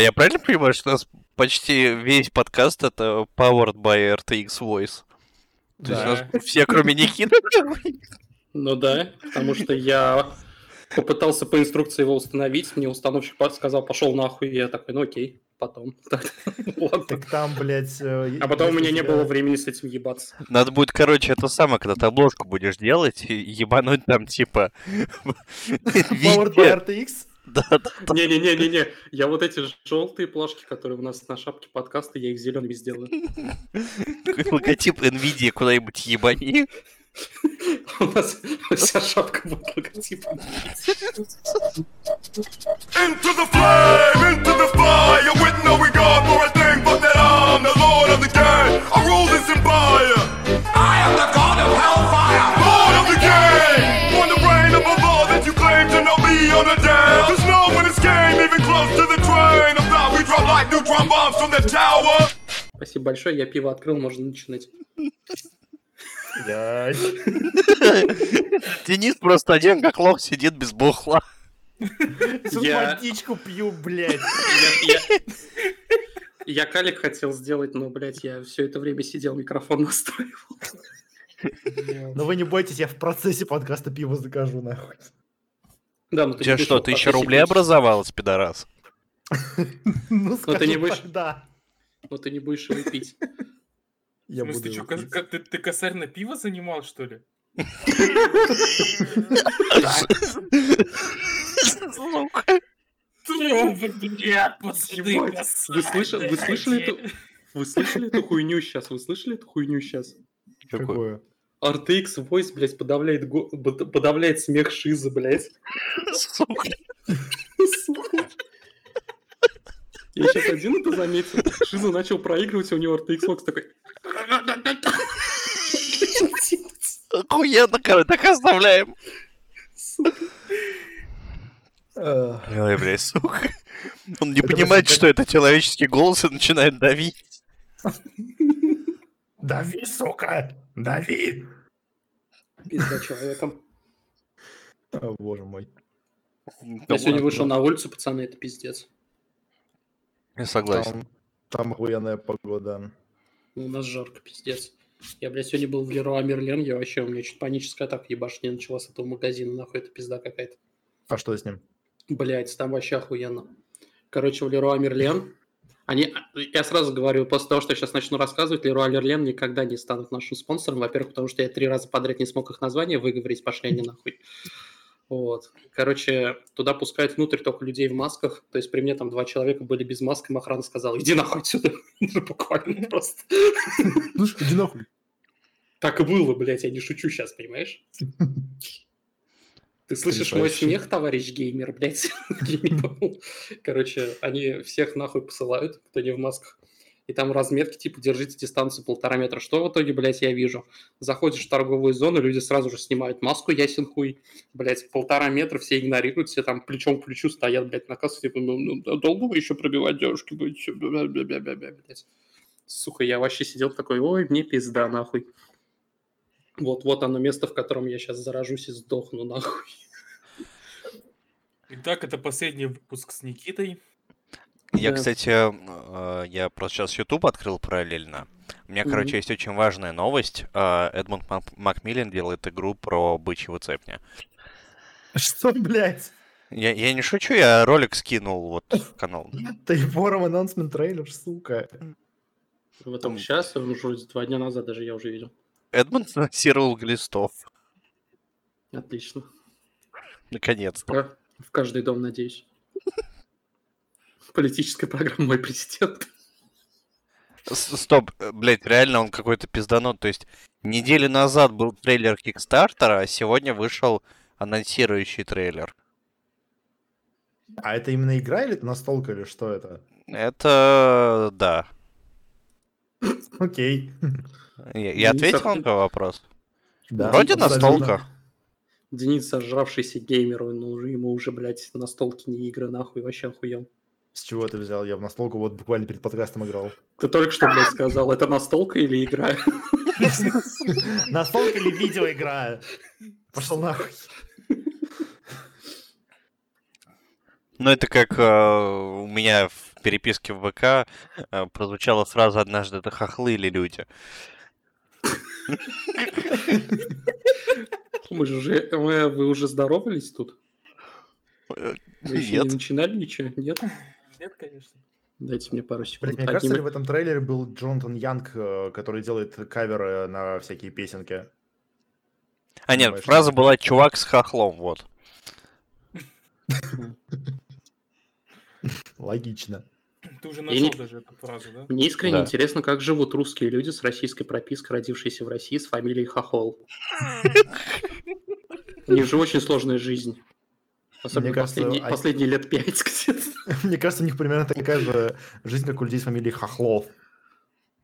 А я правильно понимаю, что у нас почти весь подкаст это powered by RTX Voice? То есть у Да. нас все, кроме Никиты. Ну да, потому что я попытался по инструкции его установить, мне установщик сказал, пошел нахуй, и я такой, ну окей, потом. Так там, блядь... э, А потом у меня не было времени с этим ебаться. Надо будет, короче, это самое, когда ты обложку будешь делать, ебануть там, типа... Powered by. RTX? Не-не-не-не-не, я вот эти желтые плашки, которые у нас на шапке подкаста, я их зелеными сделаю. Логотип NVIDIA куда-нибудь ебани. У нас вся шапка будет логотипом. Into the flame, into the fire, with no regard for a thing but that I'm the lord of the game. I rule this empire. I am the god of hellfire, Спасибо большое, я пиво открыл, можно начинать. Блядь. Денис просто один как лох сидит без бухла. Я- водичку пью, блядь. Я, я- я калик хотел сделать, но, блядь, я все это время сидел, микрофон настроил. Но вы не бойтесь, я в процессе подкаста пиво закажу, нахуй. Да, ну У ты тебя не что, тысяча процессе рублей образовалась, пидорас? Ну, ты не будешь- да. Но ты не будешь его пить. Я буду ты, как- ты, ты косарь на пиво занимал, что ли? Сука. Вы слышали, вы слышали эту... Вы слышали эту хуйню сейчас? Вы слышали эту хуйню сейчас? Какое? RTX Voice, блядь, подавляет, го- под- подавляет смех Шиза, блядь. Сука. Сука. Я сейчас один это заметил. Шиза начал проигрывать, у него RTX такой... Охуенно, короче, так оставляем. Ой, блядь, сука. Он не понимает, что это человеческий голос и начинает давить. Дави, сука! Дави! Пизда человеком. О, боже мой. Я сегодня вышел на улицу, пацаны, это пиздец. Я согласен. Там, там охуенная погода. У нас жарко, пиздец. Я, блядь, сегодня был в Леруа Мерлен, я вообще, у меня чуть паническая атака ебашня началась с этого магазина, нахуй, это пизда какая-то. А что с ним? Блять, там вообще охуенно. Короче, в Леруа Мерлен, они, я сразу говорю, после того, что я сейчас начну рассказывать, Леруа Мерлен никогда не станут нашим спонсором. Во-первых, потому что я три раза подряд не смог их название выговорить, пошли они нахуй. Вот. Короче, туда пускают внутрь только людей в масках. То есть при мне там два человека были без масок, им охрана сказала, иди нахуй отсюда. Ну, Буквально просто. Что, иди нахуй. Так и было, блядь, я не шучу сейчас, понимаешь? Ты слышишь мой смех, товарищ геймер, блядь? Короче, они всех нахуй посылают, кто не в масках. И там разметки, типа, держите дистанцию полтора метра. Что в итоге, блядь, я вижу? Заходишь в торговую зону, люди сразу же снимают маску, ясен хуй. Блядь, полтора метра все игнорируют, все там плечом к плечу стоят, блядь, на кассу, типа, ну, ну, долго вы еще пробивать девушки будете? Блядь. Сука, я вообще сидел такой, ой, мне пизда, нахуй. Вот, вот оно место, в котором я сейчас заражусь и сдохну, нахуй. Итак, это последний выпуск с Никитой. Я, Да. кстати, э, я просто сейчас YouTube открыл параллельно. У меня, короче, Мгм. есть очень важная новость. Э, Эдмунд Мак- Макмиллин делает игру про бычьего цепня. Что, блядь? Я, я не шучу, я ролик скинул вот в канал. Ты форум анонсмент трейлер, сука. В этом сейчас, уже два дня назад даже я уже видел. Эдмунд анонсировал глистов. Отлично. Наконец-то. В каждый дом, надеюсь. Политическая программа «Мой президент». Стоп, э, блядь, реально он какой-то пизданут. То есть неделю назад был трейлер Кикстартера, а сегодня вышел анонсирующий трейлер. А это именно игра или это настолка, или что это? Это... да. Окей. Я, ответил а на твой вопрос? Да, Вроде настолка. Денис, сожравшийся геймер, он уже, ему уже, блядь, настолки не игры, нахуй, вообще охуел. С чего ты взял? Я в настолку вот буквально перед подкастом играл. Ты только что, блядь, сказал, это настолка или игра? Настолка или видеоигра? Пошел нахуй. Ну, это как э, у меня в переписке в ВК э, прозвучала фраза «Однажды это хохлы или люди». Мы же уже, мы- вы уже здоровались тут? Э, Вы еще Нет. не начинали ничего? Нет? Нет, конечно. Дайте мне пару секунд. Мне кажется, ли в этом трейлере был Джонатан Янг, э, который делает каверы на всякие песенки? А нет, фраза была «чувак с хохлом», вот. Логично. Ты уже нашел не- даже эту фразу, да? Мне искренне Да. интересно, как живут русские люди с российской пропиской, родившиеся в России с фамилией Хохол. У них же очень сложная жизнь. Особенно Мне кажется, последние, они- лет пять. Мне кажется, у них примерно такая же жизнь, как у людей с фамилией Хохлов.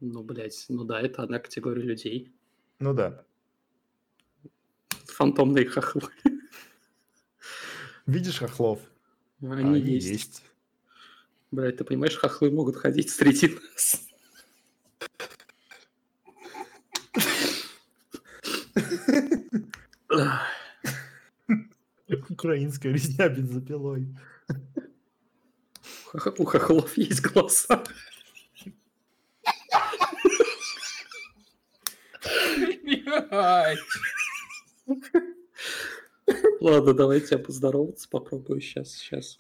Ну, блядь, ну да, это одна категория людей. Ну да. Фантомные хохлы. Видишь Хохлов? Они, есть. Блядь, ты понимаешь, хохлы могут ходить среди нас. Украинская резня бензопилой. у хох- У хохлов есть глаза. Ай, Ладно, давайте я поздороваться попробую сейчас, сейчас.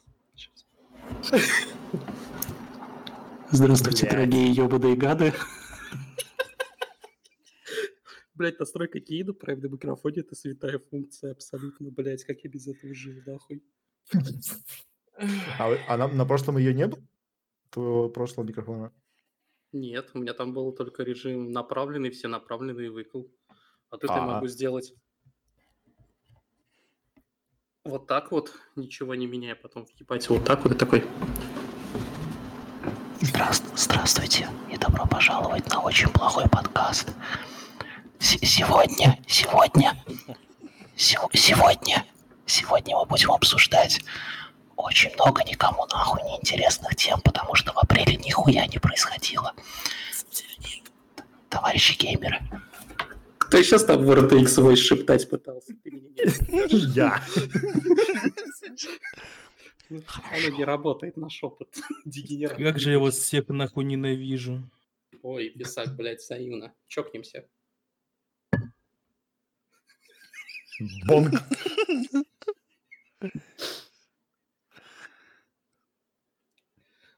Здравствуйте, Блядь. дорогие ебаные гады. Блять, настройка гейна прямо на микрофоне это святая функция абсолютно, блять, как я без этого жил, нахуй. А, а на, на прошлом ее не было? Твоего прошлого микрофона? Нет, у меня там был только режим направленный, все направленные выкл. А тут я А. могу сделать вот так вот, ничего не меняя, потом въебать вот так вот и такой. Здравствуйте, здравствуйте и добро пожаловать на очень плохой подкаст. Сегодня, сегодня, сего- сегодня, сегодня мы будем обсуждать очень много никому нахуй неинтересных тем, потому что в апреле нихуя не происходило. Товарищи геймеры, Кто сейчас там в RTX свой шептать пытался? Я. Оно не работает на шепот. Дегенерат. как же я вас всех нахуй ненавижу. Ой, писак, блядь, взаимно. Чокнемся. Бонг.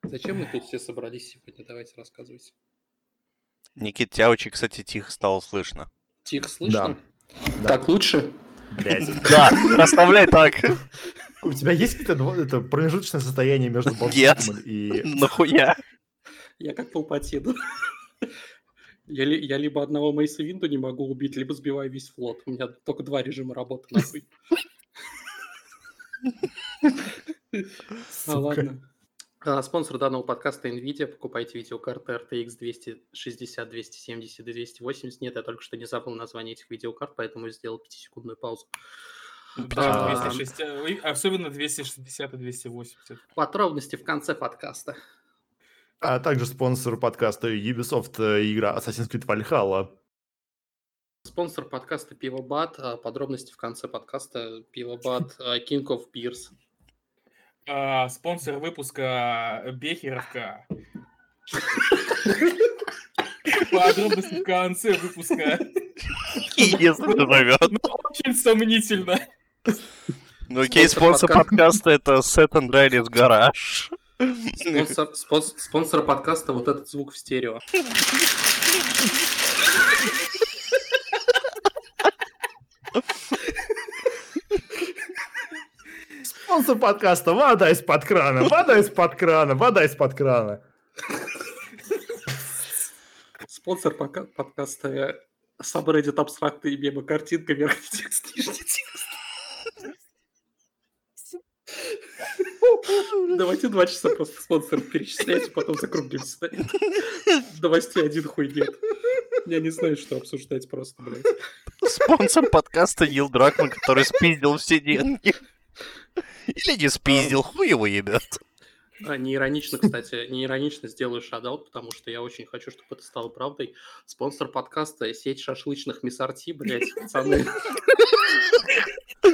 Зачем мы тут все собрались сегодня? Давайте рассказывайте. Никит, тебя очень, кстати, тихо стало слышно. Тихо слышно? Да. Так лучше? Блядь. Да, расставляй так. У тебя есть какое-то промежуточное состояние между. Бонком и... Нахуя? Я как Палпатин. Я, ли- я либо одного Мейса Винду не могу убить, либо сбиваю весь флот. У меня только два режима работы, нахуй. А, Сука. ладно. А, Спонсор данного подкаста NVIDIA. Покупайте видеокарты RTX 260, 270 и 280. Нет, я только что не забыл название этих видеокарт, поэтому сделал 5-секундную паузу. Да, А. 260, ой, особенно 260 и 280. Подробности в конце подкаста. А также спонсор подкаста Ubisoft э, игра Assassin's Creed Valhalla. Спонсор подкаста Пивобат. А, Подробности в конце подкаста. Пивобат а, King of Beers. А, спонсор выпуска Бехеровка. Подробности в конце выпуска. Если живет. Очень сомнительно. Ну окей, Спонсор подкаста это Сет Андреас Гараж. Спонсор, спонс- спонсор подкаста вот этот звук в стерео. Спонсор подкаста «Вода из-под крана», «Вода из-под крана», «Вода из-под крана». Спонсор пока- подкаста э, Subreddit абстрактные мемы. Картинка, верхний текст, нижний текст. Давайте два часа просто спонсор перечислять, и потом закруглимся. Новостей один хуй нет. Я не знаю, что обсуждать просто, блядь. Спонсор подкаста Нил Дракман, который спиздил все деньги. Или не спиздил, хуй его ебет. А, не иронично, кстати, не иронично сделаю шадаут, потому что я очень хочу, чтобы это стало правдой. Спонсор подкаста сеть шашлычных мясорти, блядь, пацаны.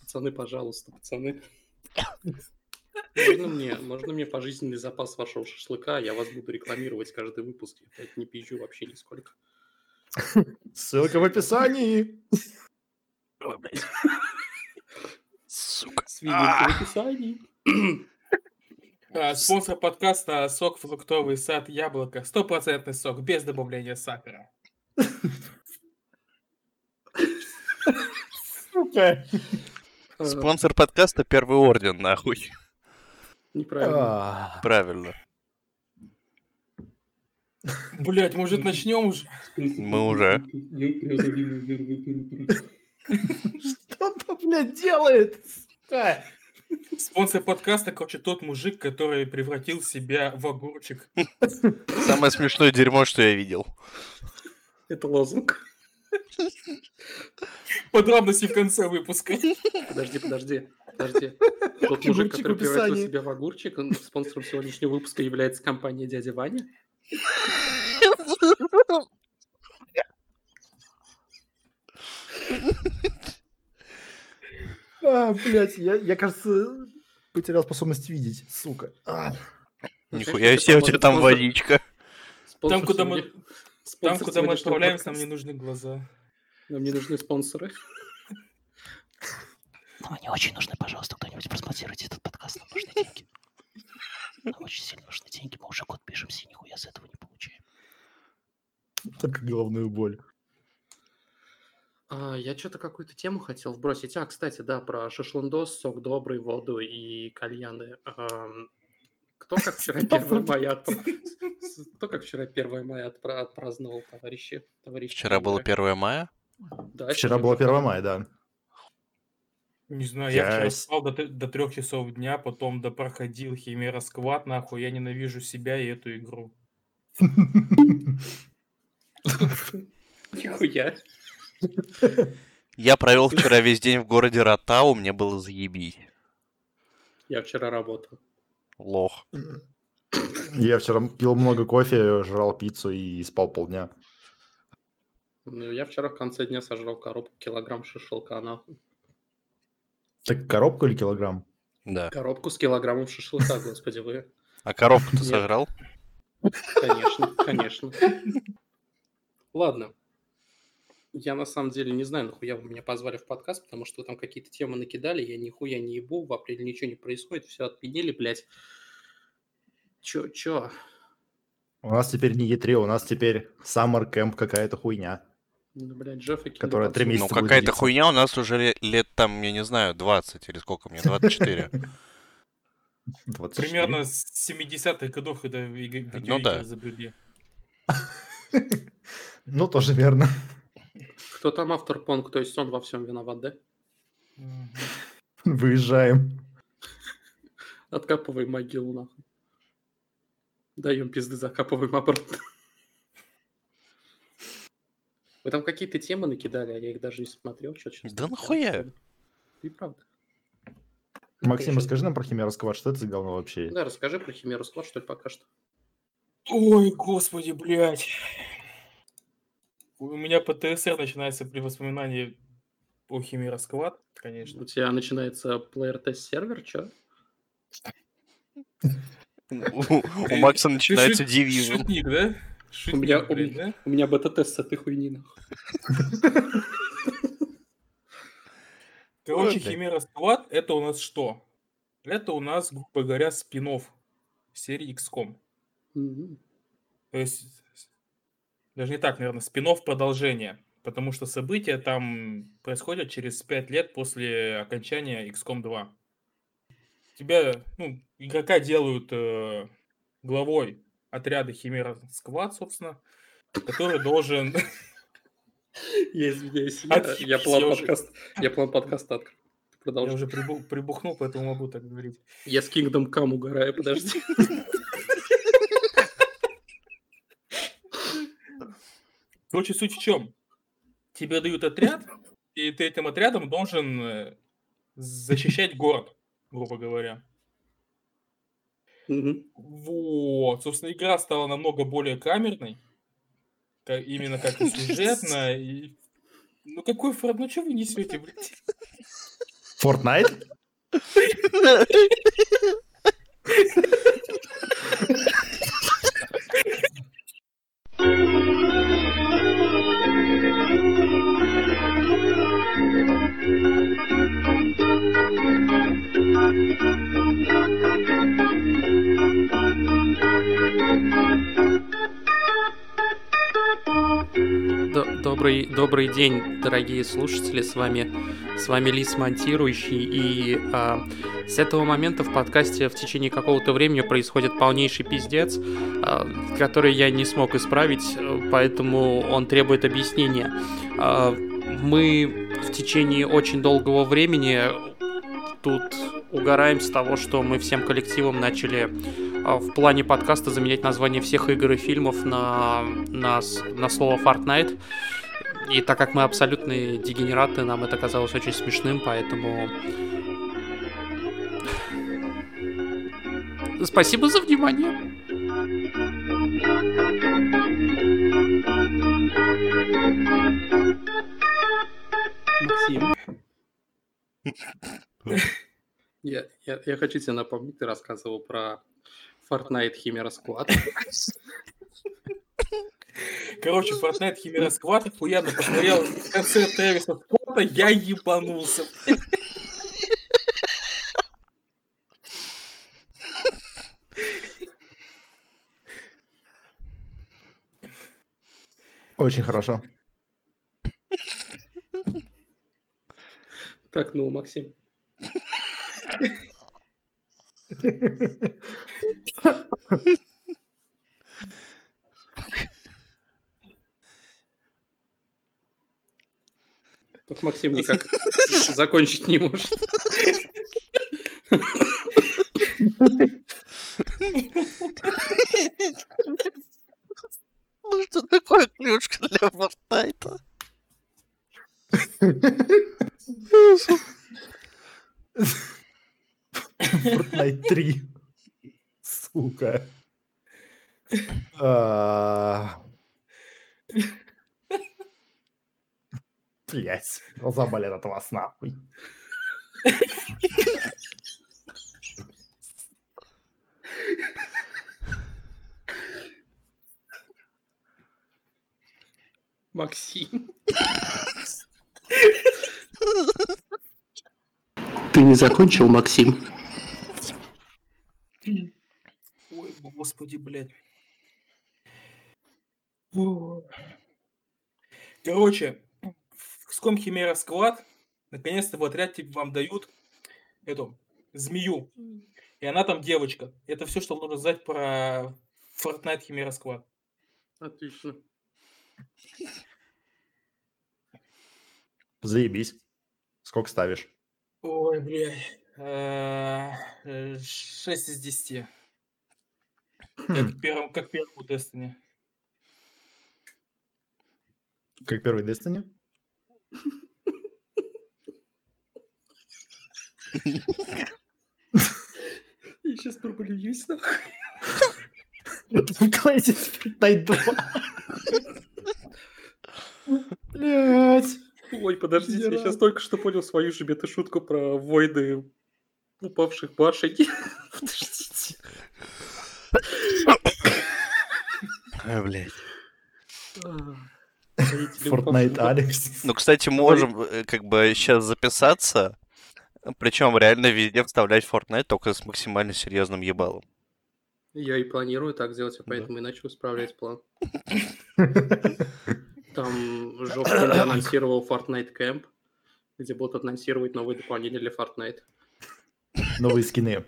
Пацаны, пожалуйста, пацаны. Можно мне, можно мне пожизненный запас вашего шашлыка, я вас буду рекламировать каждый выпуск. Я, блядь, не пизжу вообще нисколько. Ссылка в описании. Блядь, Сука. свининка в описании. А, Спонсор подкаста сок фруктовый сад яблоко. Стопроцентный сок без добавления сахара. Сука. А, Спонсор подкаста Первый Орден, нахуй. Неправильно. А, Правильно. Блять, может начнем уже? Мы уже. Что он, блядь, делает? Спонсор подкаста, короче, тот мужик, который превратил себя в огурчик. Самое смешное дерьмо, что я видел. Это лозунг. Подробности в конце выпуска. Подожди, подожди, подожди. Тот мужик, который превратил себя в огурчик, он- спонсором сегодняшнего выпуска является компания «Дядя Ваня». А, блядь, я, я, кажется, потерял способность видеть, сука. А. Нихуя себе у тебя там водичка. Там, куда мы, там, куда мы отправляемся, нам не нужны глаза. Нам не нужны спонсоры. Но мне очень нужны, пожалуйста, кто-нибудь просмотрируйте этот подкаст, нам нужны деньги. Нам очень сильно нужны деньги, мы уже год пишемся и нихуя с этого не получаем. Только головную боль. А, я что-то какую-то тему хотел вбросить. А, кстати, да, про шашлындос, сок добрый, воду и кальяны. Ам, Кто как вчера 1 мая Кто как вчера 1 мая отпра- отпраздновал, товарищи? товарищи Вчера было тренеры? 1 мая. Да, Вчера было второе. 1 мая, да. Не знаю, я вчера Ясь. спал до, до трех часов дня, потом допроходил Химера Сквад, нахуй, я ненавижу себя и эту игру. Нихуя. Я провел вчера весь день в городе Ротау, мне было заебись. Я вчера работал. Лох. Я вчера пил много кофе, жрал пиццу и спал полдня. Ну, я вчера в конце дня сожрал коробку килограмм шашлыка, нахуй. Так коробку или килограмм? Да. Коробку с килограммом шашлыка, господи вы. А коробку ты сожрал? Конечно, конечно. Ладно. Я на самом деле не знаю, нахуя вы меня позвали в подкаст, потому что вы там какие-то темы накидали, я нихуя не ебу, в апреле ничего не происходит, все отменили, блядь. Чё, чё? У нас теперь не Е3, у нас теперь Summer Camp какая-то хуйня. Ну, блядь, Джефф и Кинг Которая три месяца Ну, какая-то хуйня у нас уже ле- лет там, я не знаю, 20 или сколько мне, 24. 24. Примерно с 70-х годов, когда ви- видеоигры Ну да. изобрели. Ну, тоже верно. Кто там автор Понг, то есть он во всем виноват, да? Выезжаем. Откапываем могилу, нахуй. Даем пизды, закапываем обратно. Вы там какие-то темы накидали, а я их даже не смотрел. Что сейчас Да нахуя? И правда. Максим, расскажи нам про Химера Сквад, что это за говно вообще? Да, расскажи про Химеру Склад, что ли, пока что. Ой, господи, блядь. У меня ПТСР начинается при воспоминании о Химера Сквад, конечно. У тебя начинается player тест сервер, что? У Макса начинается Division. Шутник, да? У меня-? У меня бета-тест с этой хуйни, нахуй. Короче. Химера Сквад это у нас что? Это у нас, грубо говоря, спин серии XCOM. То есть, даже не так, наверное, спин продолжение. Потому что события там происходят через 5 лет после окончания XCOM 2. Тебя, ну, игрока делают э, главой отряда Химера Сквад, собственно, который должен... Я извиняюсь, я, план я уже- подкаст, я план подкаста открыл. Ты Я Продолжи. уже прибу- прибухнул, поэтому могу так говорить. Я с Kingdom Come угораю, подожди. Короче, суть в чем? Тебе дают отряд, и ты этим отрядом должен э, защищать город, грубо говоря. Мгм. Вот, собственно, игра стала намного более камерной, ка- именно как и сюжетно, и... Ну какой фраг, ну что вы несете, блядь? Fortnite? Добрый, добрый день, дорогие слушатели, с вами, с вами Лис Монтирующий, и а, с этого момента в подкасте в течение какого-то времени происходит полнейший пиздец, а, который я не смог исправить, э, поэтому он требует объяснения. А, мы в течение очень долгого времени тут угораем с того, что мы всем коллективом начали а, в плане подкаста заменять название всех игр и фильмов на, на, на слово Fortnite. И так как мы абсолютные дегенераты, нам это казалось очень смешным, поэтому... Спасибо за внимание. Максим. Я, я, я хочу тебе напомнить, ты рассказывал про Fortnite Chimera Squad. Короче, Fortnite Химера Сквад охуенно посмотрел концерт Трэвиса Скотта, я ебанулся. Очень хорошо. Так, ну, Максим. Так Максим никак закончить не может. Ну что такое клюшка для Фортнайта? Fortnite 3. Сука. А. Блять, глаза болят от вас нахуй. Максим. Ты не закончил, Максим? Ой, господи, блядь. Короче, в XCOM Химера Сквад наконец-то в отряд тебе- вам дают эту змею. И она там девочка. Это все, что нужно знать про Fortnite Химера Сквад. Отлично. Заебись. Сколько ставишь? Ой, блядь. Э, э, 6 из 10. Как первому, как первому Destiny. Как первый Destiny? Я сейчас проблююсь, нахуй. Классик Fortnite 2. Блять. Ой, подождите, я сейчас только что понял свою же мета-шутку про войны упавших башен. Подождите. Fortnite башен. Алекс. Ну, кстати, можем э, как бы сейчас записаться, причем реально везде вставлять Fortnite только с максимально серьезным ебалом. Я и планирую так сделать, а Да. поэтому и начал исправлять план. Там жестко анонсировал Fortnite Camp, где будут анонсировать новые дополнения для Fortnite. Новые скины.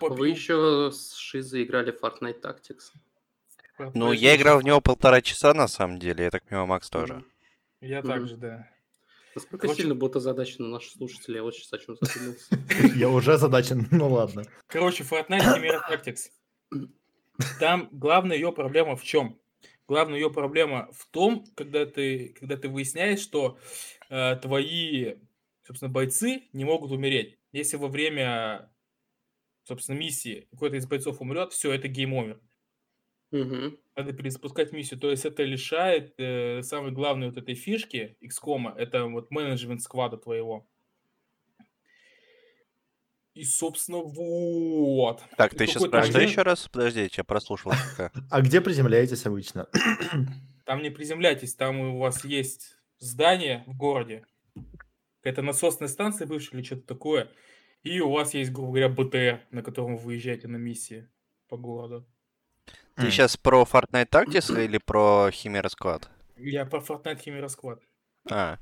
Попью Вы еще с Шизой играли в Fortnite Tactics. Ну, я играл в него полтора часа, на самом деле, я так понимаю, Макс тоже. Я также, да. Насколько Короче- сильно будут озадачены наши слушатели, я вот сейчас о чем задумался. Я уже задачен, ну ладно. Короче, Fortnite Chimera Tactics. Там главная ее проблема в чем? Главная ее проблема в том, когда ты, когда ты выясняешь, что э, твои, собственно, бойцы не могут умереть. Если во время, собственно, миссии какой-то из бойцов умрет, все, это game over. Мгм. Надо перезапускать миссию. То есть это лишает э, самой главной вот этой фишки XCOM, это вот менеджмент сквада твоего. И, собственно, вот. Так, ты сейчас про что еще раз? Подожди, я тебя прослушал. А где приземляетесь обычно? Там не приземляйтесь, там у вас есть здание в городе. Это насосная станция бывшая или что-то такое. И у вас есть, грубо говоря, БТР, на котором вы выезжаете на миссии по городу. Ты М. сейчас про Fortnite Tactics или про Chimera Squad? Я про Fortnite Chimera Squad. А.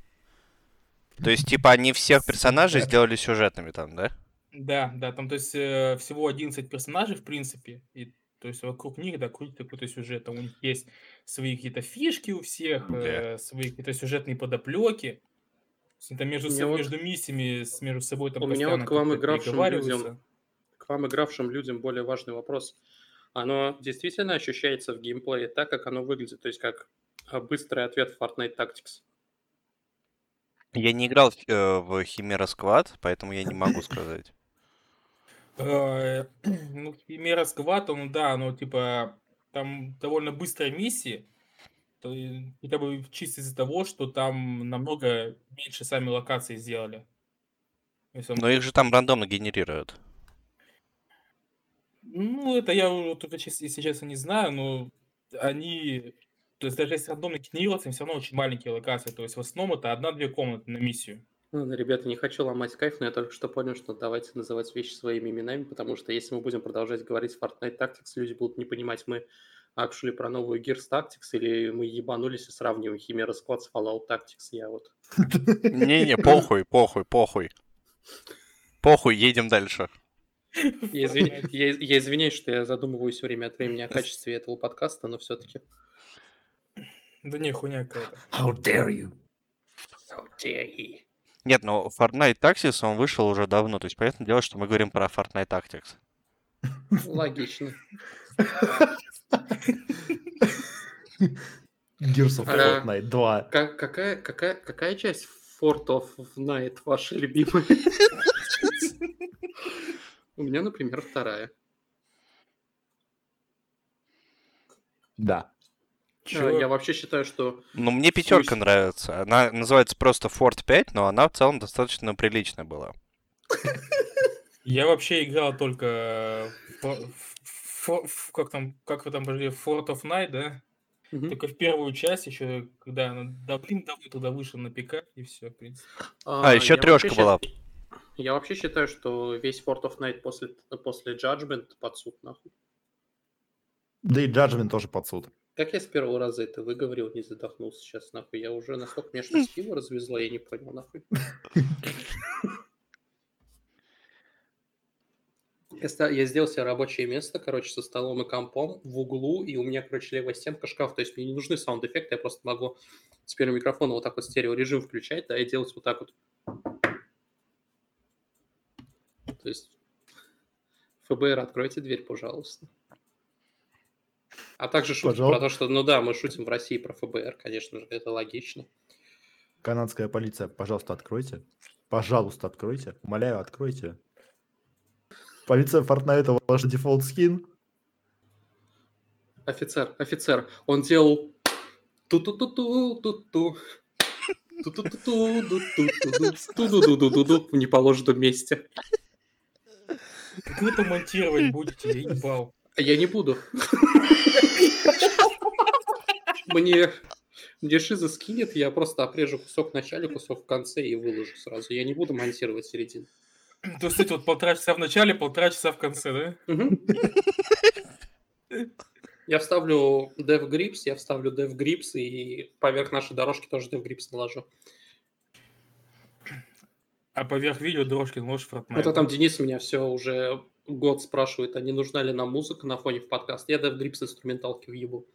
То есть, типа, они всех персонажей сделали сюжетными там, да? Да, да, там, то есть, э, всего 11 персонажей, в принципе, и, то есть, вокруг них, да, крутится какой-то сюжет, там у них есть свои какие-то фишки у всех, Да. э, свои какие-то сюжетные подоплеки, там между, со- вот- между миссиями, с- между собой там У меня вот к вам игравшим людям, к вам игравшим людям более важный вопрос. Оно действительно ощущается в геймплее так, как оно выглядит, то есть как а, быстрый ответ в Fortnite Tactics. Я не играл в, э, в Chimera Squad, поэтому я не могу сказать. Э, Ну, Химера Сквад, он, да, ну, типа, там довольно быстрые миссии, то хотя бы чисто из-за того, что там намного меньше сами локации сделали. Он- Но их же там рандомно генерируют. Ну, это я вот только, если честно, не знаю, но они, то есть даже если рандомно генерироваться, все равно очень маленькие локации, то есть в основном это одна-две комнаты на миссию. Ладно, ребята, не хочу ломать кайф, но я только что понял, что давайте называть вещи своими именами, потому что если мы будем продолжать говорить Fortnite Tactics, люди будут не понимать, мы actually про новую Gears Tactics или мы ебанулись и сравниваем Chimera Squad с Fallout Tactics. Я вот... Не-не, похуй, похуй, похуй. Похуй, едем дальше. Я, извин- я- я извиняюсь, что я задумываюсь время от времени о качестве этого подкаста, но все-таки... Да не, хуйня какая-то. How dare you? Нет, но Fortnite Tactics, он вышел уже давно, то есть понятное дело, что мы говорим про Fortnite Tactics. Логично. Gears of Fortnite 2. Ка- какая, какая, какая часть Fort of Night ваша любимая? У меня, например, вторая. Да. А, Чё? Я вообще считаю, что Ну, мне пятерка Слушай. нравится. Она называется просто Fort 5, но она в целом достаточно приличная была. Я вообще играл только в, в- как там, как вы там подожди, Fort of Night, да? Мгм. Только в первую часть еще, когда она давным-давно туда вышла на ПК, и все, в принципе. А, я трёшка вообще была. Я вообще считаю, что весь Fort of Night после, после Judgment под суд, нахуй. Да и Judgment тоже под суд. Как я с первого раза это выговорил, не задохнулся сейчас, нахуй. Я уже настолько меня что пиво развезло, я не понял, нахуй. Я, я сделал себе рабочее место, короче, со столом и компом в углу, и у меня, короче, левая стенка шкаф, то есть мне не нужны саунд-эффекты, я просто могу теперь у микрофона вот так вот стереорежим включать, да, и делать вот так вот. То есть, ФБР, откройте дверь, пожалуйста. А также шутки Пожалуйста. про то, что, ну да, мы шутим в России про ФБР, конечно же, это логично. Канадская полиция, пожалуйста, откройте. Пожалуйста, откройте. Умоляю, откройте. Полиция Фортнайта ваш дефолт скин. Офицер, офицер, он делал ту-ту-ту-ту-ту-ту. В неположенном месте. Как вы это монтировать будете, я А Я не буду. Мне мне Шиза скинет, я просто обрежу кусок в начале, кусок в конце и выложу сразу. Я не буду монтировать середину. То есть, вот полтора часа в начале, полтора часа в конце, да? Я вставлю Dev Grips, я вставлю Dev Grips и поверх нашей дорожки тоже Dev Grips наложу. А поверх видео дорожки наложишь Fortnite. Это там Денис меня все уже год спрашивает, а не нужна ли нам музыка на фоне в подкаст. Я Dev Grips инструменталки въебу.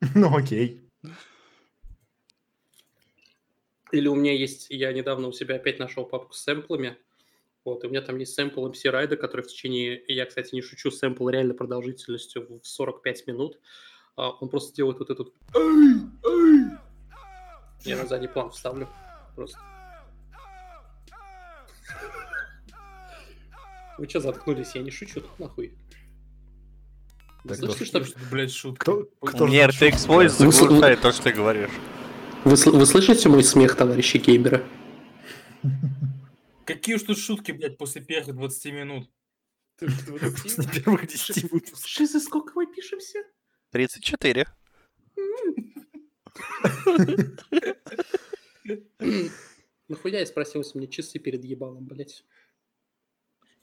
Ну окей. Или у меня есть, я недавно у себя опять нашел папку с сэмплами. Вот, и у меня там есть сэмпл MC Райда, который в течение, я, кстати, не шучу, сэмпл реально продолжительностью в 45 минут. А, он просто делает вот этот... Я на задний план вставлю. Просто. Вы что заткнулись? Я не шучу, тут нахуй. Вы Так слышите, что... Блять, шутка. Кто, кто Мне RTX Voice заглушает то, что ты говоришь. Вы, вы слышите мой смех, товарищи геймеры? Какие уж тут шутки, блядь, после первых 20 минут. Ты ж 20. После первых 10 выпусков. Шизы, сколько мы пишемся? 34. Нахуя я спросил, если мне часы перед ебалом, блядь?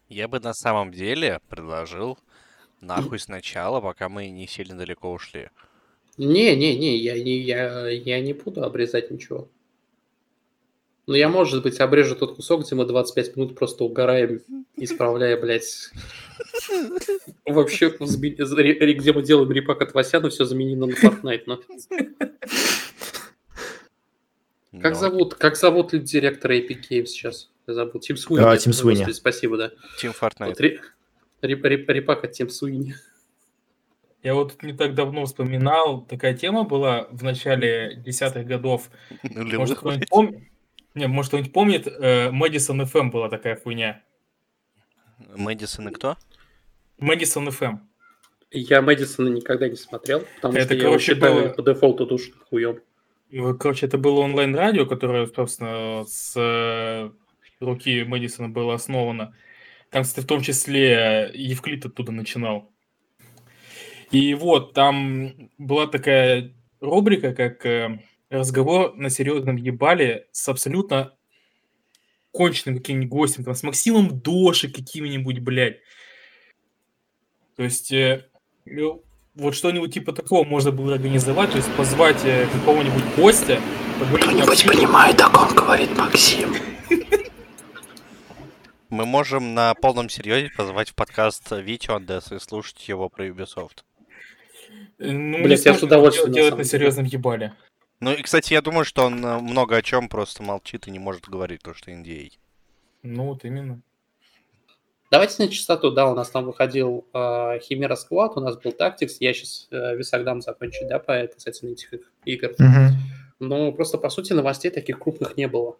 Я бы на самом деле предложил нахуй сначала, пока мы не сильно далеко ушли. Не-не-не, я не, я, я не буду обрезать ничего. Но я, может быть, обрежу тот кусок, где мы 25 минут просто угораем, исправляя, блядь. Вообще, где мы делаем репак от Васяна, все заменено на Fortnite. но- Как зовут, как зовут директора Epic Games сейчас? Я забыл. Тим Суини. А, Тим Суини. Спасибо, да. Team Fortnite. Вот ре- реп- реп- репак от Тим Суини. Я вот не так давно вспоминал, такая тема была в начале десятых годов. Нулевых, Может, кто-нибудь помнит? Не, может, кто-нибудь помнит, э, Мэдисон FM была такая хуйня. Мэдисон и кто? Мэдисон FM. Я Мэдисона никогда не смотрел, потому Это, что я короче, считаю было- по дефолту душным хуем. Короче, это было онлайн-радио, которое, собственно, с э, руки Мэдисона было основано. Там, кстати, в том числе Евклид оттуда начинал. И вот, там была такая рубрика, как э, разговор на серьезном ебале с абсолютно конченным каким-нибудь гостем, там, с Максимом Доши каким-нибудь, блядь. То есть, э, вот что-нибудь типа такого можно было организовать, то есть позвать э, какого-нибудь гостя, Кто-нибудь понимает, о ком говорит Максим? Мы можем на полном серьезе позвать в подкаст Витю Андес и слушать его про Ubisoft. Э, Ну, не я с удовольствием, делать, на делать на серьезном ебале. Ну и, кстати, я думаю, что он э, много о чем просто молчит и не может говорить то, что NDA. Ну, вот именно. Давайте на чистоту, да, у нас там выходил э, Химера Сквад, у нас был Tactics, я сейчас э, Висак дам закончить, да, по касательно этих иг- игр. Мгм. Но просто, по сути, новостей таких крупных не было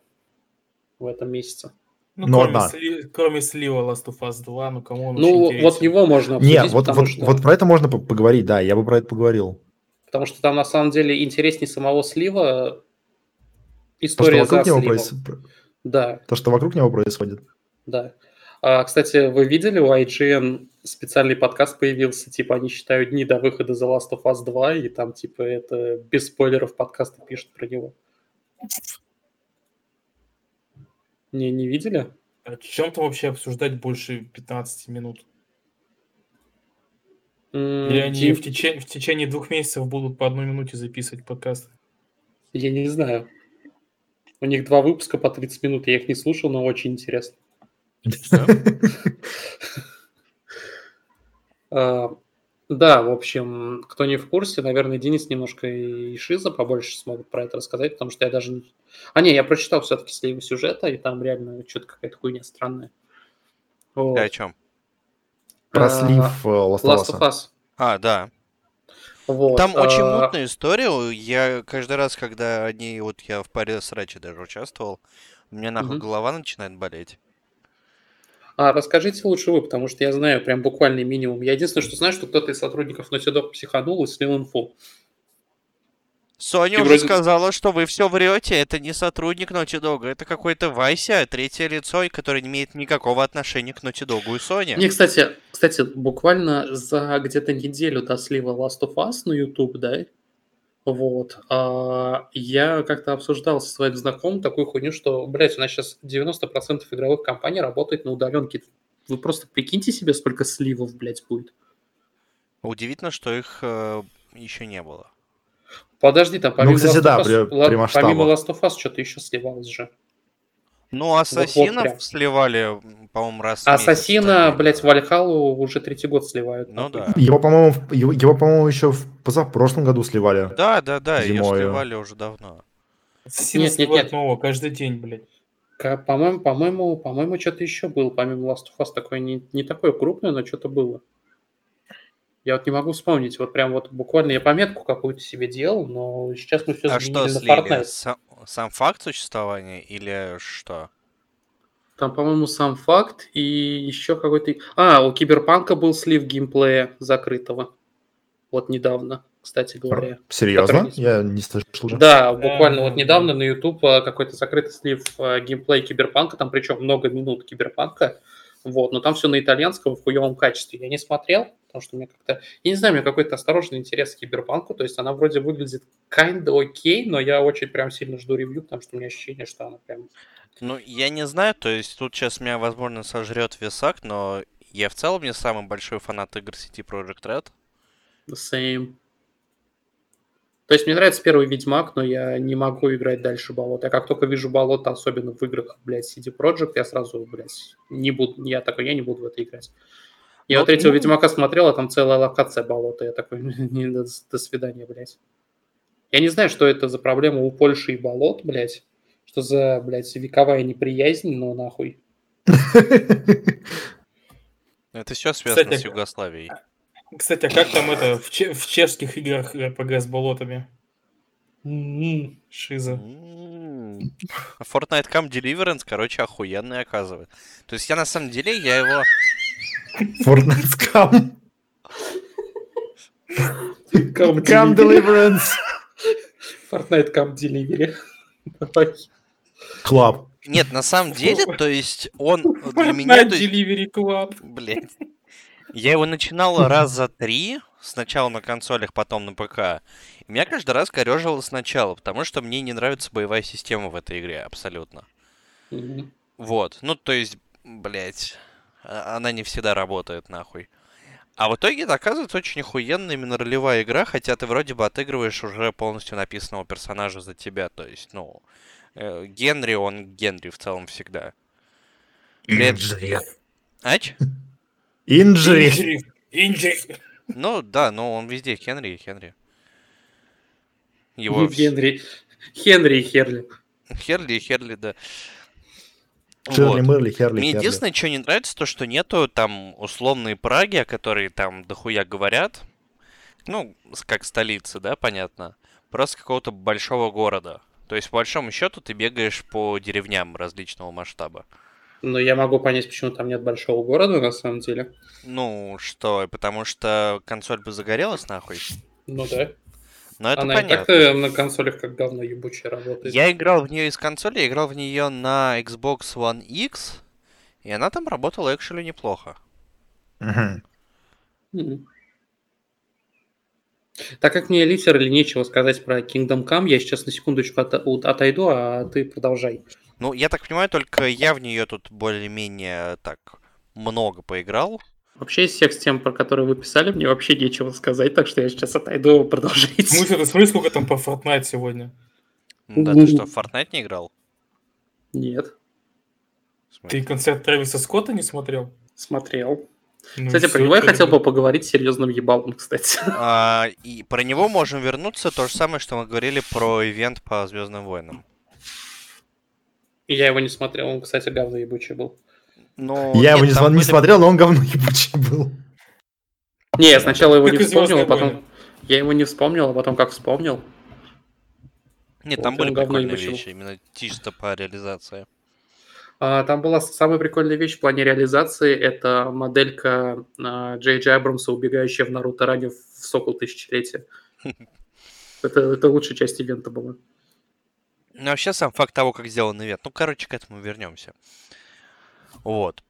в этом месяце. Ну, Ну, кроме, одна. сли- кроме слива Last of Us 2, ну, кому он ну, очень вот интересен? его можно обсудить, Не, вот, потому, вот, что, вот про это можно по- поговорить, да, я бы про это поговорил. Потому что там, на самом деле, интереснее самого слива То, что история за вокруг него проис- Да, То, что вокруг него происходит. да. А, кстати, вы видели, у IGN специальный подкаст появился, типа, они считают дни до выхода The Last of Us 2, и там, типа, это без спойлеров подкасты пишут про него. Не, не видели? О чем там вообще обсуждать больше 15 минут? Или они Дим, в, тече- в течение двух месяцев будут по одной минуте записывать подкаст? Я не знаю. У них два выпуска по 30 минут, я их не слушал, но очень интересно. А, Да, в общем, кто не в курсе, наверное, Денис немножко и Шиза побольше смогут про это рассказать, потому что я даже не... А, не, я прочитал все-таки сливы сюжета, и там реально что-то какая-то хуйня странная. Вот. Ты о чем? Про А, слив э, Last of Last Us. of Us. А, да. Вот. Там очень а, мутная история. Я каждый раз, когда они, вот я в паре сраче даже участвовал, у меня нахуй Мгм. голова начинает болеть. А расскажите лучше вы, потому что я знаю прям буквальный минимум. Я единственное, что знаю, что кто-то из сотрудников Naughty Dog психанул и слил инфу. Соня И уже вроде- сказала, что вы все врете. Это не сотрудник Naughty Dog, это какой-то Вася, третье лицо, и который не имеет никакого отношения к Naughty Dog и Соне. Не, кстати, кстати, буквально за где-то неделю до слива Last of Us на YouTube, да, вот, а, я как-то обсуждал со своим знакомым такую хуйню, что, блядь, у нас сейчас 90% игровых компаний работает на удаленке. Вы просто прикиньте себе, сколько сливов, блядь, будет. Удивительно, что их еще не было. Подожди, там помимо, кстати, Last, да, of Us, при- ла- при масштабах. помимо Last of Us что-то еще сливалось же. Ну, ассасинов прям. сливали, м, по-моему, раз месяц Ассасина, стабильно. блядь, Вальхалу уже третий год сливают. Ну да. Его, по-моему, его, его, по-моему, еще в позапрошлом году сливали. Да, да, да, ее Зимою. сливали уже давно. Сильно Нет, нет, нет. нового каждый день, блядь. По-моему, по-моему, по-моему, что-то еще было, помимо Last of Us, такое не, не такое крупное, но что-то было. Я вот не могу вспомнить, вот прям вот буквально я пометку какую-то себе делал, но сейчас мы все А что на слили? Fortnite. Сам, сам факт существования или что? Там, по-моему, сам факт и еще какой-то... А, у Киберпанка был слив геймплея закрытого. Вот недавно, кстати говоря. Серьезно? который Я не слышал. Да, буквально вот да, недавно на YouTube э, какой-то закрытый слив э, геймплей Киберпанка, там причем много минут Киберпанка, вот, но там все на итальянском в хуевом качестве. Я не смотрел, потому что мне как-то, я не знаю, у меня какой-то осторожный интерес к Киберпанку, то есть она вроде выглядит kinda окей, но я очень прям сильно жду ревью, потому что у меня ощущение, что она прям... Ну, я не знаю, то есть тут сейчас меня, возможно, сожрет висак, но я в целом не самый большой фанат игр сети Project Red. The same. То есть мне нравится первый Ведьмак, но я не могу играть дальше болот. Я как только вижу болото, особенно в играх, блядь, CD Projekt, я сразу, блядь, не буду, я такой, я не буду в это играть. Я вот третьего ну- Ведьмака смотрел, а там целая локация болота. Я такой, не, до, до свидания, блядь. Я не знаю, что это за проблема у Польши и болот, блядь. Что за, блядь, вековая неприязнь, но нахуй. Это все связано Кстати, с Югославией. Кстати, а как там это в, че- в чешских играх РПГ с болотами? М-м. Шиза. М. А Fortnite Camp Deliverance, короче, охуенный оказывает. То есть я на самом деле, я его... Fortnite Scam. Come Delivery. Deliverance. Fortnite Camp Delivery. Club. Нет, на самом деле, то есть он для меня... Fortnite Delivery Club. Блять. Я его начинал раза три, сначала на консолях, потом на ПК. И меня каждый раз корежило сначала, потому что мне не нравится боевая система в этой игре, абсолютно. Мгм. Вот, ну то есть, блять, она не всегда работает, нахуй. А в итоге это оказывается очень охуенная именно ролевая игра, хотя ты вроде бы отыгрываешь уже полностью написанного персонажа за тебя. То есть, ну, э, Генри, он Генри в целом всегда. Инжри. Ач? Инжри. Инжри. Ну да, но он везде Хенри и Хенри. Его Генри. Хенри и Херли. Херли и Херли, да. Ширли Вот. Мырли, Херли, Мне Херли. единственное, что не нравится, то, что нету там условной Праги, о которой там дохуя говорят. Ну, как столицы, да, понятно. Просто какого-то большого города. То есть, по большому счету, ты бегаешь по деревням различного масштаба. Но я могу понять, почему там нет большого города, на самом деле. Ну, что, потому что консоль бы загорелась нахуй. Ну да. Но это Она понятно. и так э, на консолях как говно ебучая работает. Я играл в нее из консоли, я играл в нее на Xbox One X, и она там работала экшели неплохо. Мгм. Так как мне литерали нечего сказать про Kingdom Come, я сейчас на секундочку от- у- отойду, а ты продолжай. Ну, я так понимаю, только я в нее тут более-менее так много поиграл. Вообще из всех тем, про которые вы писали, мне вообще нечего сказать, так что я сейчас отойду, продолжайте. Смысл, ты смотри, сколько там по Fortnite сегодня. Ну Да, ты что, в Fortnite не играл? Нет, смысле? Ты концерт Трэвиса Скотта не смотрел? смотрел. Ну, Кстати, про него я хотел бы поговорить с серьезным ебалом, кстати. А, и про него можем вернуться, то же самое, что мы говорили про ивент по Звездным войнам. И я его не смотрел, он, кстати, говно ебучий был. Ну, Я его нет, не, там смо- не были- смотрел, но он говно ебучий был. Не, я сначала его Как не вспомнил, а «Звездные потом... войны». Я его не вспомнил, а потом как вспомнил. Нет, там Вот были он говно прикольные вещи, именно чисто по реализации. А, Там была самая прикольная вещь в плане реализации. Это моделька а, Джей Джей Абрамса, убегающая в Наруто ранее в Сокол Тысячелетия. Это, это лучшая часть ивента была. Ну, вообще, сам факт того, как сделан ивент. Ну, короче, к этому вернемся. Вот.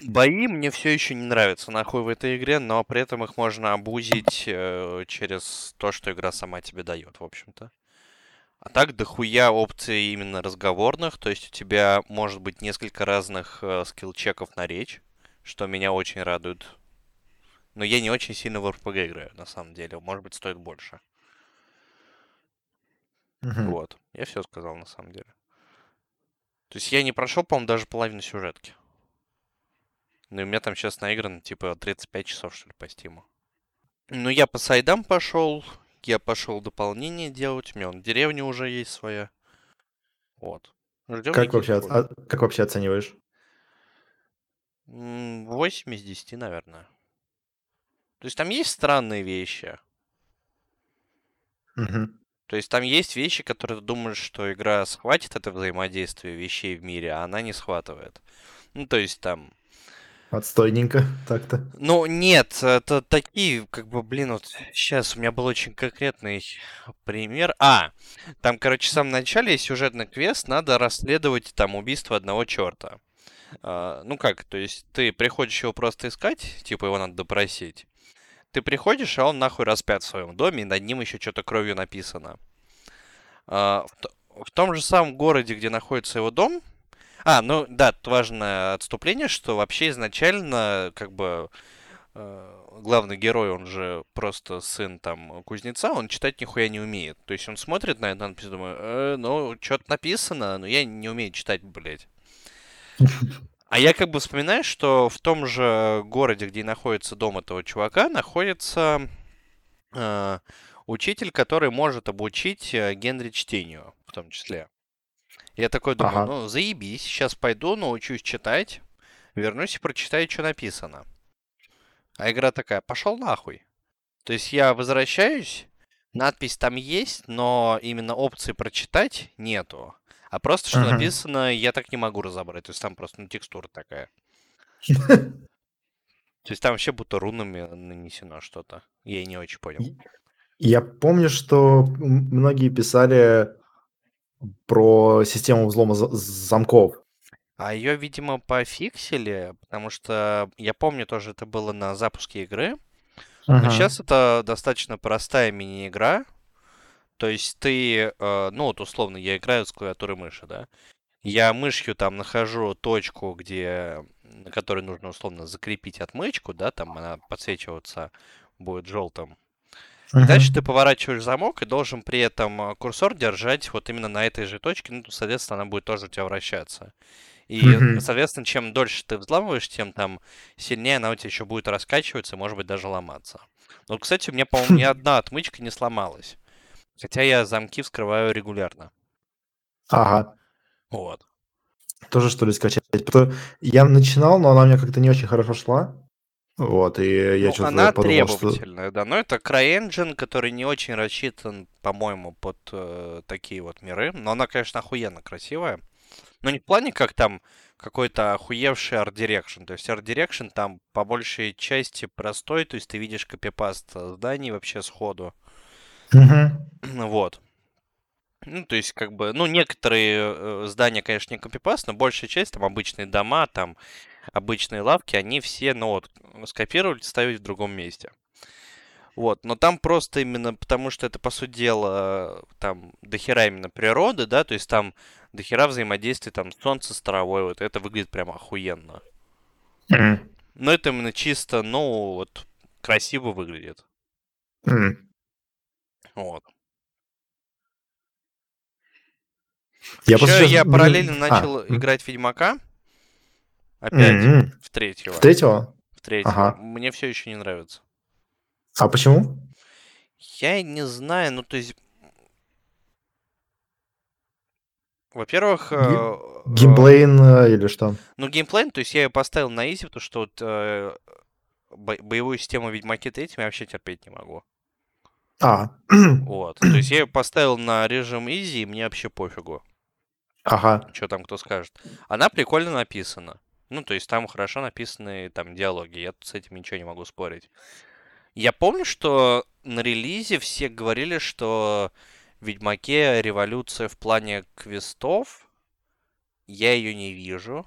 Бои мне все еще не нравятся нахуй в этой игре, но при этом их можно обузить э, через то, что игра сама тебе дает, в общем-то. А так, дохуя опций именно разговорных, то есть у тебя может быть несколько разных э, скилл-чеков на речь, что меня очень радует. Но я не очень сильно в RPG играю, на самом деле. Может быть, стоит больше. Мгм. Вот. Я все сказал на самом деле. То есть я не прошел, по-моему, даже половину сюжетки. Ну и у меня там сейчас наиграно типа 35 часов, что ли, по стиму. Ну, я по сайдам пошел. Я пошел дополнение делать. У меня вон деревня уже есть своя. Вот. Ждем Как вообще, а- как вообще оцениваешь? М, 8 из 10, наверное. То есть там есть странные вещи. Мгм. То есть там есть вещи, которые ты думаешь, что игра схватит это взаимодействие вещей в мире, а она не схватывает. Ну, то есть там Отстойненько так-то. Ну, нет, это такие, как бы, блин, вот сейчас у меня был очень конкретный пример. А, там, короче, в самом начале есть сюжетный квест, надо расследовать там убийство одного черта. А, ну как, то есть ты приходишь его просто искать, типа его надо допросить. Ты приходишь, а он нахуй распят в своем доме, и над ним еще что-то кровью написано. А, в, том же самом городе, где находится его дом. А, ну да, важное отступление, что вообще изначально, как бы, э, главный герой, он же просто сын там кузнеца, он читать нихуя не умеет. То есть он смотрит на эту надпись, думает, «Э, ну, что-то написано, но я не умею читать, блядь. А я как бы вспоминаю, что в том же городе, где находится дом этого чувака, находится э, учитель, который может обучить э, Генри чтению, в том числе. Я такой думаю, Ага. ну, заебись, сейчас пойду, научусь читать, вернусь и прочитаю, что написано. А игра такая, пошел нахуй. То есть я возвращаюсь, надпись там есть, но именно опции прочитать нету. А просто что Ага. написано, я так не могу разобрать. То есть там просто ну, текстура такая. То есть там вообще будто рунами нанесено что-то. Я не очень понял. Я помню, что многие писали про систему взлома за- замков. А ее, видимо, пофиксили, потому что я помню тоже это было на запуске игры. Но Ага. сейчас это достаточно простая мини-игра. То есть ты, э, ну вот условно, я играю с клавиатуры мыши, да. Я мышью там нахожу точку, где, на которой нужно условно закрепить отмычку, да, там она подсвечиваться будет желтым. Мгм. дальше ты поворачиваешь замок и должен при этом э, курсор держать вот именно на этой же точке, ну, соответственно, она будет тоже у тебя вращаться. И, Мгм. соответственно, чем дольше ты взламываешь, тем там сильнее она у тебя еще будет раскачиваться, и, может быть, даже ломаться. Вот, кстати, у меня, по-моему, ни одна отмычка не сломалась. Хотя я замки вскрываю регулярно. Ага. Вот. Тоже что ли скачать? Потому- Я начинал, но она у меня как-то не очень хорошо шла. Вот, и я Ну, что-то она подумал, что... требовательная, да. Но это CryEngine, который не очень рассчитан, по-моему, под э, такие вот миры. Но она, конечно, охуенно красивая. Но не в плане, как там какой-то охуевший Art Direction. То есть Art Direction там по большей части простой, то есть ты видишь копипаст зданий вообще сходу. Мгм. Вот. Ну, то есть, как бы, ну, некоторые э, здания, конечно, не копипаст, но большая часть, там, обычные дома, там, обычные лавки, они все, ну, вот, скопировали, ставить в другом месте. Вот, но там просто именно потому, что это, по сути дела, там, дохера именно природы, да, то есть там дохера взаимодействия, там, солнце с травой, вот это выглядит прям охуенно. Мгм. Но это именно чисто, ну, вот, красиво выглядит. Мгм. Вот. Я Ещё просто я параллельно А, начал м. играть в Ведьмака. Опять, Мгм. в третьего. В третьего? В третьего. Ага. Мне все еще не нравится. А почему? Я не знаю, ну то есть. Во-первых, Ге- э, э, Геймплейн э, или что? ну геймплей, то есть я ее поставил на изи, потому что вот э, бо- боевую систему Ведьмаке 3 я вообще терпеть не могу. А, Вот. То есть я ее поставил на режим изи, и мне вообще пофигу, ага. что там кто скажет. Она прикольно написана. Ну, то есть там хорошо написаны там диалоги. Я тут с этим ничего не могу спорить. Я помню, что на релизе все говорили, что в Ведьмаке революция в плане квестов. Я ее не вижу.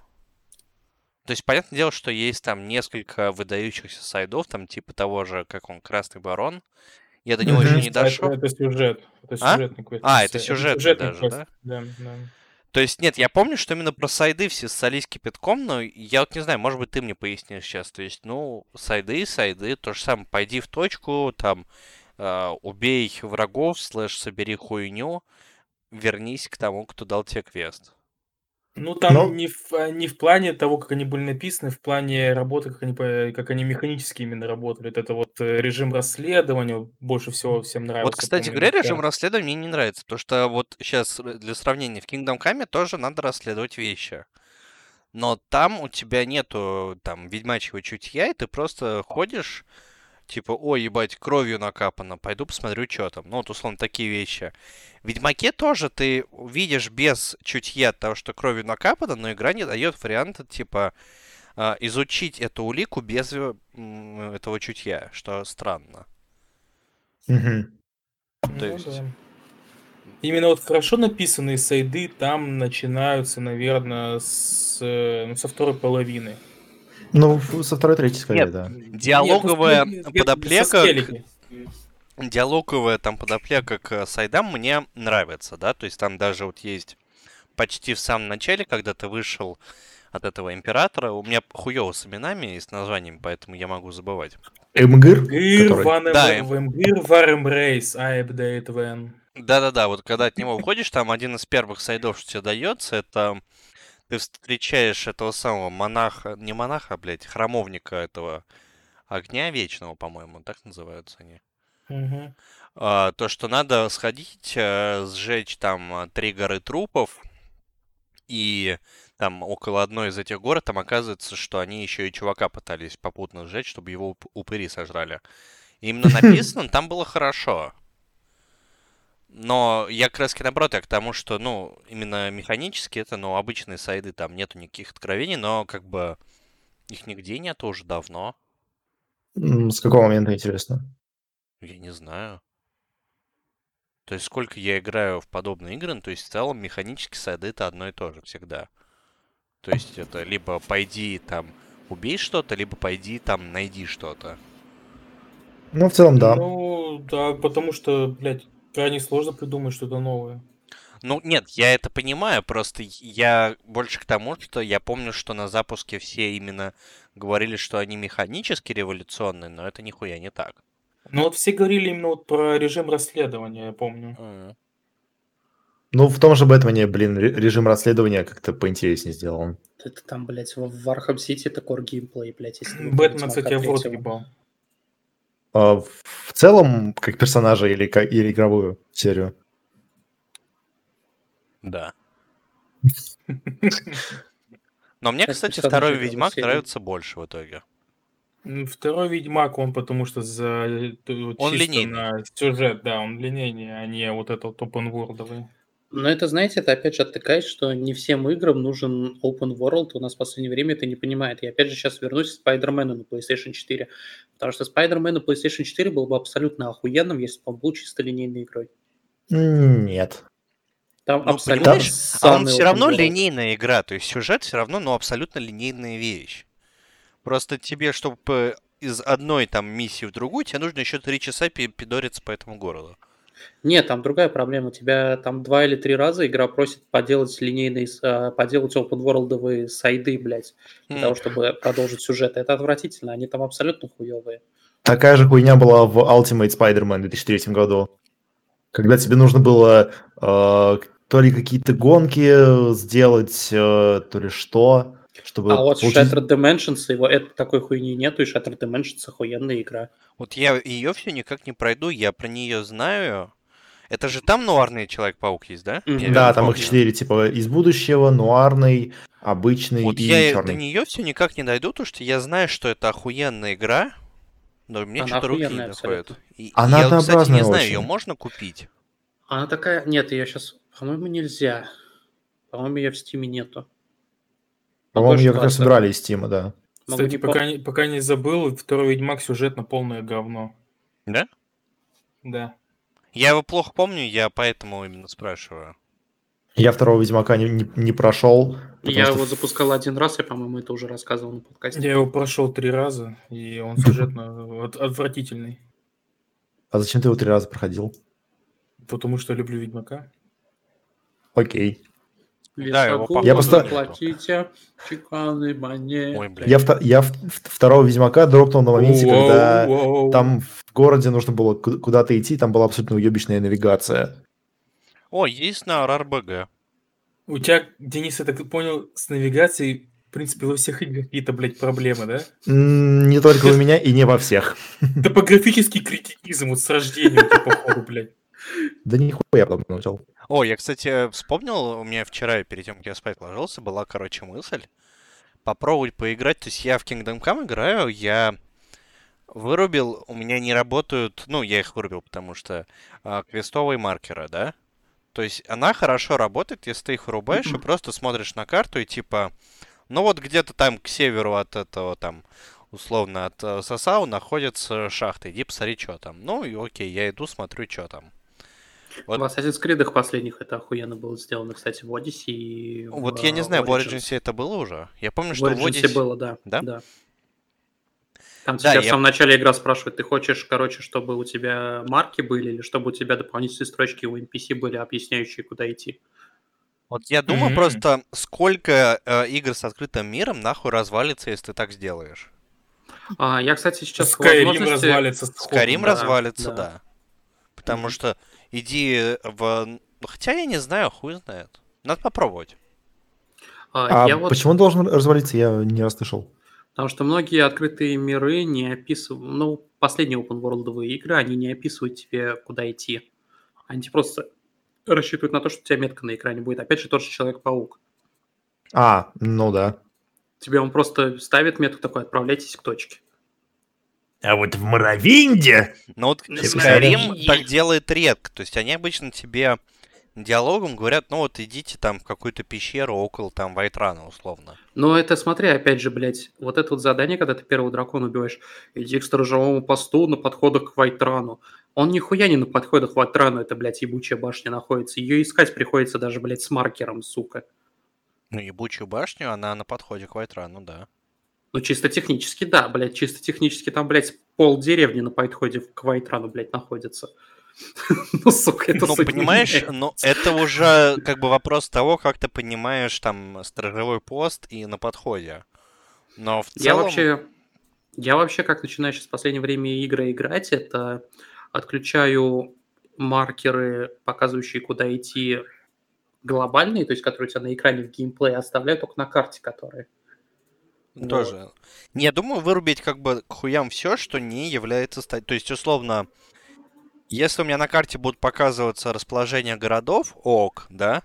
То есть, понятное дело, что есть там несколько выдающихся сайдов, там типа того же, как он, Красный Барон. Я до него еще не Это, дошел. это сюжет. Это А? сюжетный квест. А, То это сюжетный даже, квест. да? Да, да. То есть, нет, я помню, что именно про сайды все ссались кипятком, но я вот не знаю, может быть, ты мне пояснишь сейчас. То есть, ну, сайды, сайды, то же самое, пойди в точку, там, э, убей врагов, слэш, собери хуйню, вернись к тому, кто дал тебе квест. Ну, там Ну- не, в, а, не в плане того, как они были написаны, в плане работы, как они, как они механически именно работали. Вот это вот э, режим расследования больше всего всем нравился. Вот, кстати говоря, да. режим расследования мне не нравится, потому что вот сейчас для сравнения в Kingdom Come тоже надо расследовать вещи. Но там у тебя нету там ведьмачьего чутья, и ты просто ходишь, типа, ой, ебать, кровью накапано, пойду посмотрю, что там. Ну, вот, условно, такие вещи. В Ведьмаке тоже ты видишь без чутья того, что кровью накапано, но игра не дает варианта, типа, а, изучить эту улику без э, этого чутья, что странно. Мгм. То Ну есть- да. Именно вот хорошо написанные сайды там начинаются, наверное, с, э, ну, со второй половины. Ну, со второй, третьей скорее, Нет, да. Диалоговая Нет, ну, подоплека диалоговая там подоплека к сайдам мне нравится, да, то есть там даже вот есть почти в самом начале, когда ты вышел от этого императора, у меня хуёво с именами и с названиями, поэтому я могу забывать. Эмгыр, Гир который- ван Да, эм- вем гир варем рейс, айбдейт вен. Да-да-да, вот когда от него уходишь, там один из первых сайдов, что тебе дается, это ты встречаешь этого самого монаха, не монаха, блядь, храмовника этого огня вечного, по-моему, так называются они. Мгм. А, то, что надо сходить, э, сжечь там а, три горы трупов, и там около одной из этих гор, там оказывается, что они еще и чувака пытались попутно сжечь, чтобы его уп- упыри сожрали. Именно написано там было хорошо. Но я как раз наоборот, я к тому, что, ну, именно механически это, ну, обычные сайды, там нету никаких откровений, но как бы их нигде нет уже давно. С какого момента, интересно? Я не знаю. То есть сколько я играю в подобные игры, ну, то есть в целом механически сайды это одно и то же всегда. То есть это либо пойди там убей что-то, либо пойди там найди что-то. Ну, в целом, да. Ну, да, потому что, блядь, крайне сложно придумать что-то новое. Ну, нет, я это понимаю, просто я больше к тому, что я помню, что на запуске все именно говорили, что они механически революционные, но это нихуя не так. Ну вот все говорили именно вот про режим расследования, я помню. М. Ну, в том же Бэтмене, блин, ре- режим расследования как-то поинтереснее сделан. Это там, блядь, в Arkham City это геймплей, блядь. если Бэтмен, кстати, в рот ебал. А в целом, как персонажа или, ка- или игровую серию? Да. Но мне, Как кстати, второй Ведьмак нравится больше в итоге. М, Второй Ведьмак, он потому что за э, Он линейный. на сюжет, да, он линейнее, а не вот этот вот open worldовый. Но это, знаете, это опять же оттыкает, что не всем играм нужен open world. У нас в последнее время это не понимает. Я опять же сейчас вернусь к Spider-Man на PlayStation 4. Потому что Spider-Man на PlayStation 4 был бы абсолютно охуенным, если бы он был чисто линейной игрой. Нет. Там Ну, абсолютно понимаешь, а он все равно world. линейная игра, то есть сюжет все равно, ну, абсолютно линейная вещь. Просто тебе, чтобы из одной там миссии в другую, тебе нужно еще три часа пи- пидориться по этому городу. Нет, там другая проблема. Тебя там два или три раза игра просит поделать линейные, а, поделать open worldовые сайды, блядь, для М. того, чтобы продолжить сюжет. Это отвратительно, они там абсолютно хуевые. Такая же хуйня была в Ultimate Spider-Man в 2003 году. Когда тебе нужно было э, то ли какие-то гонки сделать, э, то ли что, чтобы А вот получить- Shattered Dimensions, его это такой хуйни нету, и Shattered Dimensions охуенная игра. Вот я ее все никак не пройду, я про нее знаю. Это же там нуарный Человек-паук есть, да? Я Да, там их четыре, типа из будущего, нуарный, обычный Вот и я и до черный. нее все никак не дойду, потому что я знаю, что это охуенная игра, но мне что-то руки не доходят. И, и Она я, кстати, не знаю, ее очень. можно купить. Она такая... Нет, ее сейчас... По-моему, нельзя. По-моему, ее в Стиме нету. По-моему, ее как раз 20. собрали из Стима, да. Кстати, пока не, пока не забыл, второй Ведьмак сюжетно полное говно. Да? Да. Я его плохо помню, я поэтому именно спрашиваю. Я второго Ведьмака не, не- не прошел. Я что его запускал один раз, я, по-моему, это уже рассказывал на подкасте. Я его прошел три раза, и он сюжетно от- отвратительный. А зачем ты его три раза проходил? Потому что люблю Ведьмака. Окей. Да, его Лесокур, Я просто- заплатите чеканной монетой. Ой, блядь. Я, вто- я в- в- второго Ведьмака дропнул на моменте, Воу, когда воу. там в городе нужно было ку- куда-то идти, там была абсолютно уебищная навигация. О, есть на RRBG. У тебя, Денис, я так понял, с навигацией, в принципе, во всех играх какие-то, блядь, проблемы, да? Не только у меня и не во всех. Топографический критицизм вот с рождения, тебя, походу, блядь. Да нихуя подобного начал. О, я, кстати, вспомнил, у меня вчера, перед тем, как я спать ложился, была, короче, мысль попробовать поиграть. То есть я в Kingdom Come играю, я вырубил, у меня не работают, ну, я их вырубил, потому что а, квестовые маркеры, да? То есть она хорошо работает, если ты их вырубаешь и просто смотришь на карту и типа, Ну вот где-то там к северу от этого там, условно, от э, Сосау находится шахта. Иди посмотри, что там. Ну и окей, я иду, смотрю, что там. Вот. В Assassin's Creed последних это охуенно было сделано, кстати, в Odyssey и Вот в, я не э, знаю, в Origins. Origins это было уже? Я помню, В что в Odyssey... было, да. Да? Там Да, тебя я- в самом начале игра спрашивает, ты хочешь, короче, чтобы у тебя марки были, или чтобы у тебя дополнительные строчки у NPC были, объясняющие, куда идти? Вот я думаю Мгм. просто, сколько э, игр с открытым миром нахуй развалится, если ты так сделаешь. А, я, кстати, сейчас Skyrim возможности- развалится Скорим да, развалится, да. да. Потому Мгм. что иди в... Хотя я не знаю, хуй знает. Надо попробовать. А, А я вот- почему он должен развалиться, я не расслышал. Потому что многие открытые миры не описывают... Ну, последние open world игры, они не описывают тебе, куда идти. Они тебе просто рассчитывают на то, что у тебя метка на экране будет. Опять же, тот же Человек-паук. А, ну да. Тебе он просто ставит метку такой, отправляйтесь к точке. А вот в Моровинде... Но вот Ну, Skyrim смотри. так делает редко. То есть они обычно тебе диалогом говорят, ну вот идите там в какую-то пещеру около там Вайтрана, условно. Но это, смотри, опять же, блядь, вот это вот задание, когда ты первого дракона убиваешь, иди к сторожевому посту на подходах к Вайтрану. Он нихуя не на подходах к Вайтрану, это, блядь, ебучая башня находится. Ее искать приходится даже, блядь, с маркером, сука. Ну, ебучую башню, она на подходе к Вайтрану, да. Ну, чисто технически, да, блядь, чисто технически там, блядь, пол деревни на подходе к Вайтрану, блядь, находится. Ну, сука, это Ну, понимаешь, ну, это уже как бы вопрос того, как ты понимаешь там сторожевой пост и на подходе. Но в целом... Я вообще, я вообще, как начинаю сейчас в последнее время игры играть, это отключаю маркеры, показывающие, куда идти глобальные, то есть которые у тебя на экране в геймплее, оставляю только на карте, которые. Ну, Тоже. Не, думаю, вырубить как бы к хуям все, что не является стать. То есть, условно, если у меня на карте будут показываться расположение городов, ок, да,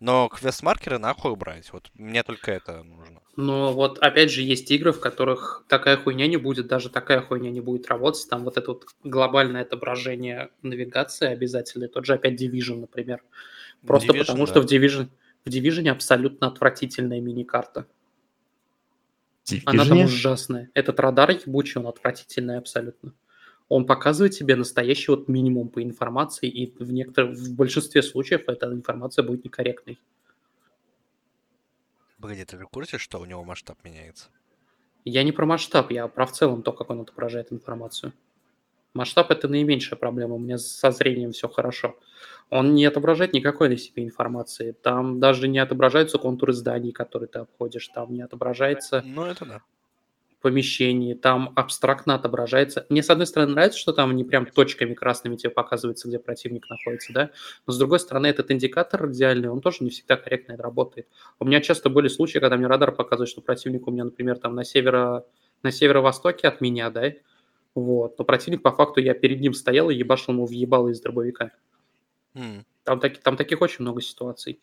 но квест-маркеры нахуй убрать. Вот мне только это нужно. Но вот опять же есть игры, в которых такая хуйня не будет, даже такая хуйня не будет работать. Там вот это вот глобальное отображение навигации обязательно. Тот же опять Division, например. Просто Division, потому да. что в Division, в Division абсолютно отвратительная мини-карта. Она там ужасная. Этот радар ебучий, он отвратительный абсолютно. Он показывает тебе настоящий вот минимум по информации, и в некоторых, в большинстве случаев эта информация будет некорректной. Погоди, ты в курсе, что у него масштаб меняется? Я не про масштаб, я про в целом то, как он отображает информацию. Масштаб это наименьшая проблема, у меня со зрением все хорошо. Он не отображает никакой на себе информации. Там даже не отображаются контуры зданий, которые ты обходишь, там не отображается Ну, это да. помещении, там абстрактно отображается. Мне, с одной стороны, нравится, что там не прям точками красными тебе показывается, где противник находится, да, но с другой стороны, этот индикатор радиальный, он тоже не всегда корректно работает. У меня часто были случаи, когда мне радар показывает, что противник у меня, например, там на, северо... на северо-востоке от меня, да, вот, но противник, по факту, я перед ним стоял и ебашил ему въебало из дробовика. М. Там, таки- там таких очень много ситуаций.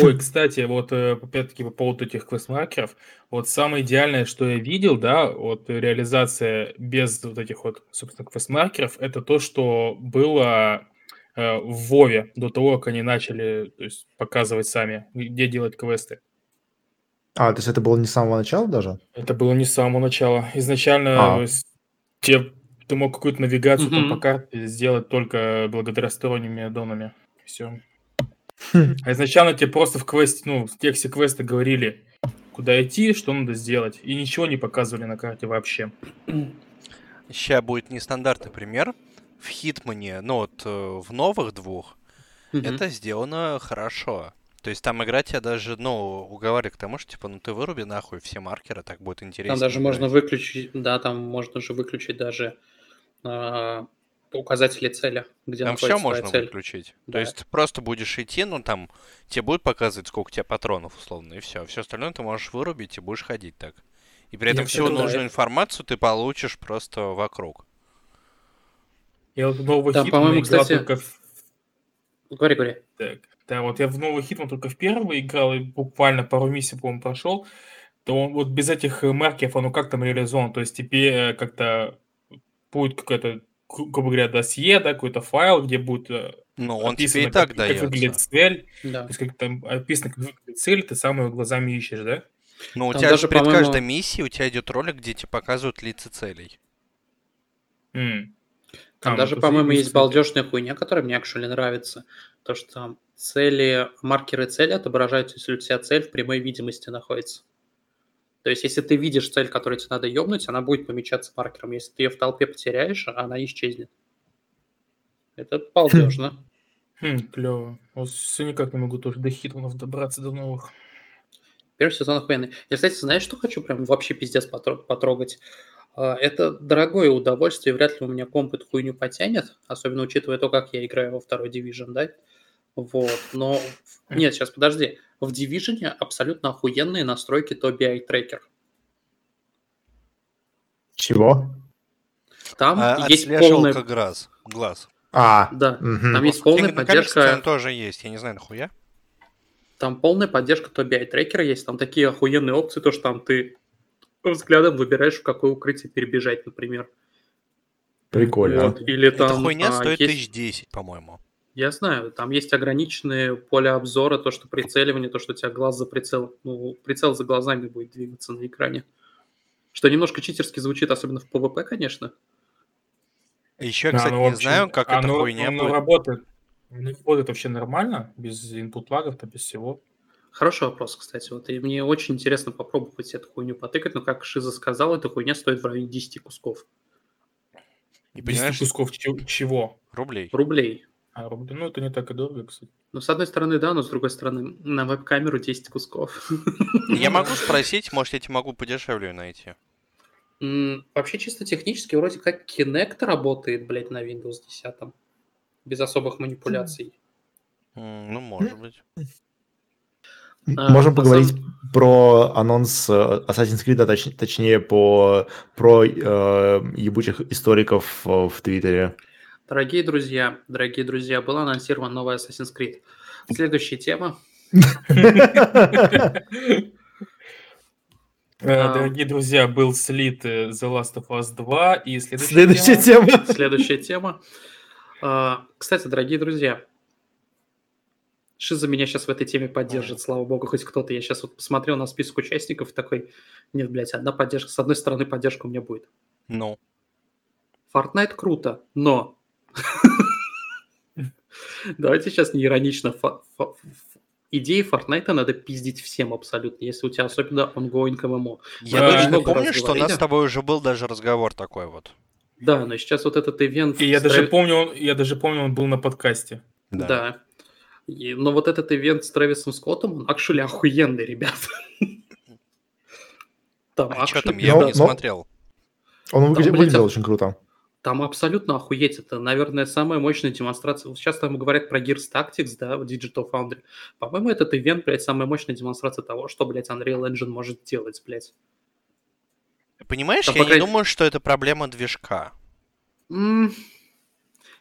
Ой, кстати, вот э, опять-таки по поводу этих квестмаркеров, вот самое идеальное, что я видел, да, вот реализация без вот этих вот, собственно, квестмаркеров, это то, что было э, в Вове до того, как они начали то есть, показывать сами, где делать квесты. А, то есть это было не с самого начала даже? Это было не с самого начала. Изначально А. то есть, те, ты мог какую-то навигацию там Мгм. по карте сделать только благодаря сторонними аддонами. Все. Хм. А изначально тебе просто в квесте, ну, в тексте квеста говорили, куда идти, что надо сделать. И ничего не показывали на карте вообще. Сейчас будет нестандартный пример. В Хитмане, ну вот э, в новых двух, Мгм. это сделано хорошо. То есть там игра тебя даже, ну, уговаривает к тому, что, типа, ну ты выруби нахуй все маркеры, так будет интереснее. Там даже можно играть. выключить, да, там можно же выключить даже а, указатели цели, где Там все можно цель. выключить. Да. То есть ты просто будешь идти, ну там тебе будет показывать, сколько у тебя патронов, условно, и все. Все остальное ты можешь вырубить и будешь ходить так. И при этом Нет, всю да, нужную это- информацию ты получишь просто вокруг. Я вот в новый Да, по-моему, кстати- только Говори, говори. Так, да, вот я в новый Hitman только в первый играл, и буквально пару миссий, по-моему, прошел, то он вот без этих э, маркеров, оно как там реализовано? То есть тебе э, как-то будет какое-то, гру- грубо говоря, досье, да, какой-то файл, где будет э, Ну, он тебе описано, и так как, как выглядит дается. цель, Да. то есть как там описано, как выглядит цель, ты сам ее глазами ищешь, да? Ну, у Там тебя даже, же перед по-моему- каждой миссией у тебя идет ролик, где тебе показывают лица целей. М. Там ну, даже, по-моему, есть балдежная хуйня, которая мне actually нравится. То, что цели, маркеры цели отображаются, если у тебя цель в прямой видимости находится. То есть, если ты видишь цель, которую тебе надо ёбнуть, она будет помечаться маркером. Если ты ее в толпе потеряешь, она исчезнет. Это балдежно. Хм, клево. Вот все никак не могу тоже до хитронов добраться до новых. Первый сезон охуенный. Я, кстати, знаешь, что хочу прям вообще пиздец потро- потрогать? А, Это дорогое удовольствие, вряд ли у меня комп эту хуйню потянет, особенно учитывая то, как я играю во второй Division, да? Вот, но... Нет, сейчас, подожди. В Division абсолютно охуенные настройки Eye Tracker. Чего? Там А, есть полная... глаз. Глаз. А, Да, мгм. там есть полная поддержка... он тоже есть. Я не знаю, нахуя. Там полная поддержка Eye Tracker есть. Там такие охуенные опции, то, что там ты взглядом выбираешь, в какое укрытие перебежать, например. прикольно. Вот, Или Эта там... хуйня а, стоит есть- тысяч десять, по-моему. Я знаю, там есть ограниченные поле обзора, то, что прицеливание, то, что у тебя глаз за прицел, ну, прицел за глазами будет двигаться на экране. Что немножко читерски звучит, особенно в PvP, конечно. Еще, я, Да, кстати, ну, в не общем, знаю, как эта оно- хуйня оно будет. работает. Оно работает вообще нормально, без input лагов, без всего. Хороший вопрос, кстати. Вот, и мне очень интересно попробовать эту хуйню потыкать, но, как Шиза сказал, эта хуйня стоит в районе 10 кусков. И 10 понимаешь, кусков че- чего? рублей. Рублей. А? Ну, это не так и дорого, кстати. Ну, с одной стороны, да, но с другой стороны, на веб-камеру 10 кусков. Я могу спросить, может, я тебе могу подешевле найти. Вообще, чисто технически, вроде как Kinect работает, блядь, на Windows 10. Без особых манипуляций. Ну, может быть. А, Можем поговорить самом- про анонс э, Assassin's Creed, а точ- точнее по, про э, ебучих историков э, в Твиттере. Дорогие друзья, дорогие друзья, была анонсирована новая Assassin's Creed. Следующая тема. Э. Дорогие друзья, был слит э, The Last of Us 2 и следующая, тема-. Следующая тема. А, Кстати, дорогие друзья, Шиза меня сейчас в этой теме поддержит, слава богу, хоть кто-то. Я сейчас вот посмотрел на список участников и такой, нет, блядь, одна поддержка, с одной стороны поддержка у меня будет. Ну. Fortnite круто, но... Давайте сейчас не иронично. Идеи Fortnite надо пиздить всем абсолютно, если у тебя особенно ongoing MMO. Я Да, точно помню, что у нас с тобой уже был даже разговор такой вот. Да, но сейчас вот этот ивент... И я с даже помню, он- я даже помню, он был на подкасте. Да. И- но вот этот ивент с Трэвисом Скоттом, он actually охуенный, ребят. Там, А что там? actually Я его Но- не но- смотрел. Он выглядел а- очень круто. Там абсолютно охуеть. Это, наверное, самая мощная демонстрация. Вот Сейчас там говорят про Gears Tactics, да, в Digital Foundry. По-моему, этот ивент, блядь, самая мощная демонстрация того, что, блядь, Unreal Engine может делать, блядь. Понимаешь, Там я пока- не думаю, что это проблема движка. М,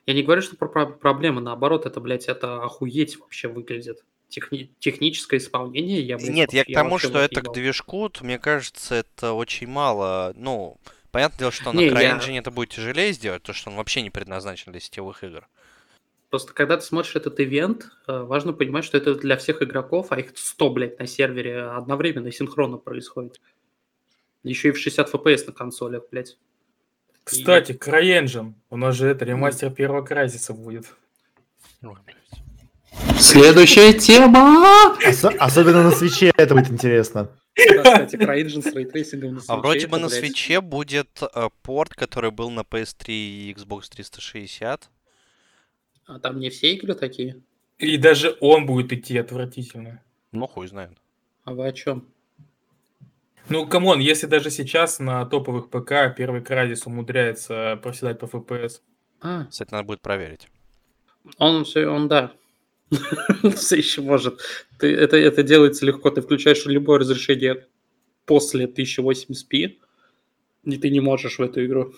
Я не говорю, что про про- проблема, наоборот, это, блядь, это охуеть вообще выглядит. Техни- Техническое исполнение, я, блядь, Нет, я к тому, вообще что это к движку, то, мне кажется, это очень мало. Ну, понятное дело, что на я- CryEngine это будет тяжелее сделать, то что он вообще не предназначен для сетевых игр. Просто когда ты смотришь этот ивент, э, важно понимать, что это для всех игроков, а их 100, блядь, на сервере одновременно и синхронно происходит. Еще и в 60 FPS на консолях, блядь. Кстати, CryEngine. У нас же это ремастер первого Крайзиса будет. Ой. Следующая тема! Ос- особенно на свиче это будет интересно. Кстати, CryEngine с рейтрейсингом на А вроде бы на свиче будет э, порт, который был на PS3 и Xbox 360. А там не все игры такие? И даже он будет идти отвратительно. Ну, хуй знает. А вы о чем? Ну, come on, если даже сейчас на топовых ПК первый Crysis умудряется проседать по FPS. А, Кстати, надо будет проверить. он все, он да. Все еще может. Ты, это, это делается легко. Ты включаешь любое разрешение после 1080p, и ты не можешь в эту игру.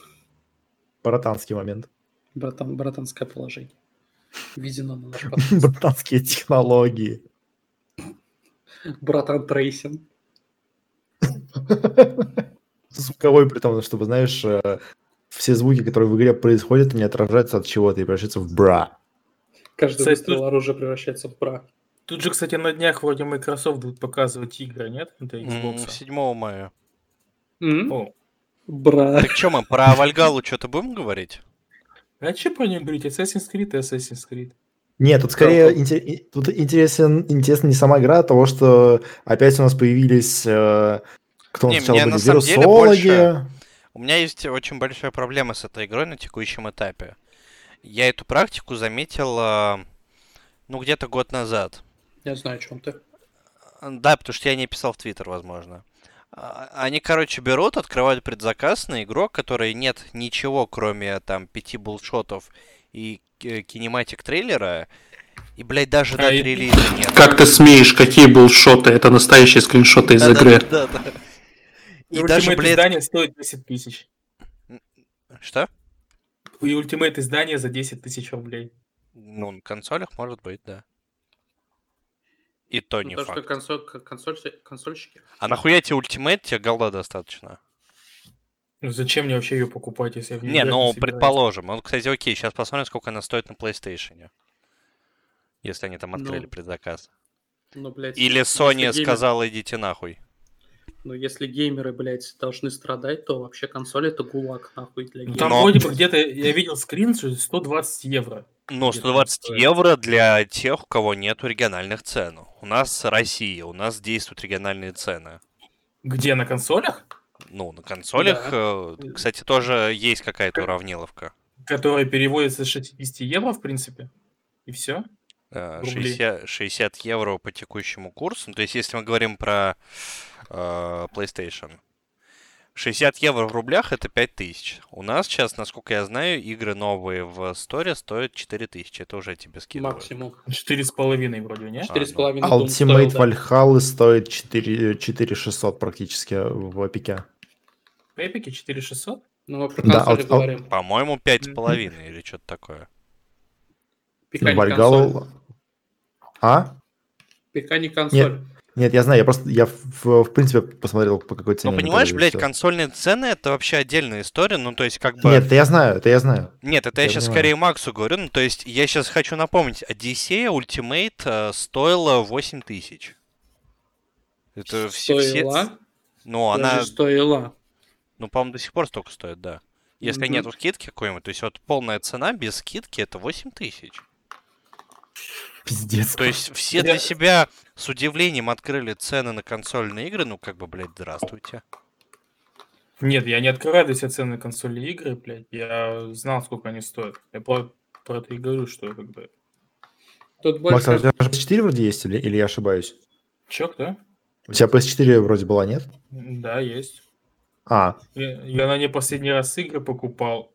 Братанский момент. Братан, братанское положение. Введено на наш. Братанские технологии. Братан трейсинг. Звуковой, при том, чтобы, знаешь, э, все звуки, которые в игре происходят, они отражаются от чего-то и превращаются в бра. Каждый Кстати, выстрел оружия превращается в бра. Тут же, кстати, на днях вроде Microsoft будут показывать игры, нет? Это М, Xbox. 7 мая. О, Брат. Так что мы про Вальгалу что-то будем говорить? а что про нее говорить? Assassin's Creed и Assassin's Creed. Нет, тут скорее тут интересен, интересна не сама игра, а того, что опять у нас появились э, кто Не, сначала мне были на самом деле вирусологи. больше- У меня есть очень большая проблема с этой игрой на текущем этапе. Я эту практику заметил, ну, где-то год назад. Я знаю, о чем ты. Да, потому что я не писал в Твиттер, возможно. А, Они, короче, берут, открывают предзаказ на игру, которой нет ничего, кроме там пяти булшотов и э, кинематик трейлера. И, блядь, даже А, даты и- релиза нет. Как ты смеешь? Какие булшоты? Это настоящие скриншоты из игры. Да-да-да-да. И И даже, блядь... издание стоит 10 тысяч. Что? И Ultimate издание за 10 тысяч рублей. Ну, на консолях может быть, да. И то не Ну, то, что факт. консоль, консоль, консольщики. А нахуя тебе ультимейт, тебе голда достаточно? Ну зачем мне вообще ее покупать, если я в Не, ну, собираюсь? предположим. Вот, кстати, окей, сейчас посмотрим, сколько она стоит на PlayStation. Если они там открыли Ну, предзаказ. Ну, блядь, Или Sony сказала, идите нахуй. Ну, если геймеры, блядь, должны страдать, то вообще консоль это гулаг, нахуй, для Ну, геймеров. там Но- вроде бы где-то, я видел скрин, что 120 евро. Ну, Где-то 120 стоит. евро для тех, у кого нету региональных цен. У нас Россия, у нас действуют региональные цены. Где, на консолях? Ну, на консолях, э, кстати, тоже есть какая-то уравниловка. Которые переводятся с 60 евро, в принципе. И все. Э, Рубли. 60, 60 евро по текущему курсу. То есть, если мы говорим про PlayStation, 60 евро в рублях это 5000. У нас сейчас, насколько я знаю, игры новые в сторе стоят 4000. Это уже тебе скидывают. Максимум. Четыре с половиной вроде, не? Четыре с ну. Ultimate стоил, да. Valhalla стоит 4, 4600 практически в пике. В Эпике 4600? Ну, мы про Да, консоли ал- ал- говорим. По-моему, 5,5 или что-то такое. Пика не консоль. Valhalla... А? Пика не консоль. Нет, я знаю, я просто, я в, в принципе посмотрел по какой цене. Ну, они понимаешь, блядь, консольные цены это вообще отдельная история. Ну, то есть, как бы. Нет, это я знаю, это я знаю. Нет, это я, Я сейчас понимаю. скорее Максу говорю. Ну, то есть, я сейчас хочу напомнить, Одиссея Ultimate э, стоила 8 тысяч. Это все, все... Стоила. Ну, Даже она, стоила. ну, по-моему, до сих пор столько стоит, да. Если Мгм. нету скидки какой-нибудь, то есть вот полная цена без скидки это 8 тысяч. Пиздец. То есть все для себя с удивлением открыли цены на консольные игры, ну как бы, блядь, здравствуйте. Нет, я не открываю для себя цены на консоли игры, блядь. Я знал, сколько они стоят. Я про, про это и говорю, что как бы... Тут Макс, а у больше... тебя PS4 вроде есть, или, или я ошибаюсь? Чё, кто? У тебя PS4 вроде была, нет? Да, есть. А, Я, я на ней последний раз игры покупал.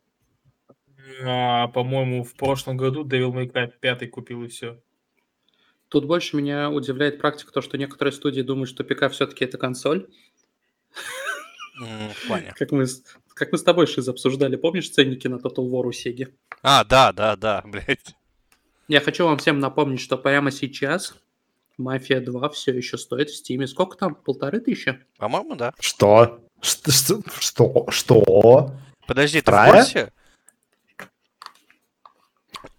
А, по-моему, в прошлом году Devil May Cry 5 купил и все. Тут больше меня удивляет практика, то, что некоторые студии думают, что ПК все-таки это консоль. М, В плане. Как мы, с- как мы с тобой, Шиз, обсуждали, помнишь ценники на Total War у Сеги? А, да, да, да, блядь. Я хочу вам всем напомнить, что прямо сейчас Мафия 2 все еще стоит в Стиме. Сколько там? Полторы тысячи? По-моему, да. что? Что? Что? Что? Подожди, ты в курсе?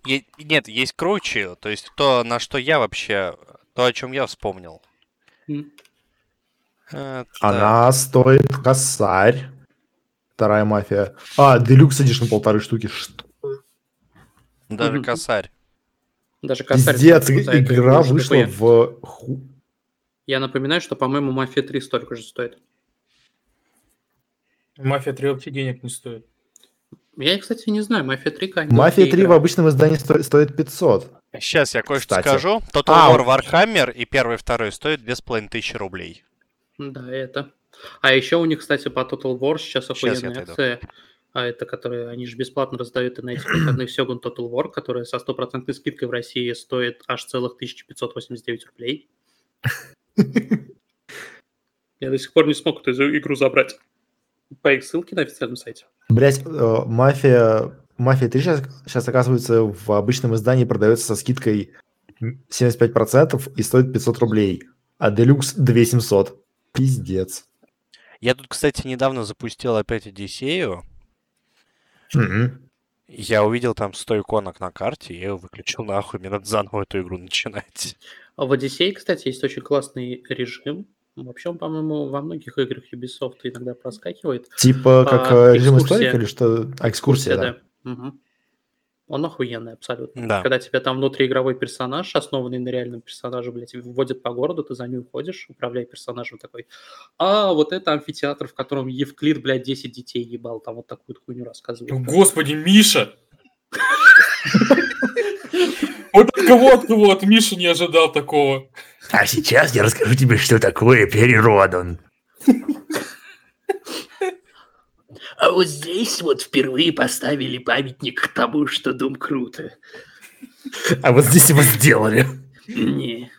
Е- Нет, есть круче, то есть то, на что я вообще, то, о чем я вспомнил. М. Э, так. Она стоит косарь. Вторая мафия. А, Deluxe Edition полторы штуки. Что? Даже Мгм. косарь. Даже косарь Пиздец, игра вышла в... ху- Я напоминаю, что, по-моему, Мафия 3 столько же стоит. Мафия 3 вообще денег не стоит. Я, кстати, не знаю, Мафия 3 как Мафия 3 в обычном издании сто- стоит 500. Сейчас я кое-что Кстати. скажу. Total А, War. Warhammer и первый и второй стоят 2500 рублей. Да, это. А еще у них, кстати, по Total War сейчас охуенная акция. А это, которые они же бесплатно раздают и на этих выходных Сёгун Total War, которая со стопроцентной скидкой в России стоит аж целых 1589 рублей. Я до сих пор не смог эту игру забрать. По их ссылке на официальном сайте. Блять, мафия... Мафия 3 сейчас, сейчас, оказывается, в обычном издании продается со скидкой 75% и стоит 500 рублей. А Deluxe 2700. Пиздец. Я тут, кстати, недавно запустил опять Одиссею. Мгм. Я увидел там 100 иконок на карте, я ее выключил нахуй, мне надо заново эту игру начинать. А в Одиссее, кстати, есть очень классный режим. Вообще, он, по-моему, во многих играх Ubisoft иногда проскакивает. Типа как А, режим экскурсия. историка или что? А, экскурсия, да. Мгм. Он охуенный абсолютно. Да. Когда тебя там внутриигровой персонаж, основанный на реальном персонаже, блядь, вводят по городу, ты за ним ходишь, управляя персонажем такой. А, вот это амфитеатр, в котором Евклид, блядь, 10 детей ебал. Там вот такую хуйню рассказывают. Господи, Миша! Вот от кого, от кого, от Миши не ожидал такого. А сейчас я расскажу тебе, что такое переродон. А вот здесь вот впервые поставили памятник тому, что дом круто. А вот здесь его сделали. Не.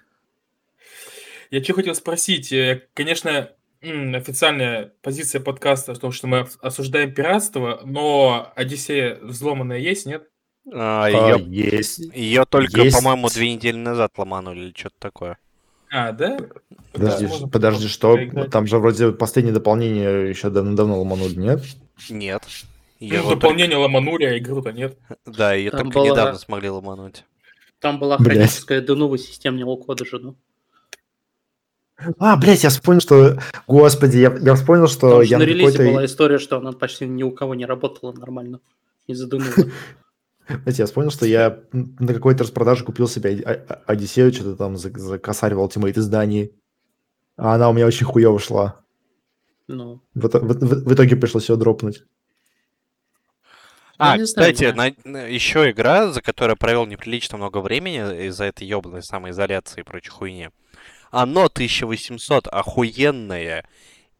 Я что хотел спросить. э, Конечно, официальная позиция подкаста в том, что мы ос- осуждаем пиратство, но Одиссея взломанная есть, нет? А, А, ее, есть. ее только, есть. по-моему, две недели назад ломанули или что-то такое. А, да? Подожди, Да, подожди, что? поиграть. Там же вроде последнее дополнение еще давно ломанули, нет? Нет. Её Ну, дополнение ломанули, а игру-то нет. только- Да, ее Там только была- недавно смогли ломануть. Там была Блядь. хроническая ДНУ системного кода же, ну. А, блядь, я вспомнил, что... Господи, я, я вспомнил, что же я на на релизе какой-то... была история, что она почти ни у кого не работала нормально из-за. Знаете, я вспомнил, что я на какой-то распродаже купил себе Одиссею, что-то там за, за косарь в Ultimate издании. А она у меня очень хуево шла. Ну, В, в- в- в итоге пришлось ее дропнуть. А, не знаю, кстати, да. еще игра, за которую я провел неприлично много времени из-за этой ебаной самоизоляции и прочей хуйни. Оно 1800, охуенное.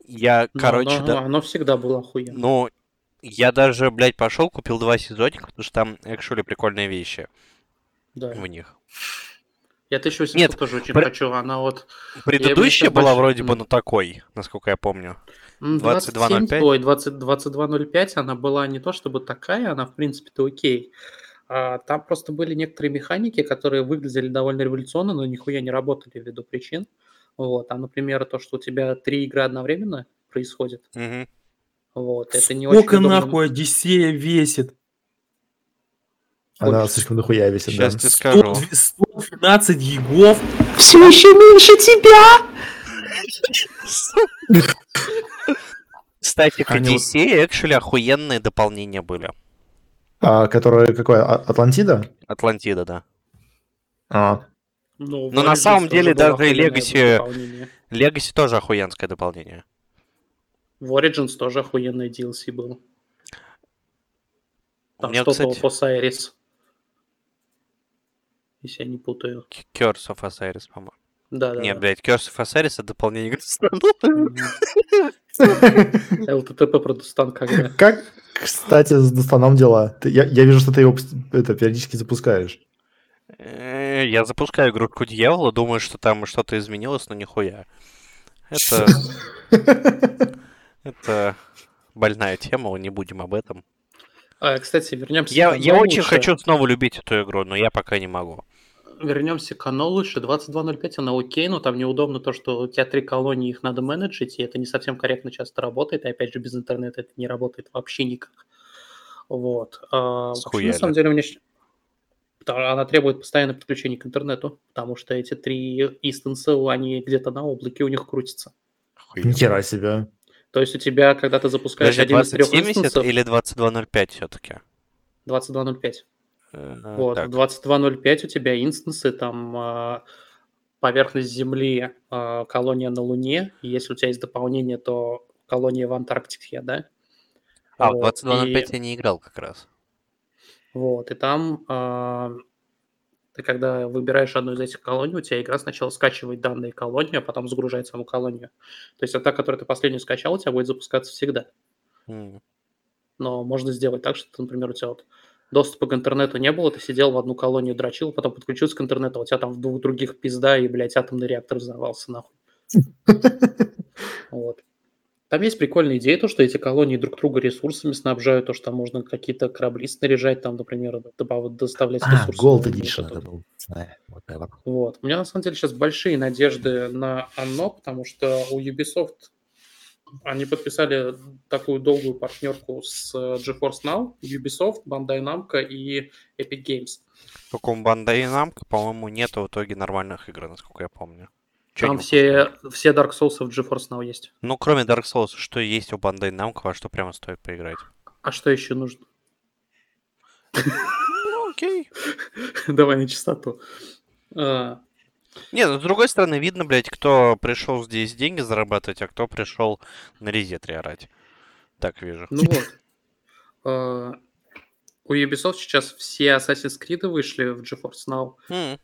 Я, ну, короче, оно, да... оно всегда было охуенно. Ну, я даже, блядь, пошел, купил два сезонника, потому что там, экшули, прикольные вещи да. в них. Я 1800 Нет, тоже очень при- хочу. Она вот Предыдущая была больше- вроде бы, ну, такой, насколько я помню. м, 22.05? 27, ой, 20, 22.05, она была не то чтобы такая, она в принципе-то окей. А, там просто были некоторые механики, которые выглядели довольно революционно, но нихуя не работали ввиду причин. Вот. А, например, то, что у тебя три игры одновременно происходит, Мгм. Вот, это не очень Сколько удобно. нахуй Одиссея весит? Она Очень слишком дохуя весит, да. Сейчас тебе скажу. 112 гигов. Все еще меньше тебя! Кстати, к Одиссее, actually, охуенные дополнения были. А, которая какое? А- Атлантида? Атлантида, да. А, Ну, Но на самом деле даже Legacy- дополнение. Legacy тоже охуенское дополнение. В Origins тоже охуенный DLC был. Там что-то кстати, Osiris. Если я не путаю. Curse of Osiris, по-моему. Да, да. Нет, блядь, Curse of Osiris это дополнение к ЛТТП Продустан когда? Как, кстати, с Достаном дела? Я, я вижу, что ты его это, периодически запускаешь. Э, Я запускаю игрушку дьявола, думаю, что там что-то изменилось, но нихуя. Это... Это больная тема, не будем об этом. А, кстати, вернемся Я, к я очень лучше. хочу снова любить эту игру, но я пока не могу. Вернемся к оно лучше. 22.05 она окей, но там неудобно то, что у тебя три колонии, их надо менеджить, и это не совсем корректно часто работает. И опять же, без интернета это не работает вообще никак. Вот. А, вообще, на самом деле, у меня щ- да, она требует постоянного подключения к интернету, потому что эти три инстанса, они где-то на облаке у них крутятся. Нихера себе. То есть у тебя, когда ты запускаешь Подожди, один из трех 2070 инстансов, или 2205 все-таки? 22.05. Вот, в 22.05 у тебя инстансы, там а, поверхность Земли, а, колония на Луне. И если у тебя есть дополнение, то колония в Антарктике, да? А, в Вот, 2205 и- я не играл как раз. Вот, и там а, ты когда выбираешь одну из этих колоний, у тебя игра сначала скачивает данные колонии, а потом загружает саму колонию. То есть, а та, которую ты последнюю скачал, у тебя будет запускаться всегда. М. Но можно сделать так, что, например, у тебя вот доступа к интернету не было, ты сидел в одну колонию, дрочил, потом подключился к интернету, а у тебя там в двух других пизда, и, блядь, атомный реактор взорвался, нахуй. Вот. Там есть прикольная идея, то, что эти колонии друг друга ресурсами снабжают, то, что там можно какие-то корабли снаряжать, там, например, добав- доставлять А, ресурсы. Gold Edition это был. Whatever. Вот. У меня на самом деле сейчас большие надежды на оно, потому что у Ubisoft Они подписали такую долгую партнерку с э, GeForce Now, Ubisoft, Bandai Namco и Epic Games. Только у Bandai Namco, по-моему, нету в итоге нормальных игр, насколько я помню. Там все, все Dark Souls в GeForce Now есть. Ну, кроме Dark Souls, что есть у Bandai Namco, во что прямо стоит поиграть? А что еще нужно? Ну, окей. Давай на чистоту. А, Не, ну, с другой стороны, видно, блядь, кто пришел здесь деньги зарабатывать, а кто пришел на резетре орать. Так вижу. Ну вот. А, У Ubisoft сейчас все Assassin's Creed вышли в GeForce Now.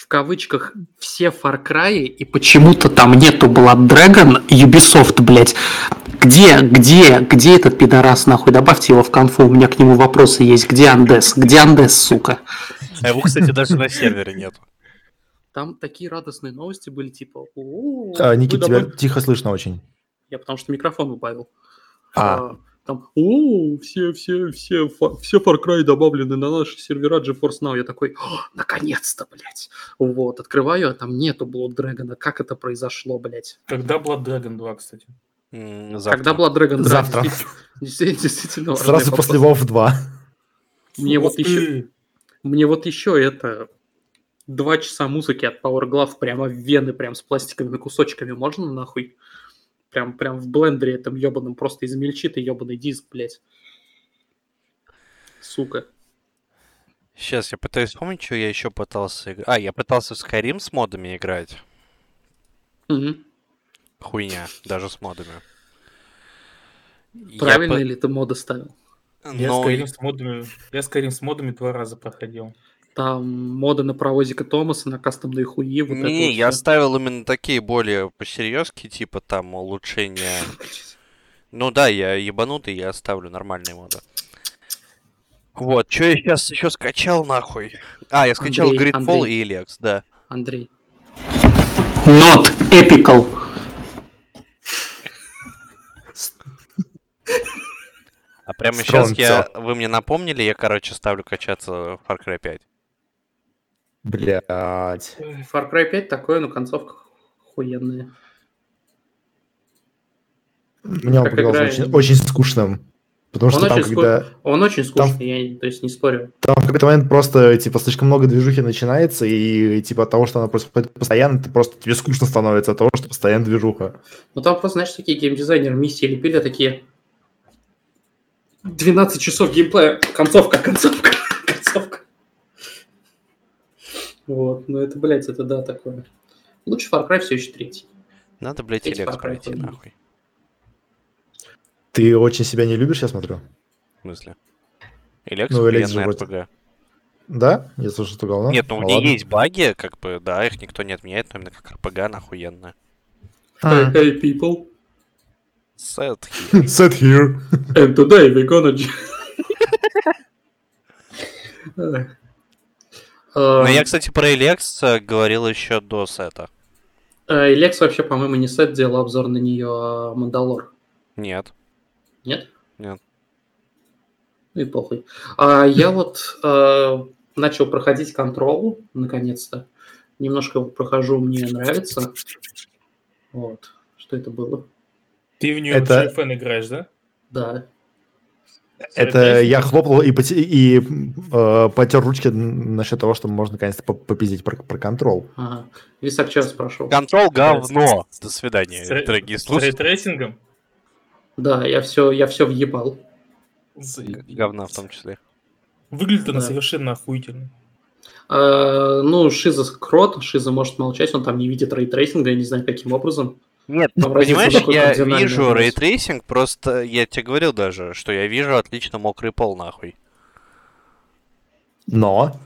В кавычках все Far Cry и почему-то там нету Blood Dragon Ubisoft, блядь. Где, где, где этот пидорас, нахуй? Добавьте его в конфу, у меня к нему вопросы есть. Где Андес? Где Андес, сука? А его, кстати, даже на сервере нету. Там такие радостные новости были, типа... «О, А, Никит, тебя тихо слышно очень. Я потому что микрофон убавил. А. А, там, о, все, все, все, все Far Cry добавлены на наши сервера GeForce Now. Я такой, «О, наконец-то, блядь. Вот, открываю, а там нету Blood Dragon. Как это произошло, блядь? Когда Blood Dragon 2, кстати? Завтра. Когда Blood Dragon 2? Завтра. Действительно, Сразу после WoW 2. Мне вот еще, мне вот еще это... Два часа музыки от Power Glove прямо в вены, прям с пластиковыми кусочками можно нахуй? Прям, прям в блендере этом ебаном просто измельчит и ебаный диск, блядь. Сука. Сейчас я пытаюсь вспомнить, что я еще пытался играть. А, я пытался в Skyrim с модами играть. Мгм. Хуйня, даже с модами. Я Правильно по- ли ты моды ставил? Я Но Skyrim с модами, я Skyrim с модами два раза проходил. Там моды на паровозика Томаса, на кастомные хуи, вот Не, вот я всё. ставил именно такие более посерьезки, типа там улучшения. Ну да, я ебанутый, я ставлю нормальные моды. Вот, что я сейчас еще скачал нахуй? А, я скачал Андрей, Gridfall Андрей. и Elex, да. Андрей. Not epical. А прямо сейчас Strong я, вы мне напомнили, я, короче, ставлю качаться в Far Cry 5. Блять. Far Cry 5 такое, но концовка охуенная. Мне он показался игра, очень, очень скучным. Потому что Он там, очень, когда... ску- он очень там- скучный, я то есть не спорю. Там в какой-то момент просто, типа, слишком много движухи начинается, и, типа, от того, что она происходит постоянно, ты просто тебе скучно становится от того, что постоянно движуха. Ну там просто, знаешь, такие геймдизайнеры миссии лепили, такие 12 часов геймплея, концовка, концовка. Вот, ну это, блядь, это да, такое. Лучше Far Cry все еще третий. Надо, блядь, Эти Elex Far Cry пройти, нахуй. Ты очень себя не любишь, я смотрю? В смысле? Elex Ну, Elex же вроде-. Да? Я слышу, что говно? Нет, ну у Ну нее есть баги, как бы, да, их никто не отменяет, но именно как RPG она охуенная. А. Hey, people, Set here. Set here. and today we're gonna... Эх. Ну, Э, я, кстати, про Elex э, говорил еще до сета. э, Лекс вообще, по-моему, не сет делал обзор на нее, а Мандалор. Нет. Нет? Нет. Ну и похуй. А я вот э, начал проходить контрол, наконец-то. Немножко его прохожу, мне нравится. Вот. Что это было? Ты в нее Это- GFN играешь, да? Да. Это я хлопал и, поте- и э, потер ручки насчет того, что можно наконец-то по- попиздить про, про контрол. Ага. Висак что спрашивал? Контрол говно. До свидания, С дорогие С слушатели. рейтрейсингом? Да, я все, я все въебал. Говна в том числе. Выглядит она Да. совершенно охуительно. Э, ну, Шиза крот, Шиза может молчать, он там не видит рейтрейсинга, я не знаю, каким образом. Нет, разница понимаешь, я вижу рейтрейсинг, просто я тебе говорил даже, что я вижу отлично мокрый пол, нахуй. Но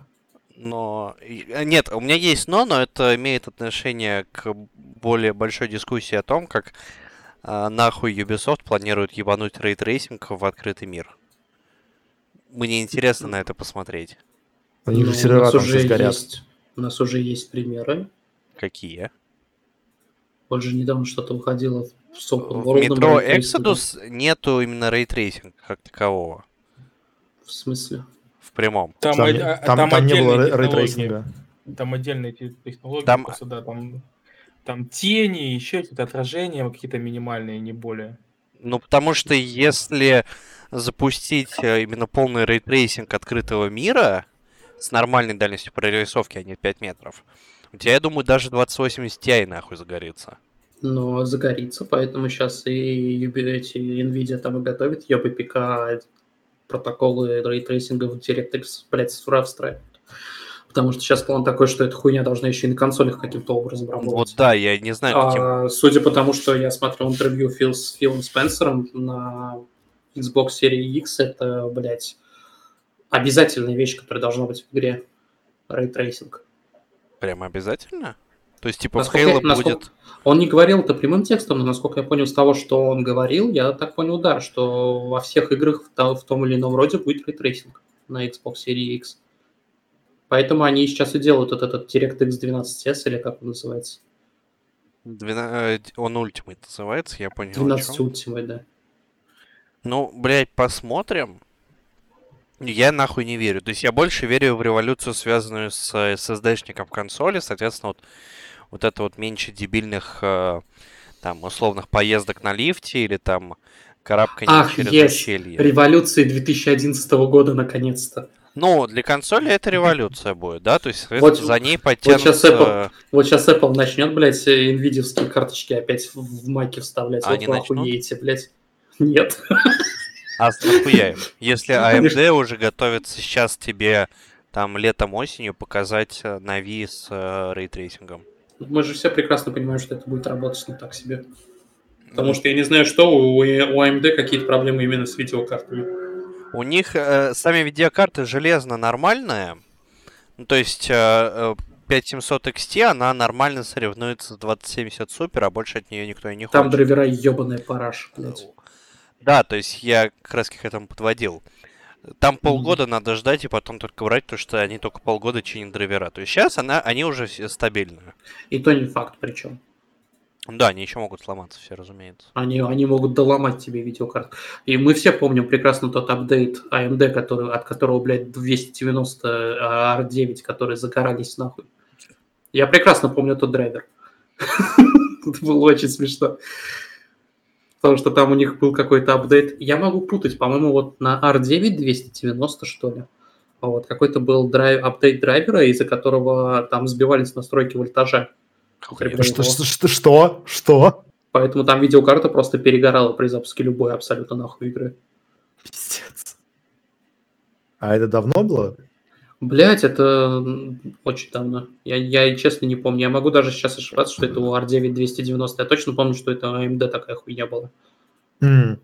Но... э, Нет, у меня есть но, но это имеет отношение к более большой дискуссии о том, как а, нахуй Ubisoft планирует ебануть рейтрейсинг в открытый мир. Мне интересно на это посмотреть. у них Ну, же сервера там уже сейчас горят. есть, у нас уже есть примеры. Какие? Вот же недавно что-то выходило с Open В World. метро рейтрейсингом. Exodus нету именно рейтрейсинга как такового. В смысле? В прямом. Там, Там, не- а- там- там там не было рейтрейсинга. Там отдельные те- технологии, Там- просто, да, там Там тени, еще какие-то отражения, какие-то минимальные, не более. Ну, потому что если запустить э, именно полный рейтрейсинг открытого мира с нормальной дальностью прорисовки, а не 5 метров, у тебя, я думаю, даже 2080 Ti нахуй загорится. Но загорится, поэтому сейчас и эти NVIDIA там и готовят EPPK протоколы рейтрейсинга в DirectX, блядь, в встраивают. Потому что сейчас план такой, что эта хуйня должна еще и на консолях каким-то образом работать. Вот да, я не знаю, каким... А, судя по тому, что я смотрел интервью Фил с Филом Спенсером на Xbox Series X, это, блядь, обязательная вещь, которая должна быть в игре. Рейтрейсинг. Прям обязательно? То есть, типа, Насколько я- Halo насколько- будет... Он не говорил это прямым текстом, но насколько я понял из того, что он говорил, я так понял, да, что во всех играх в, то- в том или ином роде будет рейтрейсинг на Xbox Series X. Поэтому они сейчас и делают вот этот DirectX 12S, или как он называется. 12... э, Он Ultimate называется, я понял. о 12 чём. Ultimate, да. Ну, блядь, посмотрим. Я нахуй не верю. То есть я больше верю в революцию, связанную с э, SSD-шником консоли. Соответственно, вот, вот это вот меньше дебильных э, там условных поездок на лифте или там карабканье Ах, через yes. ущелье. Революции 2011 года, наконец-то. Ну, для консоли это революция будет, да? То есть, Вот- за ней подтянутся... Apple- Вот сейчас Apple начнет, блядь, nvidia карточки опять в, маки вставлять. Они вот вы начнут? охуеете, блядь. Нет. А нахуя им? Если Ну, AMD конечно. уже готовится сейчас тебе там летом-осенью показать э, Navi с э, рейтрейсингом. Мы же все прекрасно понимаем, что это будет работать не так себе. Потому что я не знаю, что у, у AMD какие-то проблемы именно с видеокартами. У них э, сами видеокарты железно нормальная. Ну, то есть э, э, 5700 XT, она нормально соревнуется с 2070 Super, а больше от нее никто и не Там хочет. драйвера ебаная параш, блядь. Да, то есть я как раз к этому подводил. Там полгода надо ждать и потом только брать, потому что они только полгода чинят драйвера. То есть сейчас она, они уже все стабильные. И то не факт причем. Да, они еще могут сломаться все, разумеется. Они, они могут доломать тебе видеокарту. И мы все помним прекрасно тот апдейт AMD, который, от которого, блядь, 290 R9, которые загорались нахуй. Я прекрасно помню тот драйвер. Это было очень смешно. Потому что там у них был какой-то апдейт. Я могу путать, по-моему, вот на R9 290, что ли. А Вот какой-то был драйв, апдейт драйвера, из-за которого там сбивались настройки вольтажа. Что, что, что, что? Что? Поэтому там видеокарта просто перегорала при запуске любой абсолютно нахуй игры. Пиздец. А это давно было? Блять, это очень давно. Я, я честно не помню. Я могу даже сейчас ошибаться, что это у R9 290. Я точно помню, что это AMD такая хуйня была. М,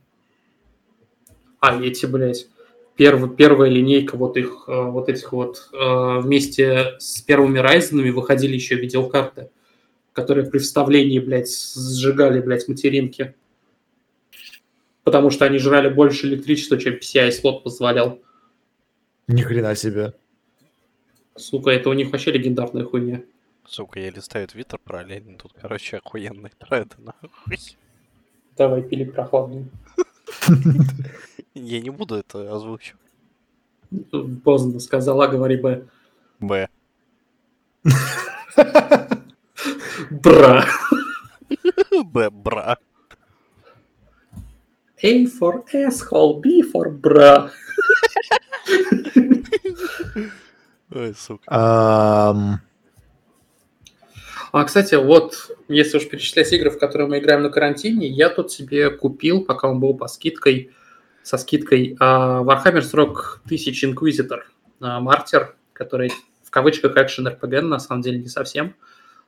А, эти, блядь, перв, первая линейка вот их, э, вот этих вот, э, вместе с первыми Ryzen выходили еще видеокарты, которые при вставлении, блядь, сжигали, блядь, материнки. Потому что они жрали больше электричества, чем PCI-слот позволял. Ни хрена себе. Сука, это у них вообще легендарная хуйня. Сука, я листаю твиттер параллельно, тут, короче, охуенный тред, нахуй. Давай пили прохладную. Я не буду это озвучивать. Поздно сказала, говори бы. Б. Бра. Б, бра. A for asshole, B for бра. Ой, сука. А, кстати, вот, если уж перечислять игры, в которые мы играем на карантине, я тут себе купил, пока он был по скидкой, со скидкой, а, Warhammer 40 тысяч Inquisitor а, Мартер, который в кавычках экшен RPG, на самом деле не совсем.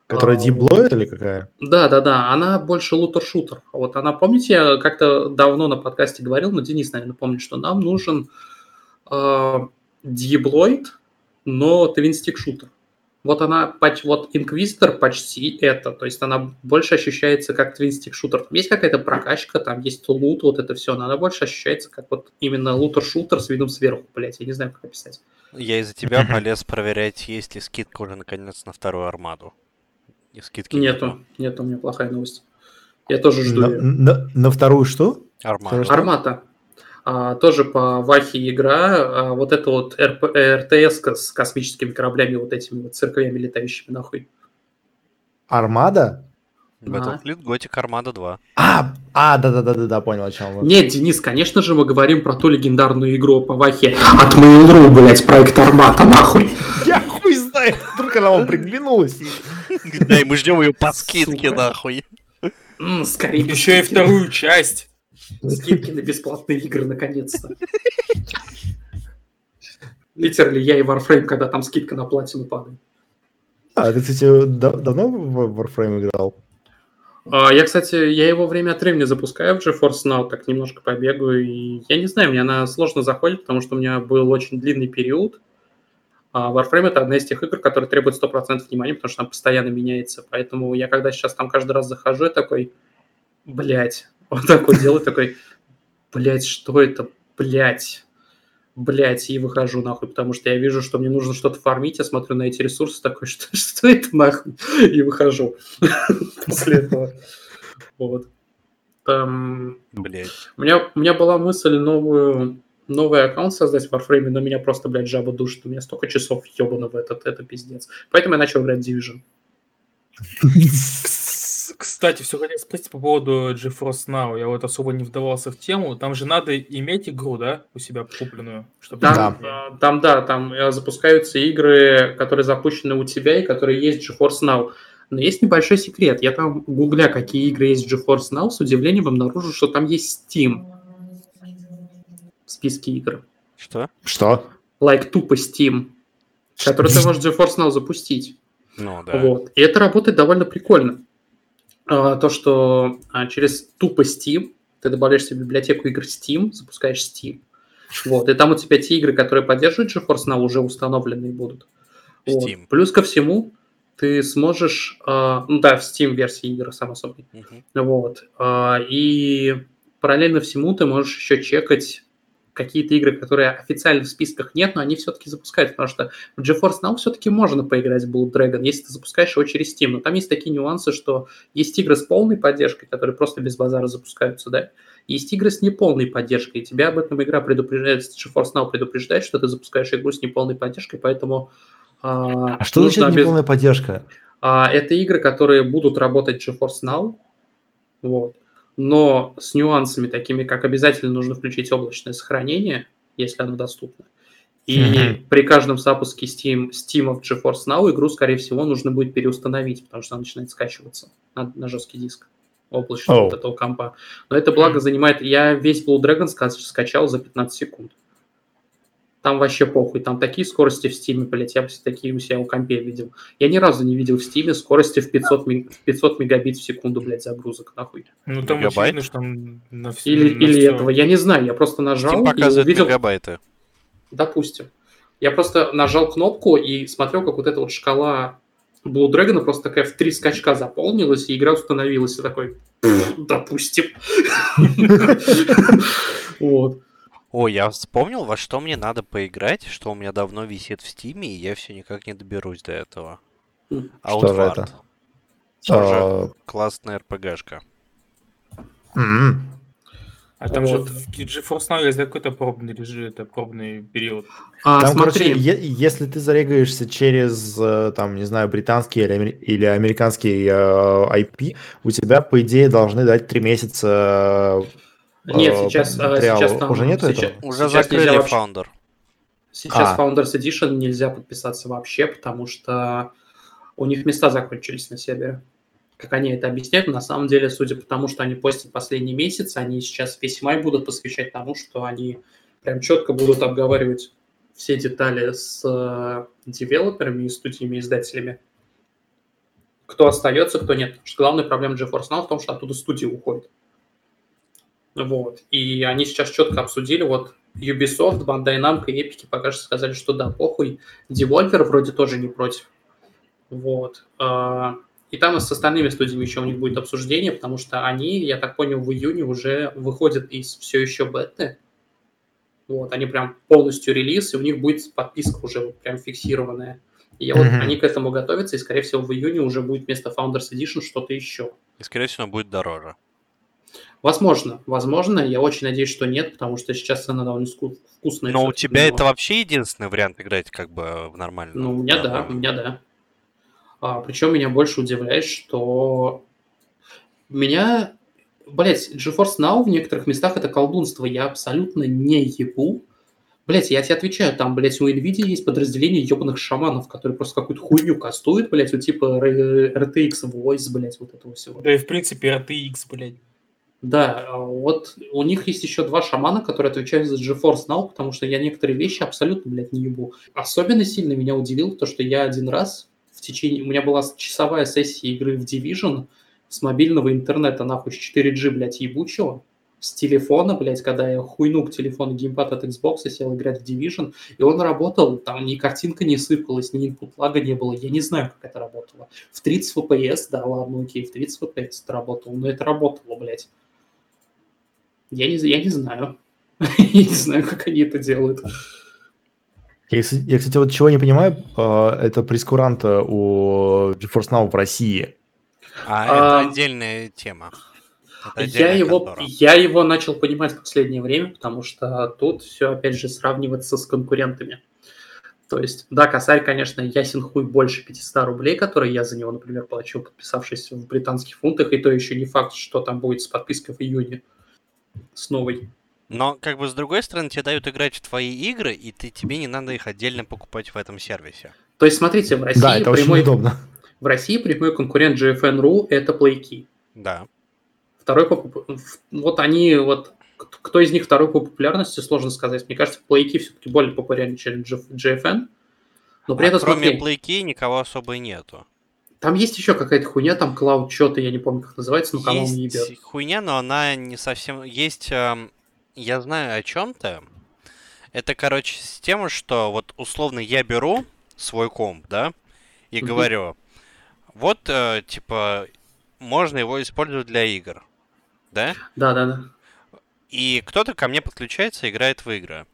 Которая А, диблоид или какая? Да, да, да, она больше лутер-шутер. Вот она, помните, я как-то давно на подкасте говорил, но Денис, наверное, помнит, что нам нужен э, Diabloid, но твинстик шутер. Вот она, вот Inquisitor почти это, то есть она больше ощущается как твинстик шутер. Там есть какая-то прокачка, там есть лут, вот это все, но она больше ощущается как вот именно лутер-шутер с видом сверху, блять, я не знаю, как описать. Я из-за тебя полез проверять, есть ли скидка уже наконец на вторую армаду. И скидки Нету, нету, у меня плохая новость. Я тоже жду На, её. на- на вторую что? Армаду. Что? Армата. А, тоже по Вахе игра. А, вот это вот РП, РТС с космическими кораблями, вот этими вот церквями летающими нахуй. Армада? Battlefield Gothic Armada 2. А, а, да-да-да-да, понял, о чем вы. Нет, Денис, конечно же, мы говорим про ту легендарную игру по Вахе. От Mail.ru, блядь, проект Армата, нахуй. Я хуй знает, вдруг она вам приглянулась. Да, и мы ждем ее по скидке, нахуй. Скорее Еще и вторую часть. Скидки на бесплатные игры, наконец-то. Литерали я и Warframe, когда там скидка на платину падает. А, ты, кстати, да- давно в Warframe играл? А, Я, кстати, я его время от времени запускаю в GeForce Now, так немножко побегаю, и я не знаю, мне она сложно заходит, потому что у меня был очень длинный период. А Warframe — это одна из тех игр, которые требует 100% внимания, потому что она постоянно меняется. Поэтому я когда сейчас там каждый раз захожу, я такой, блядь, вот так вот делаю, такой, блядь, что это, блядь, блядь, и выхожу нахуй, потому что я вижу, что мне нужно что-то фармить, я смотрю на эти ресурсы, такой, что, что это нахуй, и выхожу после этого. Вот. Там, Блять. у меня, у меня была мысль новую, новый аккаунт создать в Warframe, но меня просто, блядь, жаба душит. У меня столько часов ебано в этот, это пиздец. Поэтому я начал играть в Division. Кстати, все хотел спросить по поводу GeForce Now. Я вот особо не вдавался в тему. Там же надо иметь игру, да, у себя купленную? Чтобы Там, Да. там, да, там э, запускаются игры, которые запущены у тебя и которые есть в GeForce Now. Но есть небольшой секрет. Я там, гугля, какие игры есть в GeForce Now, с удивлением обнаружил, что там есть Steam в списке игр. Что? Что? Like тупо Steam, который ты можешь GeForce Now запустить. Ну, да. Вот. И это работает довольно прикольно. А, То, что а, через тупо Steam ты добавляешь себе библиотеку игр Steam, запускаешь Steam. Вот. И там у тебя те игры, которые поддерживают GeForce Now, уже установленные будут. Вот. Steam. Плюс ко всему, ты сможешь... а, Ну да, в Steam версии игр, само собой. Мгм. Вот. А, И параллельно всему ты можешь еще чекать какие-то игры, которые официально в списках нет, но они все-таки запускают, потому что в GeForce Now все-таки можно поиграть в Blue Dragon, если ты запускаешь его через Steam. Но там есть такие нюансы, что есть игры с полной поддержкой, которые просто без базара запускаются, да, есть игры с неполной поддержкой, и тебя об этом игра предупреждает, GeForce Now предупреждает, что ты запускаешь игру с неполной поддержкой, поэтому а, А что значит обяз- неполная поддержка? а, это игры, которые будут работать в GeForce Now, вот, но с нюансами такими, как обязательно нужно включить облачное сохранение, если оно доступно. И Мгм. при каждом запуске Steam, Steam в GeForce Now игру, скорее всего, нужно будет переустановить, потому что она начинает скачиваться на, на жесткий диск облачного Оу. вот этого компа. Но это благо занимает... Я весь Blue Dragon ска- скачал за 15 секунд. Там вообще похуй. Там такие скорости в Steam, блядь, я бы такие у себя у компе видел. Я ни разу не видел в Steam скорости в 500, ми- в 500 мегабит в секунду, блядь, загрузок, нахуй. Ну, там Мегабайт? очевидно, что там на все. Или, или этого, я не знаю, я просто нажал Steam и показывает увидел... мегабайты. Допустим. Я просто нажал кнопку и смотрел, как вот эта вот шкала Blue Dragon просто такая в три скачка заполнилась, и игра установилась. И такой, «Пф, допустим. Вот. О, я вспомнил, во что мне надо поиграть, что у меня давно висит в стиме, и я все никак не доберусь до этого. М, что же Outward. это? Тоже А, классная РПГшка. м. А там же в GeForce Now есть какой-то пробный режим, это пробный период. А, Там, смотри, короче, е- если ты зарегаешься через, э, там, не знаю, британский или, амер- или американский э, IP, у тебя, по идее, должны дать три месяца э, нет, сейчас, а, материала. сейчас там... Уже нету сейчас- этого? Уже сейчас нельзя закрыли вообще- Founder. Сейчас А. Founders Edition нельзя подписаться вообще, потому что у них места закончились на сервере. Как они это объясняют, на самом деле, судя по тому, что они постят последний месяц, они сейчас весь май будут посвящать тому, что они прям четко будут обговаривать все детали с э, девелоперами и студиями, издателями. Кто остается, кто нет. Потому что главная проблема GeForce Now в том, что оттуда студии уходят. Вот. И они сейчас четко обсудили, вот Ubisoft, Bandai Namco и Epic пока что сказали, что да, похуй. Devolver вроде тоже не против. Вот. А, И там и с остальными студиями еще у них будет обсуждение, потому что они, я так понял, в июне уже выходят из все еще беты. Вот, они прям полностью релиз, и у них будет подписка уже вот прям фиксированная. И вот Мгм. они к этому готовятся, и, скорее всего, в июне уже будет вместо Founders Edition что-то еще. И, скорее всего, будет дороже. Возможно, возможно, я очень надеюсь, что нет, потому что сейчас цена довольно вкусная. Но у тебя это него. вообще единственный вариант играть как бы в нормальном. Ну, у меня да, у нормальном. меня да. А, причем меня больше удивляет, что Меня, блять, GeForce Now в некоторых местах это колдунство. Я абсолютно не ебу. Блять, я тебе отвечаю, там, блядь, у NVIDIA есть подразделение ебаных шаманов, которые просто какую-то хуйню кастуют, блядь, вот типа RTX Voice, блядь, вот этого всего. Да и в принципе RTX, блядь. Да, а вот у них есть еще два шамана, которые отвечают за GeForce Now, потому что я некоторые вещи абсолютно, блядь, не ебу. Особенно сильно меня удивило то, что я один раз в течение... У меня была часовая сессия игры в Division с мобильного интернета, нахуй, с 4G, блядь, ебучего, с телефона, блядь, когда я хуйнул к телефону геймпад от Xbox и сел играть в Division, и он работал, там ни картинка не сыпалась, ни input лага не было, я не знаю, как это работало. В 30 FPS, да, ладно, окей, в 30 FPS это работало, но это работало, блядь. Я не, я не знаю. я не знаю, как они это делают. Я, кстати, я, кстати, вот чего не понимаю, э, это прескурант э, у GeForce Now в России. А, А, это отдельная тема. Это Я его, контора. я его начал понимать в последнее время, потому что тут все, опять же, сравнивается с конкурентами. То есть, да, косарь, конечно, ясен хуй больше 500 рублей, которые я за него, например, плачу, подписавшись в британских фунтах, и то еще не факт, что там будет с подпиской в июне с новой. Но, как бы, с другой стороны, тебе дают играть в твои игры, и ты, тебе не надо их отдельно покупать в этом сервисе. То есть, смотрите, в России, да, это очень прямой, удобно. в России прямой конкурент GFN.ru – это PlayKey. Да. Второй по вот они вот кто из них второй по популярности, сложно сказать. Мне кажется, PlayKey все-таки более популярнее, чем GF GFN. Но при А этом кроме смотри, PlayKey никого особо и нету. Там есть еще какая-то хуйня, там Cloud что-то, я не помню, как называется, но канал не ебет. Хуйня, но она не совсем... Есть... эм, Я знаю о чем-то. Это, короче, система, что вот условно я беру свой комп, да, и Мгм. говорю, вот, э, типа, можно его использовать для игр, да? Да, да, да. И кто-то ко мне подключается и играет в игры.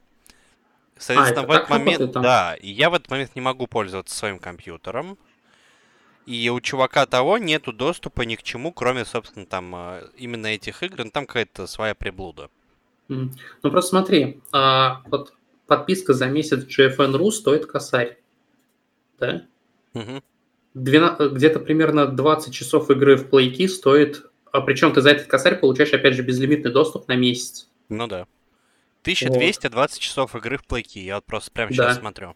Соответственно, это в этот момент, да, и я в этот момент не могу пользоваться своим компьютером. И у чувака того нету доступа ни к чему, кроме, собственно, там э, именно этих игр. Ну, там какая-то своя приблуда. Ну просто смотри, а, вот подписка за месяц GFN.ru стоит косарь. Да? Мгм. Двена- Где-то примерно 20 часов игры в PlayKey стоит, а причем ты за этот косарь получаешь, опять же, безлимитный доступ на месяц. Ну да. 1220 часов игры в плейки. Я вот просто прямо Да. сейчас смотрю.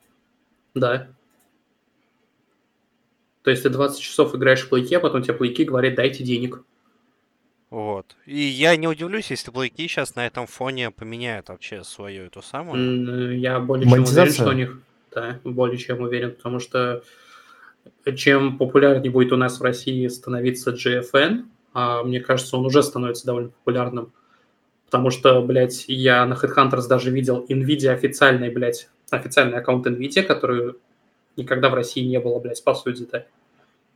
Да. То есть ты 20 часов играешь в плейки, а потом тебе плейки говорят, дайте денег. Вот. И я не удивлюсь, если плейки сейчас на этом фоне поменяют вообще свою эту самую. Я более чем уверен, что у них... Да, более чем уверен, потому что чем популярнее будет у нас в России становиться GFN, а мне кажется, он уже становится довольно популярным, потому что, блядь, я на Headhunters даже видел NVIDIA официальный, блядь, официальный аккаунт NVIDIA, который никогда в России не было, блядь, по сути, да.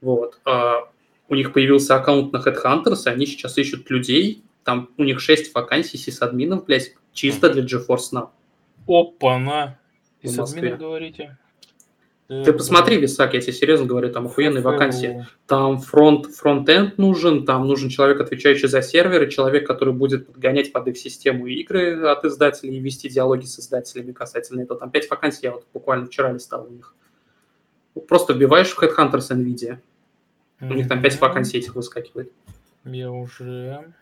Вот. А у них появился аккаунт на Headhunters, и они сейчас ищут людей, там у них 6 вакансий сисадминов, блядь, чисто для GeForce Now. Опа-на. И В с Москве. админом говорите? Ты посмотри, Висак, я тебе серьезно говорю, там охуенные вакансии. Там фронт, фронтенд нужен, там нужен человек, отвечающий за серверы, человек, который будет подгонять под их систему игры от издателей и вести диалоги с издателями касательно этого. Там 5 вакансий, я вот буквально вчера листал у них. Просто вбиваешь в Headhunters NVIDIA, у них там 5 Мгм. вакансий этих выскакивает. Я уже...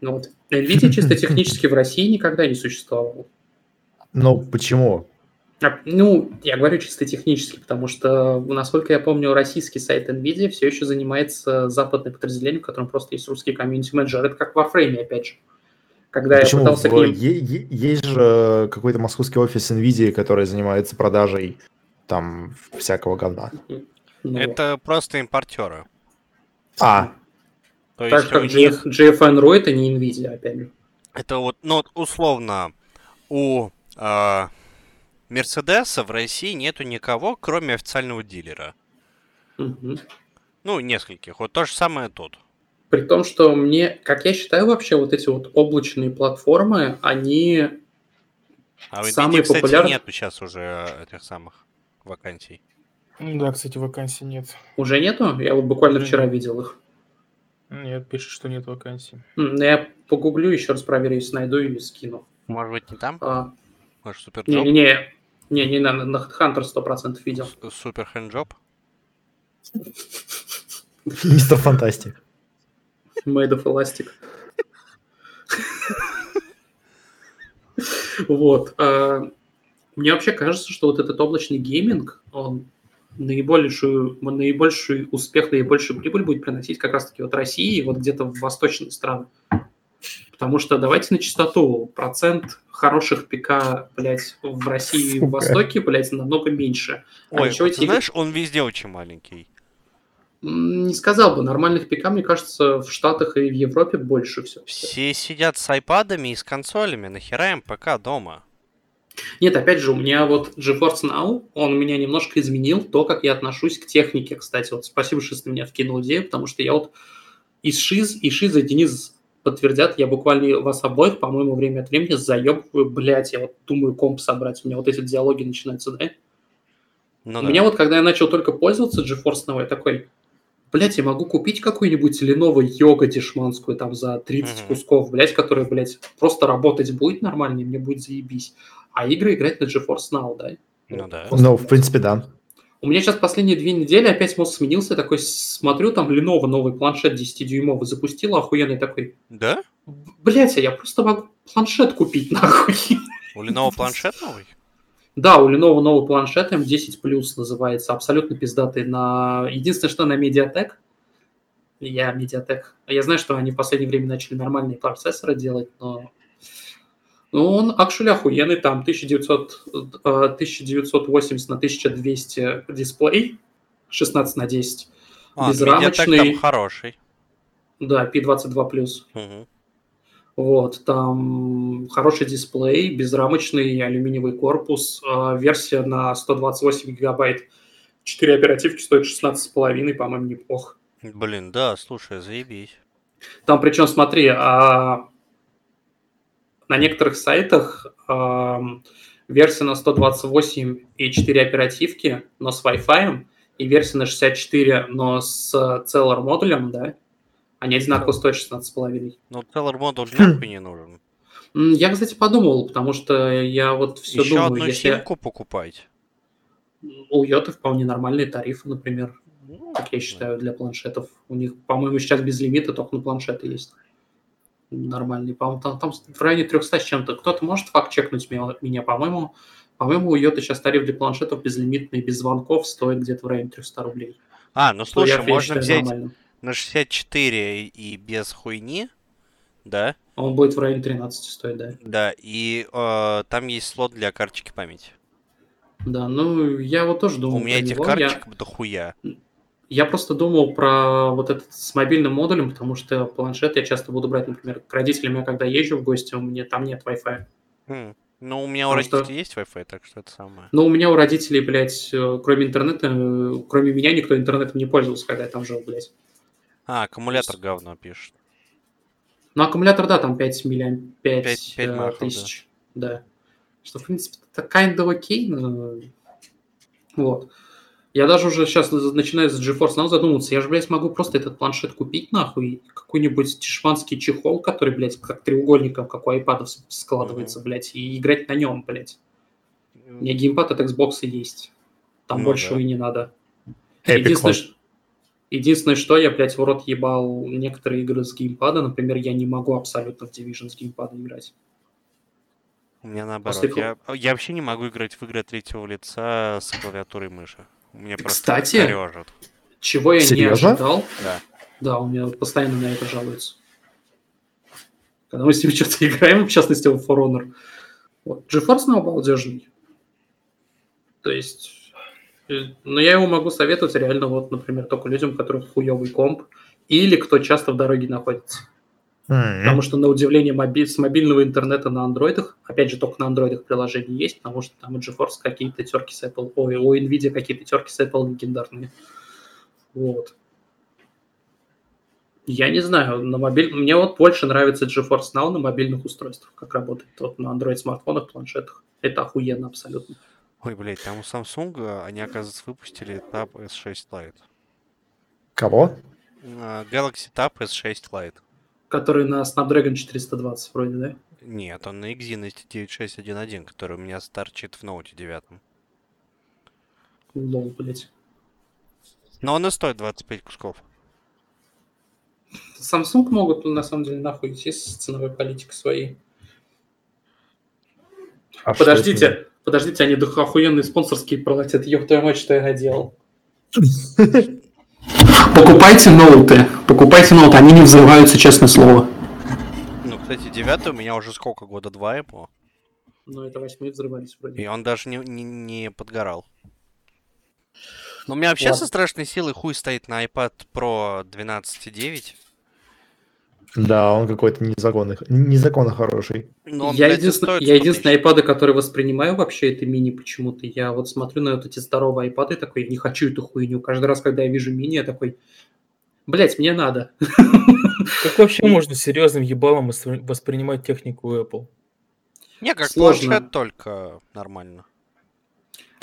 Ну вот. NVIDIA чисто технически в России никогда не существовало. Ну, почему? А, Ну, я говорю чисто технически, потому что, насколько я помню, российский сайт NVIDIA все еще занимается западным подразделением, в котором просто есть русский комьюнити-менеджер. Это как в Warframe, опять же. Когда Почему? я пытался к ним... есть же какой-то московский офис NVIDIA, который занимается продажей там всякого говна. ну, Это просто импортеры. А, То так есть как них GFN.ru, это не NVIDIA, опять же. это вот, ну условно, у а, Мерседеса в России нету никого, кроме официального дилера. Мгм. Ну, нескольких. Вот то же самое тут. При том, что мне, как я считаю, вообще вот эти вот облачные платформы, они... А в Самые NVIDIA, кстати, популярные- нету сейчас уже э, этих самых вакансий. Да, кстати, вакансий нет. Уже нету? Я вот буквально вчера видел их. Нет, пишет, что нет вакансий. Ну, Я погуглю еще раз, проверю, если найду или скину. Может быть, не там? А, Может, супер Не-не-не, не, не на, на Hunter 100% видел. Супер хэнджоп? мистер Фантастик. Made of elastic. Вот. А, Мне вообще кажется, что вот этот облачный гейминг, он наибольшую, наибольший успех, наибольшую прибыль будет приносить как раз-таки вот России, вот где-то в восточные страны. Потому что давайте на чистоту, процент хороших ПК, блядь, в России и в. Востоке, блядь, намного меньше. А Ой, эти ты игры- знаешь, он везде очень маленький. Не сказал бы, нормальных ПК, мне кажется, в Штатах и в Европе больше все. Все сидят с айпадами и с консолями, нахера им ПК дома? Нет, опять же, у меня вот GeForce Now, он меня немножко изменил то, как я отношусь к технике, кстати. Вот спасибо, что ты меня вкинул идею, потому что я вот из ШИЗ, и ШИЗ, и Денис подтвердят, я буквально вас обоих, по-моему, время от времени заебываю, блядь, я вот думаю комп собрать, у меня вот эти диалоги начинаются, да? Ну У да. меня вот, когда я начал только пользоваться GeForce Now, я такой, блядь, я могу купить какую-нибудь Lenovo йога дешманскую там за 30 Мгм. кусков, блядь, которая, блядь, просто работать будет нормально, и мне будет заебись. А игры играть на GeForce Now, да? Ну да. Ну, в принципе, да. У меня сейчас последние две недели опять мозг сменился, я такой смотрю, там Lenovo новый планшет 10-дюймовый запустила, охуенный такой, Да? блядь, а я просто могу планшет купить, нахуй. У Lenovo планшет новый? Да, у Lenovo новый планшет M10 Plus называется, абсолютно пиздатый. На... Единственное, что на Mediatek, я Mediatek, я знаю, что они в последнее время начали нормальные процессоры делать, но ну, он actually охуенный, там 1900, э, 1980 на 1200 дисплей, 16 на 10, А, Безрамочный. Mediatek там хороший. да, P22+. Мгм. Вот, там хороший дисплей, безрамочный алюминиевый корпус, э, версия на 128 гигабайт, 4 оперативки стоит 16,5, по-моему, неплохо. Блин, да, слушай, заебись. Там причем, смотри, а, на некоторых сайтах ам, версия на 128 и 4 оперативки, но с Wi-Fi, и версия на 64, но с Cellular модулем, да, они одинаково стоят 16,5. Ну, Cellar модуль нахуй не нужен. Я, кстати, подумал, потому что я вот все Еще думаю, одну если симку покупать. у Йоты вполне нормальные тарифы, например, Ну, как я считаю, для планшетов. У них, по-моему, сейчас без лимита только на планшеты есть. Нормальные. По-моему, там, там в районе 300 с чем-то. Кто-то может факт чекнуть меня, меня? по-моему, по-моему, у Йоты сейчас тариф для планшетов безлимитный, без звонков стоит где-то в районе 300 рублей. А, ну я- слушай, я можно считаю взять нормальным. на 64 и без хуйни, да, Он будет в районе 13 стоить, да. да, и э, там есть слот для карточки памяти. Да, ну, я вот тоже думал У меня этих него. Я- карточек дохуя. Я просто думал про вот этот с мобильным модулем, потому что планшет я часто буду брать, например, к родителям, я когда езжу в гости, у меня там нет Wi-Fi. М, Ну, у меня у Потому что- родителей есть Wi-Fi, так что это самое. Но у меня у родителей, блядь, э, кроме интернета, э, кроме меня никто интернетом не пользовался, когда я там жил, блядь. А, аккумулятор говно пишет. Ну, аккумулятор, да, там 5 миллиам... 5, Пять- пять э, махов, да. тысяч. Да. Что, в принципе, это kind of окей, но... Вот. Я даже уже сейчас начинаю за GeForce Now задумываться. Я же, блядь, могу просто этот планшет купить, нахуй, какой-нибудь тишманский чехол, который, блядь, как треугольником, как у iPad складывается, блядь, и играть на нем, блядь. У меня геймпад от Xbox есть. Там Ну большего да. и не надо. Epic Единственное, ш- единственное, что я, блядь, в рот ебал некоторые игры с геймпада. Например, я не могу абсолютно в Division с геймпада играть. У меня наоборот. После Я, я вообще не могу играть в игры третьего лица с клавиатурой мыши. Просто Кстати, корёжит. Чего я Серьезно? не ожидал. Да. Да, у меня постоянно на это жалуются. Когда мы с ним что-то играем, в частности, в For Honor. Вот. GeForce Now балдежный. То есть... э, Но я его могу советовать реально, вот, например, только людям, у которых хуёвый комп, или кто часто в дороге находится. М. Потому что, на удивление, моби- с мобильного интернета на андроидах, опять же, только на андроидах приложения есть, потому что там у GeForce какие-то терки с Apple, ой, у NVIDIA какие-то терки с Apple легендарные. Вот. Я не знаю, на мобиль... мне вот больше нравится GeForce Now на мобильных устройствах, как работает вот на Android-смартфонах, планшетах. Это охуенно абсолютно. Ой, блядь, там у Samsung а, они, оказывается, выпустили Tab S6 Lite. Кого? А, Galaxy Tab S6 Lite. Который на Snapdragon 420 вроде, да? Нет, он на Exynos 9611, который у меня торчит в ноуте 9. Лол, блядь. Но он и стоит 25 кусков. Samsung могут, на самом деле, нахуй идти с ценовой политикой своей. А Подождите, подождите, они охуенные спонсорские платят. Ёб твою мать, что я наделал. Покупайте ноуты. Покупайте ноуты, они не взрываются, честное слово. Ну, кстати, девятый у меня уже сколько, года два ему. Ну, это восьмые взрывались вроде. И он даже не, не, не подгорал. Но у меня вообще Ладно. со страшной силой хуй стоит на iPad Pro 12.9. Да, он какой-то незаконный, незаконно хороший. Но он, я блядь, стоит я 100 единственный iPad, который воспринимаю вообще, это мини почему-то. Я вот смотрю на вот эти здоровые iPad и такой, не хочу эту хуйню. Каждый раз, когда я вижу мини, я такой, блять, мне надо. Как вообще можно серьезным ебалом воспри- воспринимать технику Apple? Не, как Сложно. планшет только нормально.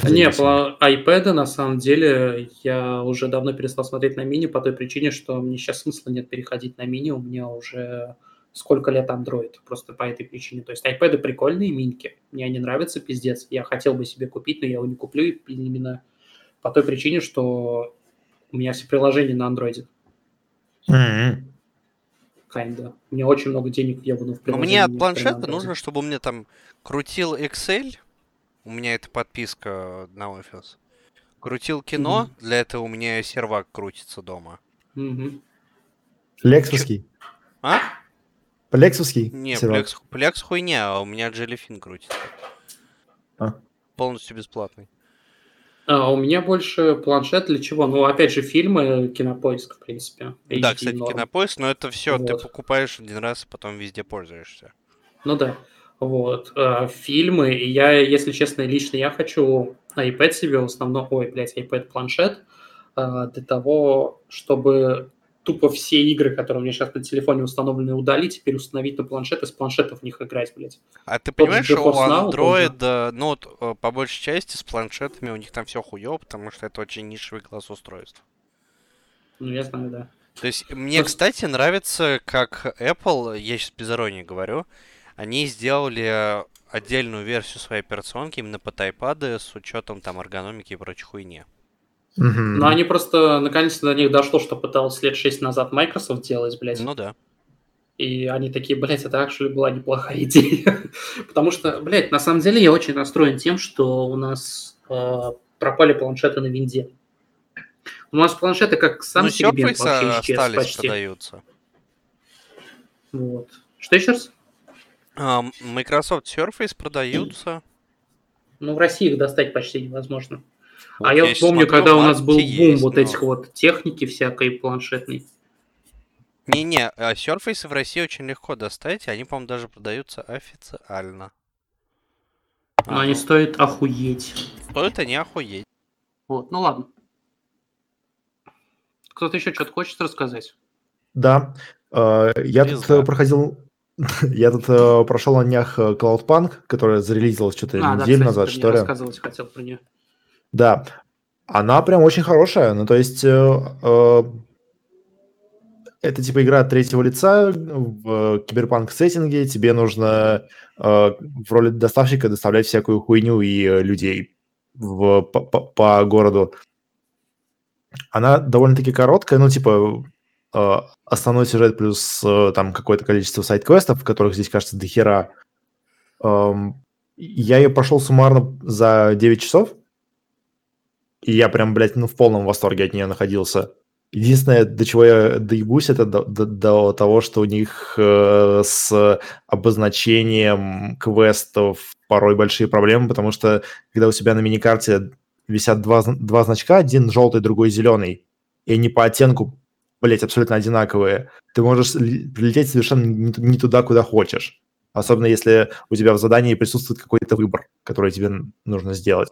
Не, по iPad на самом деле я уже давно перестал смотреть на мини по той причине, что мне сейчас смысла нет переходить на мини, у меня уже сколько лет Android, просто по этой причине. То есть iPad прикольные миньки, мне они нравятся, пиздец. Я хотел бы себе купить, но я его не куплю именно по той причине, что у меня все приложения на Android. М-м. Kinda. У меня очень много денег въебано в Но приложение. мне от планшета нужно, чтобы он мне там крутил Excel. У меня это подписка на офис. Крутил кино, для этого у меня сервак крутится дома. Мгм. Лексовский. А? Лексовский. Не. Plex, Plex хуйня, а у меня Jellyfin крутится. А. Полностью бесплатный. А, у меня больше планшет для чего? Ну, опять же, фильмы, кинопоиск, в принципе. да, HD кстати, норм. кинопоиск, но это все, ты Вот. покупаешь один раз, и потом везде пользуешься. Ну да. Вот. А, фильмы. И я, если честно, лично я хочу iPad себе в основном, ой, блядь, iPad планшет а, для того, чтобы тупо все игры, которые у меня сейчас на телефоне установлены, удалить, теперь установить на планшет и с планшета в них играть, блядь. А ты понимаешь, что у GeForce Now Android, э, ну вот, э, по большей части с планшетами у них там все хуево, потому что это очень нишевый класс устройств. Ну, я знаю, да. То есть мне, кстати, нравится, как Apple, я сейчас без иронии говорю, они сделали отдельную версию своей операционки именно под iPad с учетом там эргономики и прочей хуйни. Мгм. Но они просто, наконец-то до них дошло, что пыталась лет 6 назад Microsoft делать, блядь. Ну да. И они такие, блядь, это actually была неплохая идея. Потому что, блядь, на самом деле я очень расстроен тем, что у нас э, пропали планшеты на винде. У нас планшеты как сам ну, сегмент вообще исчез остались, почти. продаются. Вот. Что еще раз? А, Microsoft Surface продаются. Ну, в России их достать почти невозможно. Вот а я вот помню, смотрю, когда у нас был бум есть, вот но- этих вот техники всякой планшетной. Не-не, а Surface в России очень легко достать, и они, по-моему, даже продаются официально. Но А, они ну, стоят охуеть. Стоят они охуеть. Вот, ну ладно. Кто-то еще что-то хочет рассказать? Да. Я тут э, проходил... Я тут э, прошел на днях э, Cloudpunk, которая зарелизилась что-то А, да, неделю кстати, назад, что ли. рассказывать хотел про нее. Да. Она прям очень хорошая. Ну, то есть... э, э, Это типа игра от третьего лица в киберпанк сеттинге. Тебе нужно э, в роли доставщика доставлять всякую хуйню и э, людей в, по, по- по городу. Она довольно-таки короткая, ну, типа, э, основной сюжет плюс э, там какое-то количество сайт-квестов, которых здесь, кажется, до хера. Эм, я ее прошел суммарно за 9 часов. И я прям, блядь, ну, в полном восторге от нее находился. Единственное, до чего я доебусь, это до, до- до того, что у них э, с обозначением квестов порой большие проблемы, потому что когда у тебя на миникарте висят два, два значка, один желтый, другой зеленый, и они по оттенку, блядь, абсолютно одинаковые, ты можешь прилететь совершенно не, ту- не туда, куда хочешь. Особенно если у тебя в задании присутствует какой-то выбор, который тебе нужно сделать.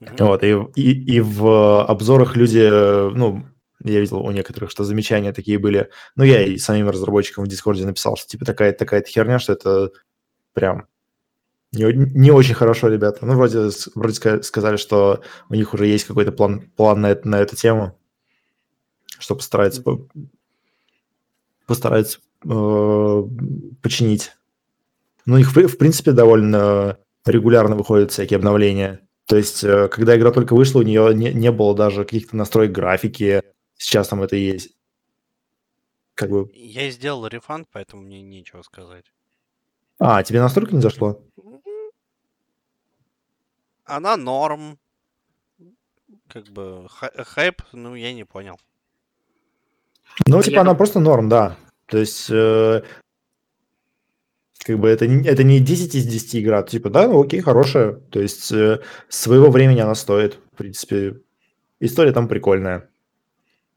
Мгм. Вот, и, и, и в обзорах люди, ну, я видел у некоторых, что замечания такие были. Ну, я и самим разработчикам в Дискорде написал, что типа такая, такая херня, что это прям не, не очень хорошо, ребята. Ну, вроде, вроде ска- сказали, что у них уже есть какой-то план, план на, это- на эту тему, что постараются, по- постараются э, починить. Ну, их, в в принципе, довольно регулярно выходят всякие обновления. То есть, э, когда игра только вышла, у нее не, не было даже каких-то настроек графики. Сейчас там это есть. как бы... Я сделал рефанд, поэтому мне нечего сказать. А, тебе настолько не зашло? Она норм. Как бы ха- хайп, ну, я не понял. Ну, типа, она просто норм, да. То есть, э, как бы это, не- это не 10 из 10 игра. Типа, да, ну окей, хорошая. То есть, э, своего времени она стоит. В принципе, история там прикольная.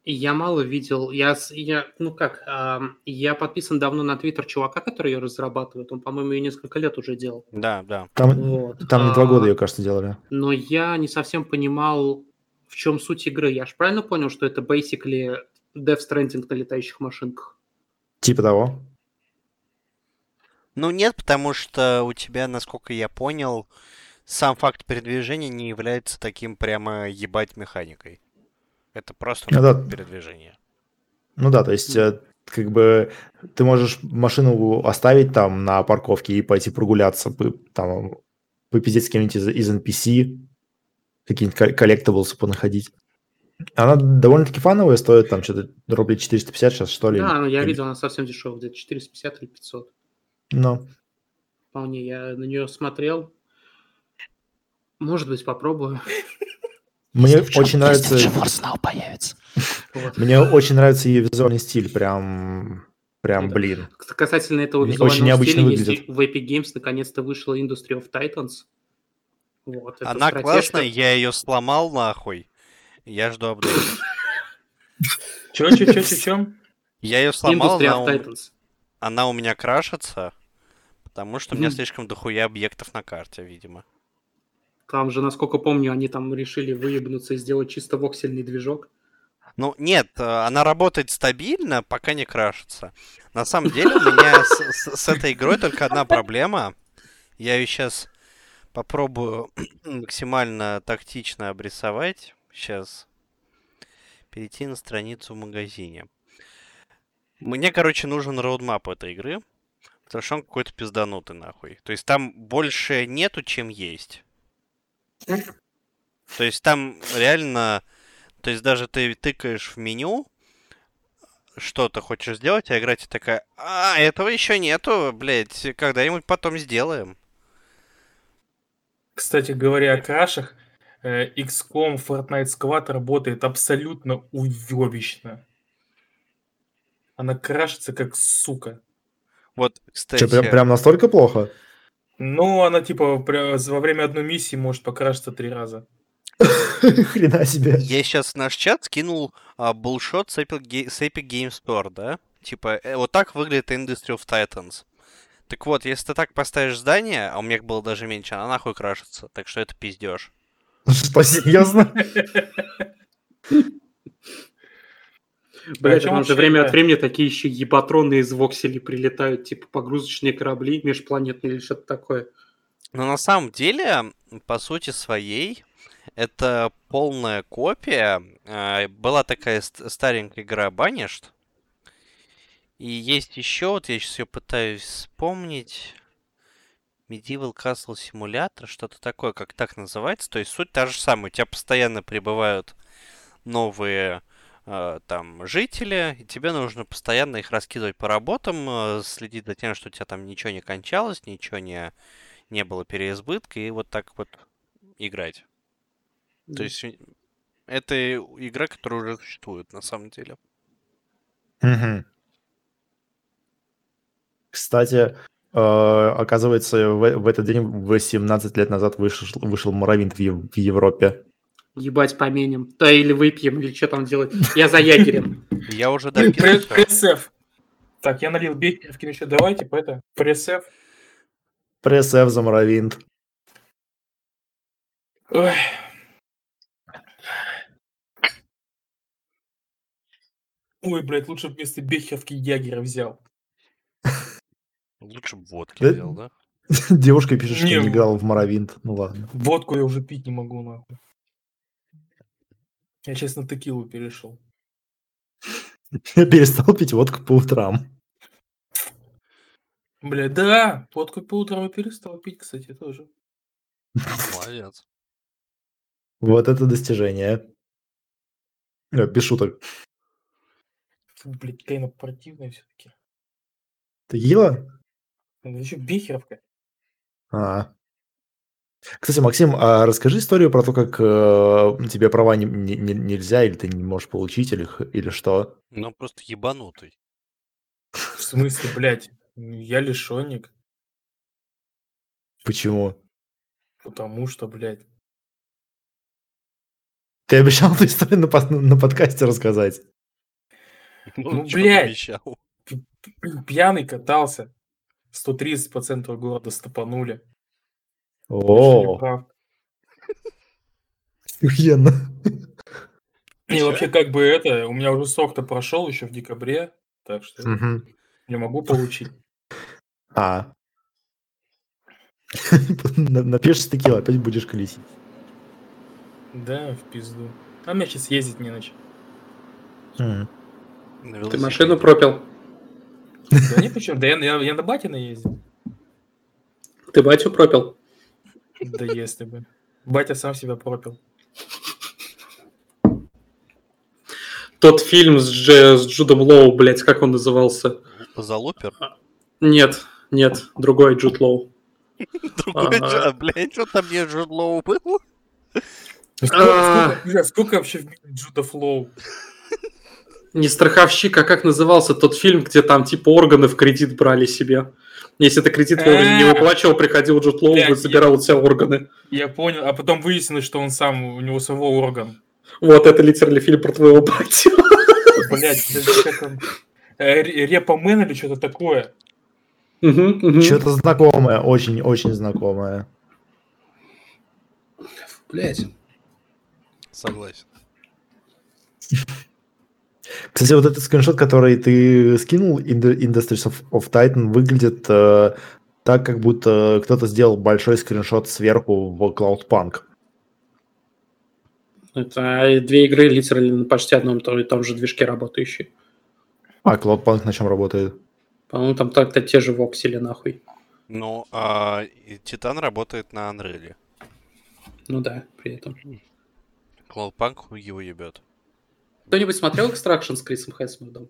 Я мало видел, я, я ну как, ам, я подписан давно на твиттер чувака, который ее разрабатывает, он, по-моему, ее несколько лет уже делал. Да, да. Там, Вот. там не два А, года ее, кажется, делали. Но я не совсем понимал, в чем суть игры. Я же правильно понял, что это basically Death Stranding на летающих машинках? Типа того. Ну, нет, потому что у тебя, насколько я понял, сам факт передвижения не является таким прямо ебать механикой. Это просто Ну да. передвижение. Ну да, то есть, э, как бы ты можешь машину оставить там на парковке и пойти прогуляться, там, попиздеть с кем-нибудь из, из NPC, какие-нибудь кол- коллектаблсы понаходить. Она довольно-таки фановая, стоит там что-то рублей 450 сейчас, что ли. Да, ну я видел, она совсем дешевая, где-то 450 или 500. Ну, Вполне, я на нее смотрел. Может быть, попробую. мне Если очень нравится... Если GeForce Now появится. Вот. Мне очень нравится ее визуальный стиль, прям, прям, блин. Касательно этого Очень визуального необычно стиля, выглядит. в Epic Games наконец-то вышла Industry of Titans. Вот, Она стратежка. классная, я ее сломал нахуй. Я жду апдейт. Чё, чё, чё, чё, чё? Я ее сломал, она у, она у меня крашится, потому что у меня слишком дохуя объектов на карте, видимо. Там же, насколько помню, они там решили выебнуться и сделать чисто воксельный движок. Ну, нет, э, она работает стабильно, пока не крашится. На самом деле у меня с- с этой игрой только одна проблема. Я ее сейчас попробую максимально тактично обрисовать. Сейчас перейти на страницу в магазине. Мне, короче, нужен роудмап этой игры, потому что он какой-то пизданутый нахуй. То есть там больше нету, чем есть. То есть там реально... То есть даже ты тыкаешь в меню, что-то хочешь сделать, а игра тебе такая, а, этого еще нету, блядь, когда-нибудь потом сделаем. Кстати говоря о крашах, XCOM Fortnite Squad работает абсолютно уебищно. Она крашится как сука. Вот, кстати, Что, прям, прям настолько плохо? Ну, она типа во время одной миссии может покрашиться три раза. Хрена себе. я сейчас в наш чат скинул а, булшот с Epic, Ga- с Epic Game Store, да? Типа, э, вот так выглядит Industry of Titans. Так вот, если ты так поставишь здание, а у меня было даже меньше, она нахуй крашится. Так что это пиздеж. Серьезно? Блять, чём там же время от времени такие еще ебатроны из вокселей прилетают, типа погрузочные корабли межпланетные или что-то такое. Но на самом деле, по сути своей, это полная копия. А, Была такая ст- старенькая игра Banished. И есть еще, вот я сейчас ее пытаюсь вспомнить. Medieval Castle Simulator, что-то такое, как так называется. То есть суть та же самая. У тебя постоянно прибывают новые э, там жители, и тебе нужно постоянно их раскидывать по работам, э, следить за тем, что у тебя там ничего не кончалось, ничего не, не было переизбытка, и вот так вот играть. То есть это игра, которая уже существует на самом деле. Мгм. Кстати, оказывается, в, в этот день 18 лет назад вышел, вышел Моровинт в, Ев- в Европе. Ебать поменим. Да или выпьем, или что там делать. Я за ягерем. Я уже допил всё. пресс-эф. Так, я налил бейкеров еще. Давайте по это. Пресс-эф. Пресс F за Моровинт. Ой. Ой, блядь, лучше вместо бехеровки ягера взял. Лучше бы водки Да- взял, да? Девушка пишет, что Не, не ну- играл в Моровинт. Ну ладно. Водку я уже пить не могу, нахуй. Я сейчас на текилу перешел. Я перестал пить водку по утрам. Бля, да, водку по утрам я перестал пить, кстати, тоже. Молодец. Вот это достижение. Э, Без шуток. Фу, блядь, какая она противная все-таки. Тегила? Это еще бехеровка. А. Кстати, Максим, а расскажи историю про то, как э, тебе права не- не- не- нельзя, или ты не можешь получить, или, или что. Ну, просто ебанутый. В смысле, блядь, я лишенник, Почему? потому что, блядь, Ты обещал эту историю на, на подкасте рассказать. Ну, чё блядь. обещал? пьяный катался, 130 по центру города стопанули. О, охуенно. И вообще, как бы это, у меня уже срок-то прошел еще в декабре, так что Мгм. я могу получить. А. На- Напишешь текила, опять будешь колесить. Да, в пизду. А мне сейчас ездить не на чем. Ты машину пропил? Да не почему, да я, я, я на Батина ездил. Ты батю пропил? Да если бы. Батя сам себя пропил. Тот фильм с, Дж- с Джудом Лоу, блядь, как он назывался? Позалупер? Нет, нет, другой Джуд Лоу. Другой Ага. Джа- Блядь, что там не Джуд Лоу был? Сколько, А. вообще в мире Джуда Флоу? Не страховщик, а как назывался тот фильм, где там типа органы в кредит брали себе? Если ты кредит вовремя не А. выплачивал, приходил Джуд Лоу и забирал у тебя органы. Я понял, а потом выяснилось, что он сам, у него свой орган. Вот, это литерально фильм про твоего батю. Блять, как он... Э, Ре- Репомен или что-то такое. Что-то знакомое, очень-очень знакомое. Блядь. Согласен. Кстати, вот этот скриншот, который ты скинул, Ind- Industries of, of Titan, выглядит э, так, как будто кто-то сделал большой скриншот сверху в Cloudpunk. Это две игры литерально на почти одном то- и том же движке работающие. А Cloudpunk на чем работает? По-моему, там так-то те же воксели, нахуй. Ну, а Титан работает на Unreal. Ну да, при этом. Cloudpunk его ебет. Кто-нибудь смотрел Extraction с Крисом Хэтсмудом?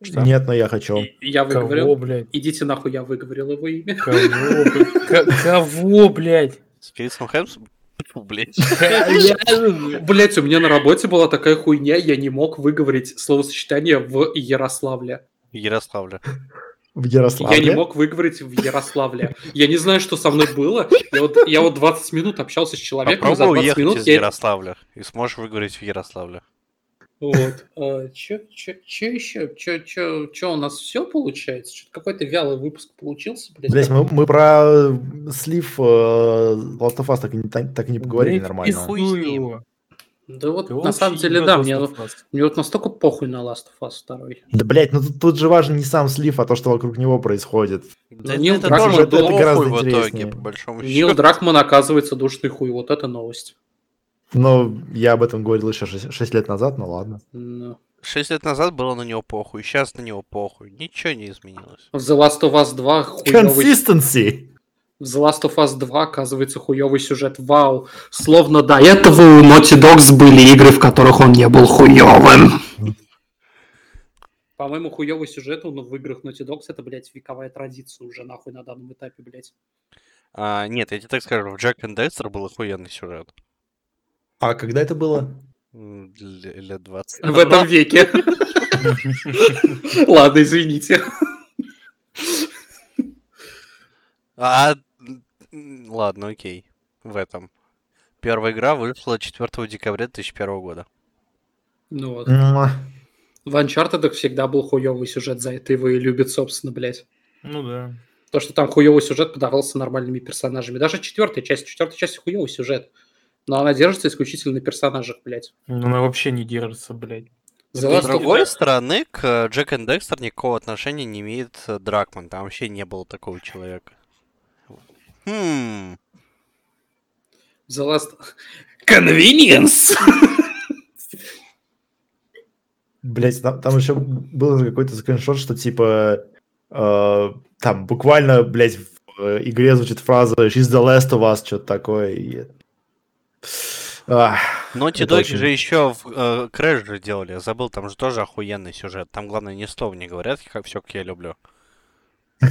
Нет, но я хочу. Я Кого, выговорил. блядь? Идите нахуй, я выговорил его имя. Кого, блядь? Кого? С Крисом Хемсом? Фу, блядь. Блять, у меня на работе была такая хуйня, я не мог выговорить словосочетание в Ярославле. Ярославля. В Ярославле. Я не мог выговорить в Ярославле. Я не знаю, что со мной было. Я вот, я вот 20 минут общался с человеком, и за Попробуй 20 уехать минут из я... Ярославля. И сможешь выговорить в Ярославле. Вот. Чё, чё, чё еще? Чё, чё, чё, у нас все получается? Что-то какой-то вялый выпуск получился, блядь. Блять, мы, мы про слив э, Last of Us так и не, так, и не поговорили Блядь, нормально. и хуй с ним. Да вот, Ты на самом деле, да, Last мне, of Us. мне вот настолько похуй на Last of Us 2. Да, блять, ну тут, тут же важен не сам слив, а то, что вокруг него происходит. Да Нил это Дракман тоже был- похуй гораздо в итоге, интереснее. по большому Нил счету. Дракман оказывается душный хуй, вот это новость. Но я об этом говорил еще 6, лет назад, ну ладно. Ну. Шесть лет назад было на него похуй, сейчас на него похуй. Ничего не изменилось. В The Last of Us 2 хуёвый... Consistency! В The Last of Us 2 оказывается хуёвый сюжет. Вау! Словно до этого у Naughty Dogs были игры, в которых он не был хуёвым. По-моему, хуёвый сюжет он в играх Naughty Dogs это, блядь, вековая традиция уже нахуй на данном этапе, блядь. А, нет, я тебе так скажу, в Джек и Декстер был охуенный сюжет. А когда это было? Лет 20. В этом веке. Ладно, извините. А, ладно, окей. В этом. Первая игра вышла 4 декабря 2001 года. Ну вот. В Uncharted всегда был хуёвый сюжет, за это его и любят, собственно, блядь. Ну да. То, что там хуёвый сюжет подавался нормальными персонажами. Даже четвертая часть, четвертая часть хуёвый сюжет. Но она держится исключительно на персонажах, блядь. Ну, Она вообще не держится, блядь. The С другой Us- стороны, к Джек и Декстер никакого отношения не имеет э, Дракман. Там вообще не было такого человека. Хм. The Last... Convenience! Блять, там, там еще был какой-то скриншот, что типа э, там буквально, блять, в э, игре звучит фраза She's the last of us, что-то такое. и- Naughty Это Dog очень- же еще в э, Crash же делали, я забыл, там же тоже охуенный сюжет. Там, главное, ни слова не говорят, как все, как я люблю.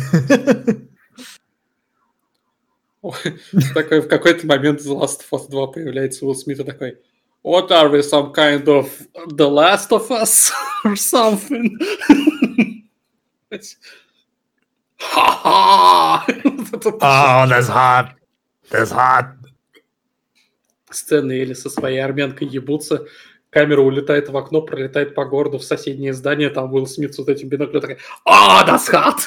Такой в какой-то момент The Last of Us 2 появляется Уилл Смит и такой What are we, some kind of The Last of Us or something? Ха-ха! Oh, that's hot. That's hot. Сцены или со своей армянкой ебутся, камера улетает в окно, пролетает по городу в соседнее здание, там Уилл Смит с вот этим биноклем такой А, that's hot!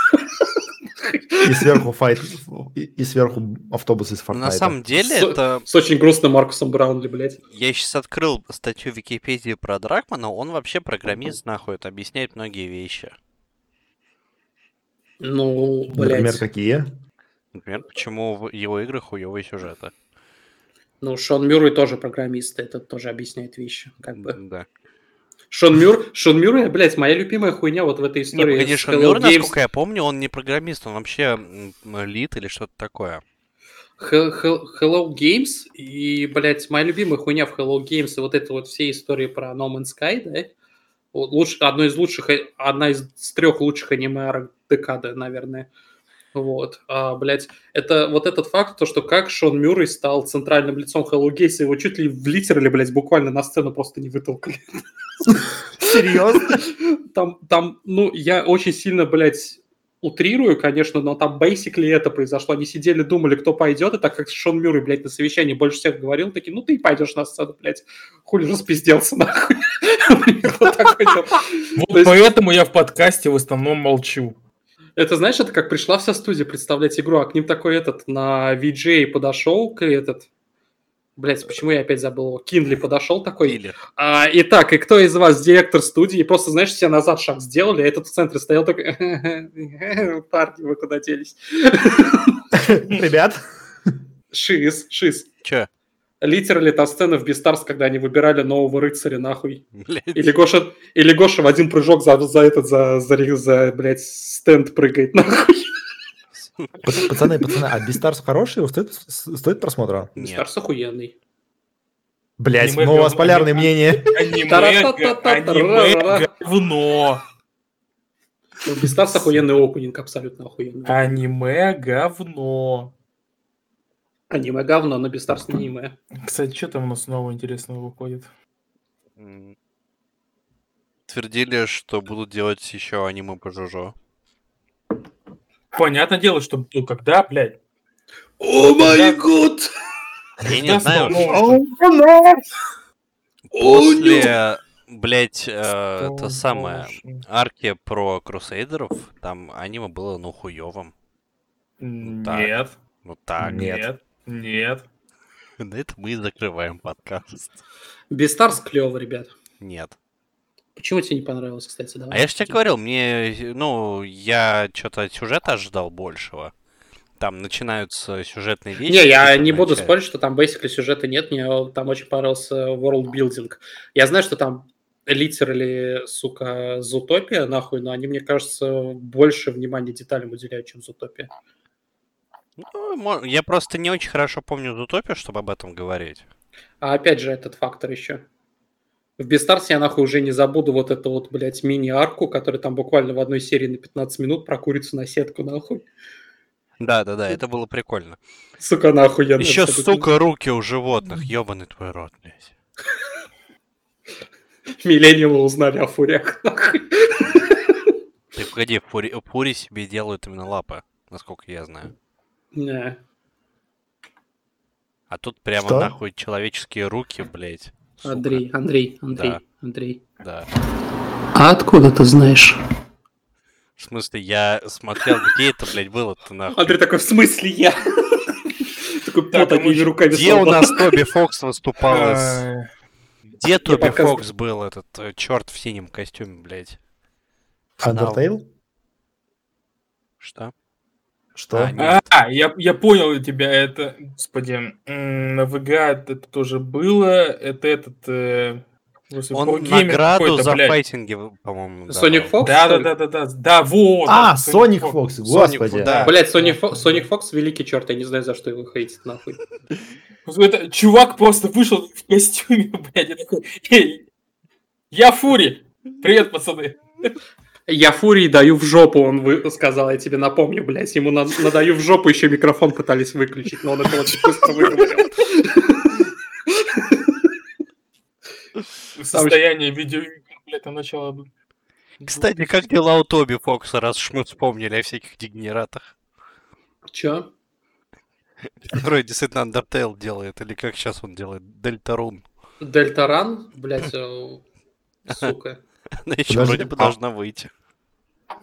И сверху файт, и, и сверху автобус из Фортнайта. на самом деле, Со- это... С очень грустным Маркусом Браунли, блядь. Я сейчас открыл статью в Википедии про Дракмана, он вообще программист, нахуй, это объясняет многие вещи. Ну, Например, блядь. какие? Например, почему в его играх хуёвые сюжеты. Ну, Шон Мюррей тоже программист, это тоже объясняет вещи, как бы. Да. Шон Мюр, Шон Мюррей, блядь, моя любимая хуйня вот в этой Не, истории. погоди, с Шон Мюр, Games. насколько я помню, он не программист, он вообще лид или что-то такое. Hel- Hel- Hello Games и, блядь, моя любимая хуйня в Hello Games и вот это вот все истории про No Man's Sky, да? Вот луч- одно из лучших, одна из трех лучших аниме декады, наверное. Вот, а, блядь, это вот этот факт, то, что как Шон Мюррей стал центральным лицом Hello Games, его чуть ли в литерали, блядь, буквально на сцену просто не вытолкали. Серьезно? Там, там, ну, я очень сильно, блядь, утрирую, конечно, но там basically это произошло. Они сидели, думали, кто пойдет, и так как Шон Мюррей, блядь, на совещании больше всех говорил, такие, ну, ты и пойдешь на сцену, блядь. Хули распизделся, нахуй. Вот поэтому я в подкасте в основном молчу. Это, знаешь, это как пришла вся студия представлять игру, а к ним такой этот на VJ подошел, к этот, блядь, почему я опять забыл его, Киндли подошел такой, Или А, итак, и кто из вас директор студии? И просто, знаешь, все назад шаг сделали, а этот в центре стоял такой, парни, вы куда делись? Ребят, Шиз, шиз. чё? Литерали та сцена в Бестарс, когда они выбирали нового рыцаря, нахуй. Блядь. Или Гоша, или Гоша в один прыжок за, за этот, за, за, за, блядь, стенд прыгает, нахуй. пац- пацаны, пацаны, а Бестарс хороший? Его Стоит, стоит просмотра? Бестарс охуенный. Блять, ну у вас говно, полярные аниме- мнения. Говно. Ну, Бестарс охуенный опенинг, абсолютно охуенный. Аниме говно. Аниме говно, но Бестарс не аниме. Кстати, что там у нас нового интересного выходит? Твердили, что будут делать еще аниме по Жужо. Понятное дело, что ну, когда, блядь. О май год! Я не знаю, после, блять, это самое, арки про крусейдеров, там аниме было, ну, хуевым. так. Нет. Ну так. Нет. Нет. Нет. На это мы и закрываем подкаст. Бестарс клево, ребят. Нет. Почему тебе не понравилось, кстати? Давай. А я же тебе говорил, мне, ну, я что-то от сюжета ожидал большего. Там начинаются сюжетные вещи. Не, я не буду вначале. спорить, что там basically сюжета нет. Мне там очень понравился world building. Я знаю, что там литерали, сука, Зутопия, нахуй, но они, мне кажется, больше внимания деталям уделяют, чем Зутопия. Ну, я просто не очень хорошо помню Зутопию, чтобы об этом говорить. А опять же, этот фактор еще. В Бестарсе я нахуй уже не забуду вот эту вот, блядь, мини-арку, которая там буквально в одной серии на 15 минут про курицу на сетку, нахуй. Да, да, да, это было прикольно. Сука, нахуй я Еще, сука, руки у животных. Ебаный твой рот, блядь. Миллениумы узнали о фурях, нахуй. Ты погоди, фури, фури себе делают именно лапы, насколько я знаю. Не. А тут прямо Что? нахуй человеческие руки, блядь. сука. Андрей, Андрей, Андрей, Да. Андрей. Да. А откуда ты знаешь? В смысле, я смотрел, где это, блядь, было-то нахуй. Андрей такой, в смысле я? Такой Так, пот мы одними чё- руками Где у нас Тоби Фокс выступал? Где Тоби Фокс был, этот черт в синем костюме, блядь? Undertale? Что? Что? А, нет. А, я, я понял тебя, это, господи, на ВГА это тоже было, это этот, э, Он награду за блядь. файтинги, по-моему, Sonic. Fox? Да, да, да, да, да, да, вот. А, это Sonic Fox, господи. Да. Блять, Sonic Fox, Sonic Fox великий черт, я не знаю, за что его хейтит, нахуй. Это чувак просто вышел в костюме, блядь, и такой, «Эй, я Фури! Привет, пацаны! Я Фурии даю в жопу, он вы- сказал, я тебе напомню, блядь. Ему на, надаю в жопу, еще микрофон пытались выключить, но он это очень быстро выговорил. Состояние видеоигр, блядь, на начало. Кстати, как дела у Тоби Фокса, раз уж мы вспомнили о всяких дегенератах? Че? Который действительно Undertale делает, или как сейчас он делает? Дельтарун. Дельтаран, блядь, э, сука. Она еще Подожди, вроде бы а- должна выйти.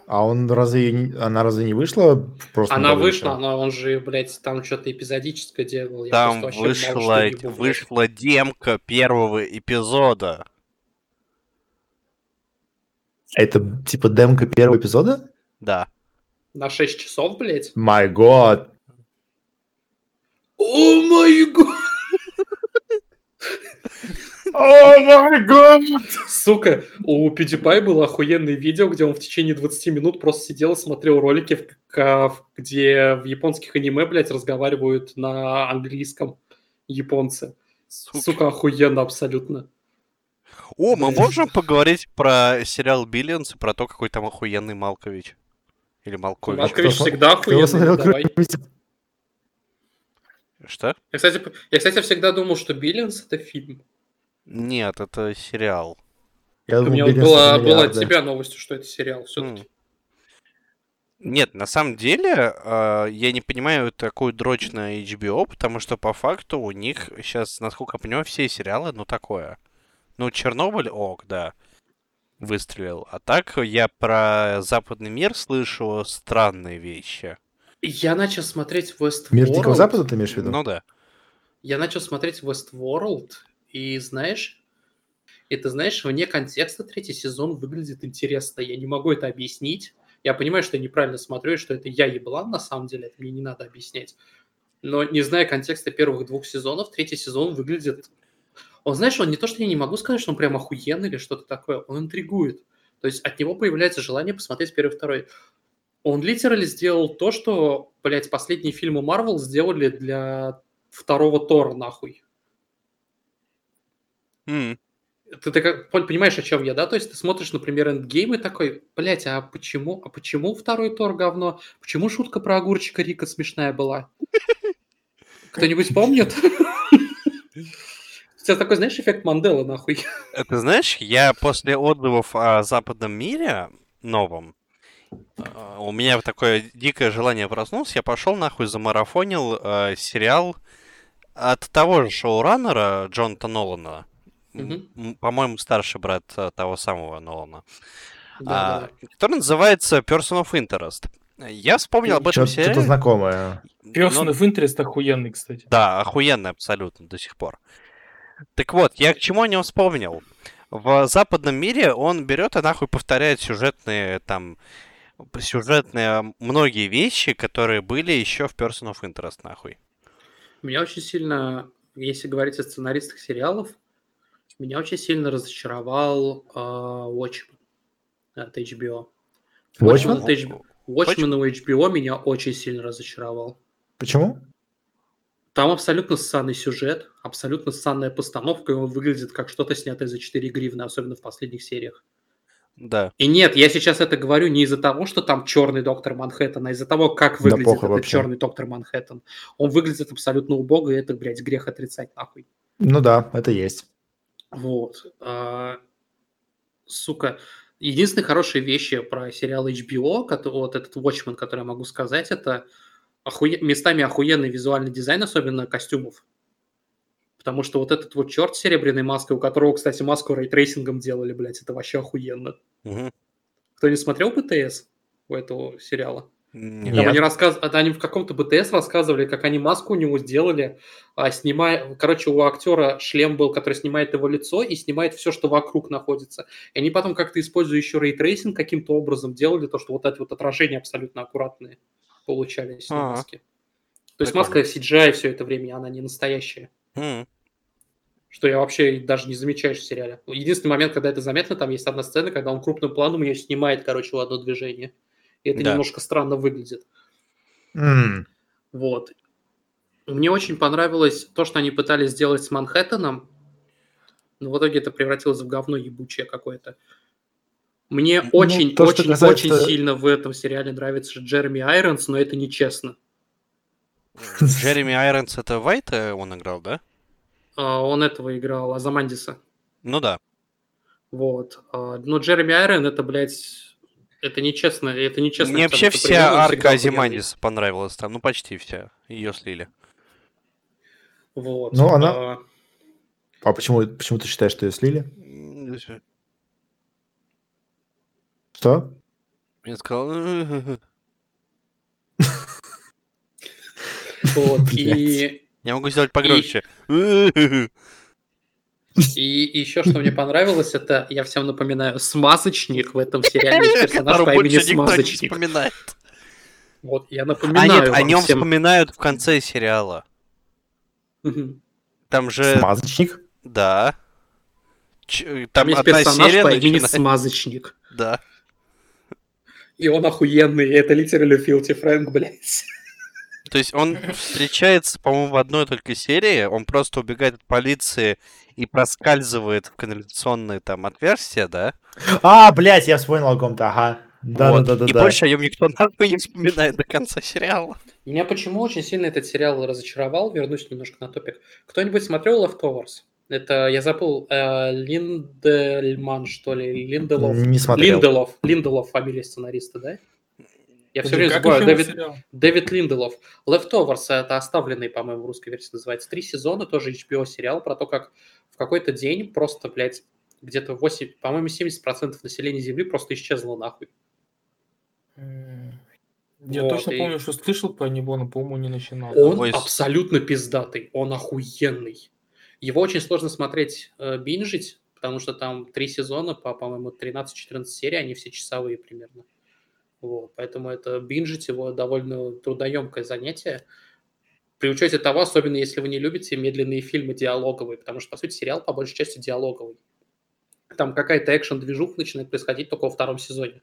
А он разве она разве не вышла? в прошлом Она вышла, но он же, блядь, там что-то эпизодическое делал. Я Там просто вообще мало что вышла, вышла демка первого эпизода. Это типа демка первого эпизода? Да. На 6 часов, блядь? My God. О май год! Год! Сука, у PewDiePie было охуенное видео, где он в течение 20 минут просто сидел и смотрел ролики, где в японских аниме, блядь, разговаривают на английском японцы. Сука, охуенно абсолютно. О, мы можем поговорить про сериал Биллианс и про то, какой там охуенный Малкович? Или Малкович? Малкович кто- всегда охуенный, смотрел, давай. кроме- Что? Я, кстати, я, кстати, всегда думал, что Биллинс это фильм. Нет, это сериал. Я У меня вот была, была от тебя новость, что это сериал все-таки. Нет, на самом деле, э, я не понимаю такую дрочь на HBO, потому что по факту у них сейчас, насколько я понимаю, все сериалы, ну, такое. Ну, Чернобыль, ок, да, выстрелил. А так я про западный мир слышу странные вещи. Я начал смотреть Westworld. Мир Дикого Запада ты имеешь в виду? Ну да. Я начал смотреть Westworld, и знаешь, ты знаешь, вне контекста третий сезон выглядит интересно. Я не могу это объяснить. Я понимаю, что я неправильно смотрю, и что это я еблан, на самом деле, это мне не надо объяснять. Но не зная контекста первых двух сезонов, третий сезон выглядит... Он, знаешь, он не то, что я не могу сказать, что он прям охуенный или что-то такое, он интригует. То есть от него появляется желание посмотреть первый и второй. Он литерально сделал то, что, блядь, последние фильмы Марвел сделали для второго Тора, нахуй. М, Ты, ты как, понимаешь, о чем я, да? То есть ты смотришь, например, Эндгейм и такой, блядь, а почему, а почему второй Тор говно? Почему шутка про огурчика Рика смешная была? Кто-нибудь помнит? У тебя такой, знаешь, эффект Манделы, нахуй. Это знаешь, я после отзывов о западном мире новом, э, у меня такое дикое желание проснулось, я пошел нахуй замарафонил э, сериал от того же шоураннера Джонта Нолана. М, По-моему, старший брат э, того самого Нолана. Да, а, да. который называется Person of Interest. Я вспомнил об этом Что-то что-то сериале. знакомое. Person Ну, of Interest охуенный, кстати. Да, охуенно абсолютно до сих пор. Так вот, я к чему о нем вспомнил. В западном мире он берет и нахуй повторяет сюжетные там сюжетные многие вещи, которые были еще в Person of Interest, нахуй. Меня очень сильно, если говорить о сценаристах сериалов, меня очень сильно разочаровал э, Watchmen от HBO. Watchmen? от HBO. Watchmen у HBO меня очень сильно разочаровал. Почему? Там абсолютно ссаный сюжет, абсолютно ссанная постановка, и он выглядит как что-то снятое за 4 гривны, особенно в последних сериях. Да. И нет, я сейчас это говорю не из-за того, что там черный доктор Манхэттен, а из-за того, как выглядит этот вообще. черный доктор Манхэттен. Он выглядит абсолютно убого, и это, блядь, грех отрицать нахуй. Ну да, это есть. Вот. А, Сука. Единственные хорошие вещи про сериал HBO, кото- вот этот Watchmen, который я могу сказать, это охуе- местами охуенный визуальный дизайн, особенно костюмов. Потому что вот этот вот черт с серебряной маской, у которого, кстати, маску рейтрейсингом делали, блядь, это вообще охуенно. Мгм. Кто не смотрел BTS у этого сериала? Нет. Там они, рассказ... а, они в каком-то BTS рассказывали, как они маску у него сделали, а, снимая... Короче, у актера шлем был, который снимает его лицо и снимает все, что вокруг находится. И они потом как-то, используя еще ray tracing, каким-то образом делали то, что вот эти вот отражения абсолютно аккуратные получались на маске. То есть Прикольно. маска CGI все это время, она не настоящая. Что я вообще даже не замечаешь в сериале. Единственный момент, когда это заметно, там есть одна сцена, когда он крупным планом ее снимает, короче, в одно движение. И это Да. немножко странно выглядит. М, Вот. Мне очень понравилось то, что они пытались сделать с Манхэттеном, но в итоге это превратилось в говно ебучее какое-то. Мне Ну, очень, то, очень, касается- очень сильно в этом сериале нравится Джереми Айронс, но это нечестно. Джереми Айронс это Вайта он играл, да? А, Он этого играл, Азамандиса. Ну да. Вот. А, Но Джереми Айрон это, блядь, это нечестно, это нечестно. Мне вообще вся арка охуенный. Азимандиса понравилась там, ну почти вся. Ее слили. Вот. Ну, она- А, А почему, почему ты считаешь, что ее слили? Что? Я сказал... Вот. И Я могу сделать погромче. И еще что мне понравилось, это, я всем напоминаю, смазочник в этом сериале, есть персонаж по имени не Смазочник. вспоминает. Вот, я А напоминаю нет, о нем всем. вспоминают в конце сериала. Там же... Смазочник? Да. Ч- Там Там есть одна персонаж серия по имени начинает- Смазочник. Да. И он охуенный, и это литерально Филти Фрэнк, блядь. То есть он встречается, по-моему, в одной только серии, он просто убегает от полиции и проскальзывает в канализационное там отверстие, да? А, блядь, я вспомнил о ком-то, ага. Да, Вот. да, да, да, И да. больше о нем никто нахуй не вспоминает до конца сериала. Меня почему очень сильно этот сериал разочаровал, вернусь немножко на топик. Кто-нибудь смотрел Leftovers? Это, я забыл, э, Линдельман, что ли, Линделов. Не смотрел. Линделов, Линделов фамилия сценариста, да? Я все время забываю. Дэвид, сериал? Дэвид Линделов. Leftovers, это оставленный, по-моему, в русской версии называется. Три сезона, тоже HBO сериал про то, как в какой-то день просто, блядь, где-то 8, по-моему, 70% населения Земли просто исчезло нахуй. Я Вот, точно и- помню, что слышал про него, но, по-моему, не начинал. Он Ой, абсолютно пиздатый, он охуенный. Его очень сложно смотреть, э, бинжить, потому что там три сезона по, по-моему, 13-14 серий, они все часовые примерно. Вот, поэтому это бинжить его довольно трудоемкое занятие. При учете того, особенно если вы не любите медленные фильмы диалоговые, потому что, по сути, сериал по большей части диалоговый. Там какая-то экшен-движуха начинает происходить только во втором сезоне.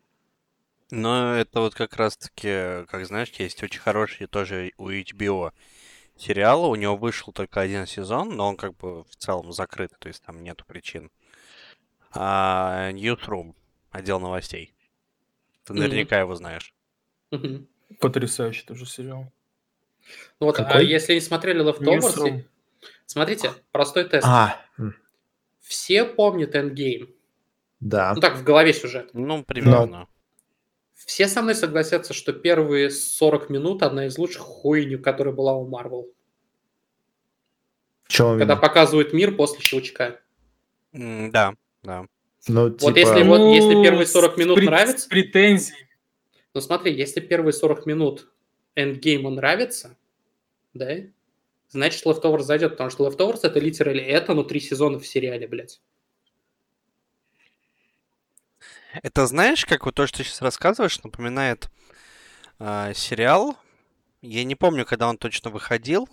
Но это вот как раз-таки, как знаешь, есть очень хороший тоже у HBO сериал. У него вышел только один сезон, но он как бы в целом закрыт, то есть там нету причин. А, Newsroom, отдел новостей. Ты наверняка его знаешь. Мгм. Потрясающий тоже сериал. Ну Вот, а Какой? если не смотрели Leftovers, смотрите, простой тест. А, Все помнят Endgame. да. Ну так, в голове сюжет. Ну, примерно. Все со мной согласятся, что первые 40 минут одна из лучших хуйню, которая была у чем Когда именно? показывают мир после щелчка. М, Да, да. Ну, Вот типа, если вот- если первые с 40 минут прет- нравится- С претензией. Но смотри, если первые 40 минут Endgame нравится, да, значит Leftovers зайдет, потому что Leftovers это литерали это, но три сезона в сериале, блядь. Это знаешь, как вот то, что ты сейчас рассказываешь, напоминает а, сериал. Я не помню, когда он точно выходил.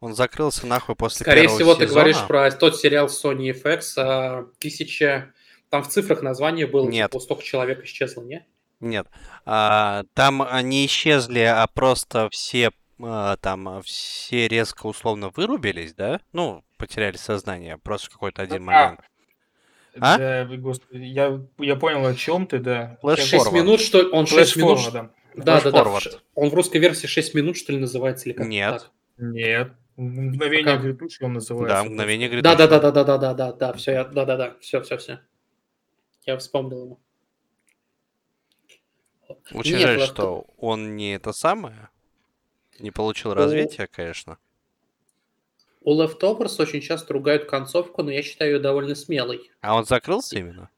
Он закрылся нахуй после Скорее первого всего, ты сезона. говоришь про тот сериал Sony FX, а, тысяча... Там в цифрах название было, Нет. типа, столько человек исчезло, не? Нет. А, там они исчезли, а просто все а, там все резко условно вырубились, да? Ну, потеряли сознание, просто в какой-то один А, момент. А? Да, господи, я, я понял, о чем ты, да. Флэш Сейчас- 6 Forward. минут, что? Он 6 минут... Форвардом. Да, да, да. Forward. ш- Он в русской версии 6 минут, что ли, называется, или как Нет. Нет. Мгновение как... грядущее он называется. Да, мгновение грядущее. Да, да, да, да, да, да, да, да, все, я, да, да, да, все, все, все. Я вспомнил его. Очень Нет, жаль, лохту... что он не это самое, не получил развития, у... конечно. У Leftovers очень часто ругают концовку, но я считаю ее довольно смелой. А он закрылся именно?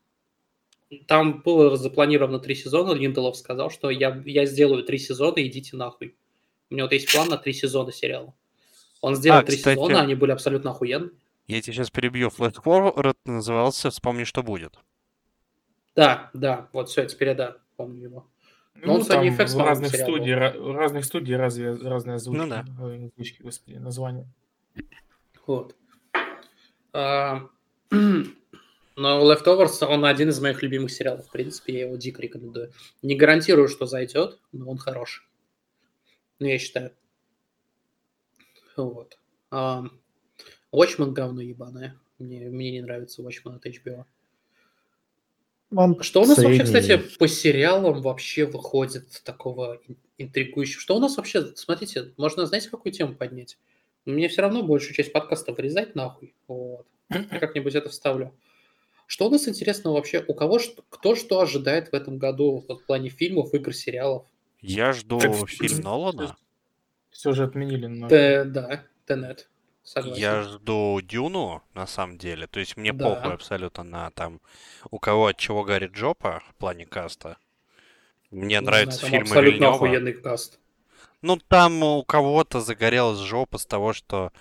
Там было запланировано три сезона, Линделов сказал, что я, я сделаю три сезона, идите нахуй. У меня вот есть план на три сезона сериала. Он сделал А, три кстати- сезона, они были абсолютно охуенные. Я тебя сейчас перебью. Flash Forward назывался «Вспомни, что будет». Да, да, вот все, теперь я да, помню его. Ну, Sony там FX, в разных студий, ра- разных студий разве, разные озвучки, Ну да. озвучки, господи, названия. Вот. А, Но Leftovers, он один из моих любимых сериалов. В принципе, я его дико рекомендую. Не гарантирую, что зайдет, но он хороший. Ну, я считаю. Вот. А, Watchmen говно ебаное. Мне, мне не нравится Watchmen от HBO. Он Что у нас вообще, средний. кстати, по сериалам вообще выходит такого ин- интригующего? Что у нас вообще, смотрите, можно, знаете, какую тему поднять? Мне все равно большую часть подкаста вырезать нахуй. Вот. Я как-нибудь это вставлю. Что у нас интересного вообще? У кого что, кто что ожидает в этом году в плане фильмов, игр, сериалов? Я жду Так, фильм Нолана. Все же отменили. но- Т- да, Тенет. Согласен. Я жду Дюну, на самом деле. То есть мне Да. похуй абсолютно на там, у кого от чего горит жопа в плане каста. Мне Не нравятся знаю, фильмы абсолютно Вильнёва. охуенный каст. Ну, там у кого-то загорелась жопа с того, что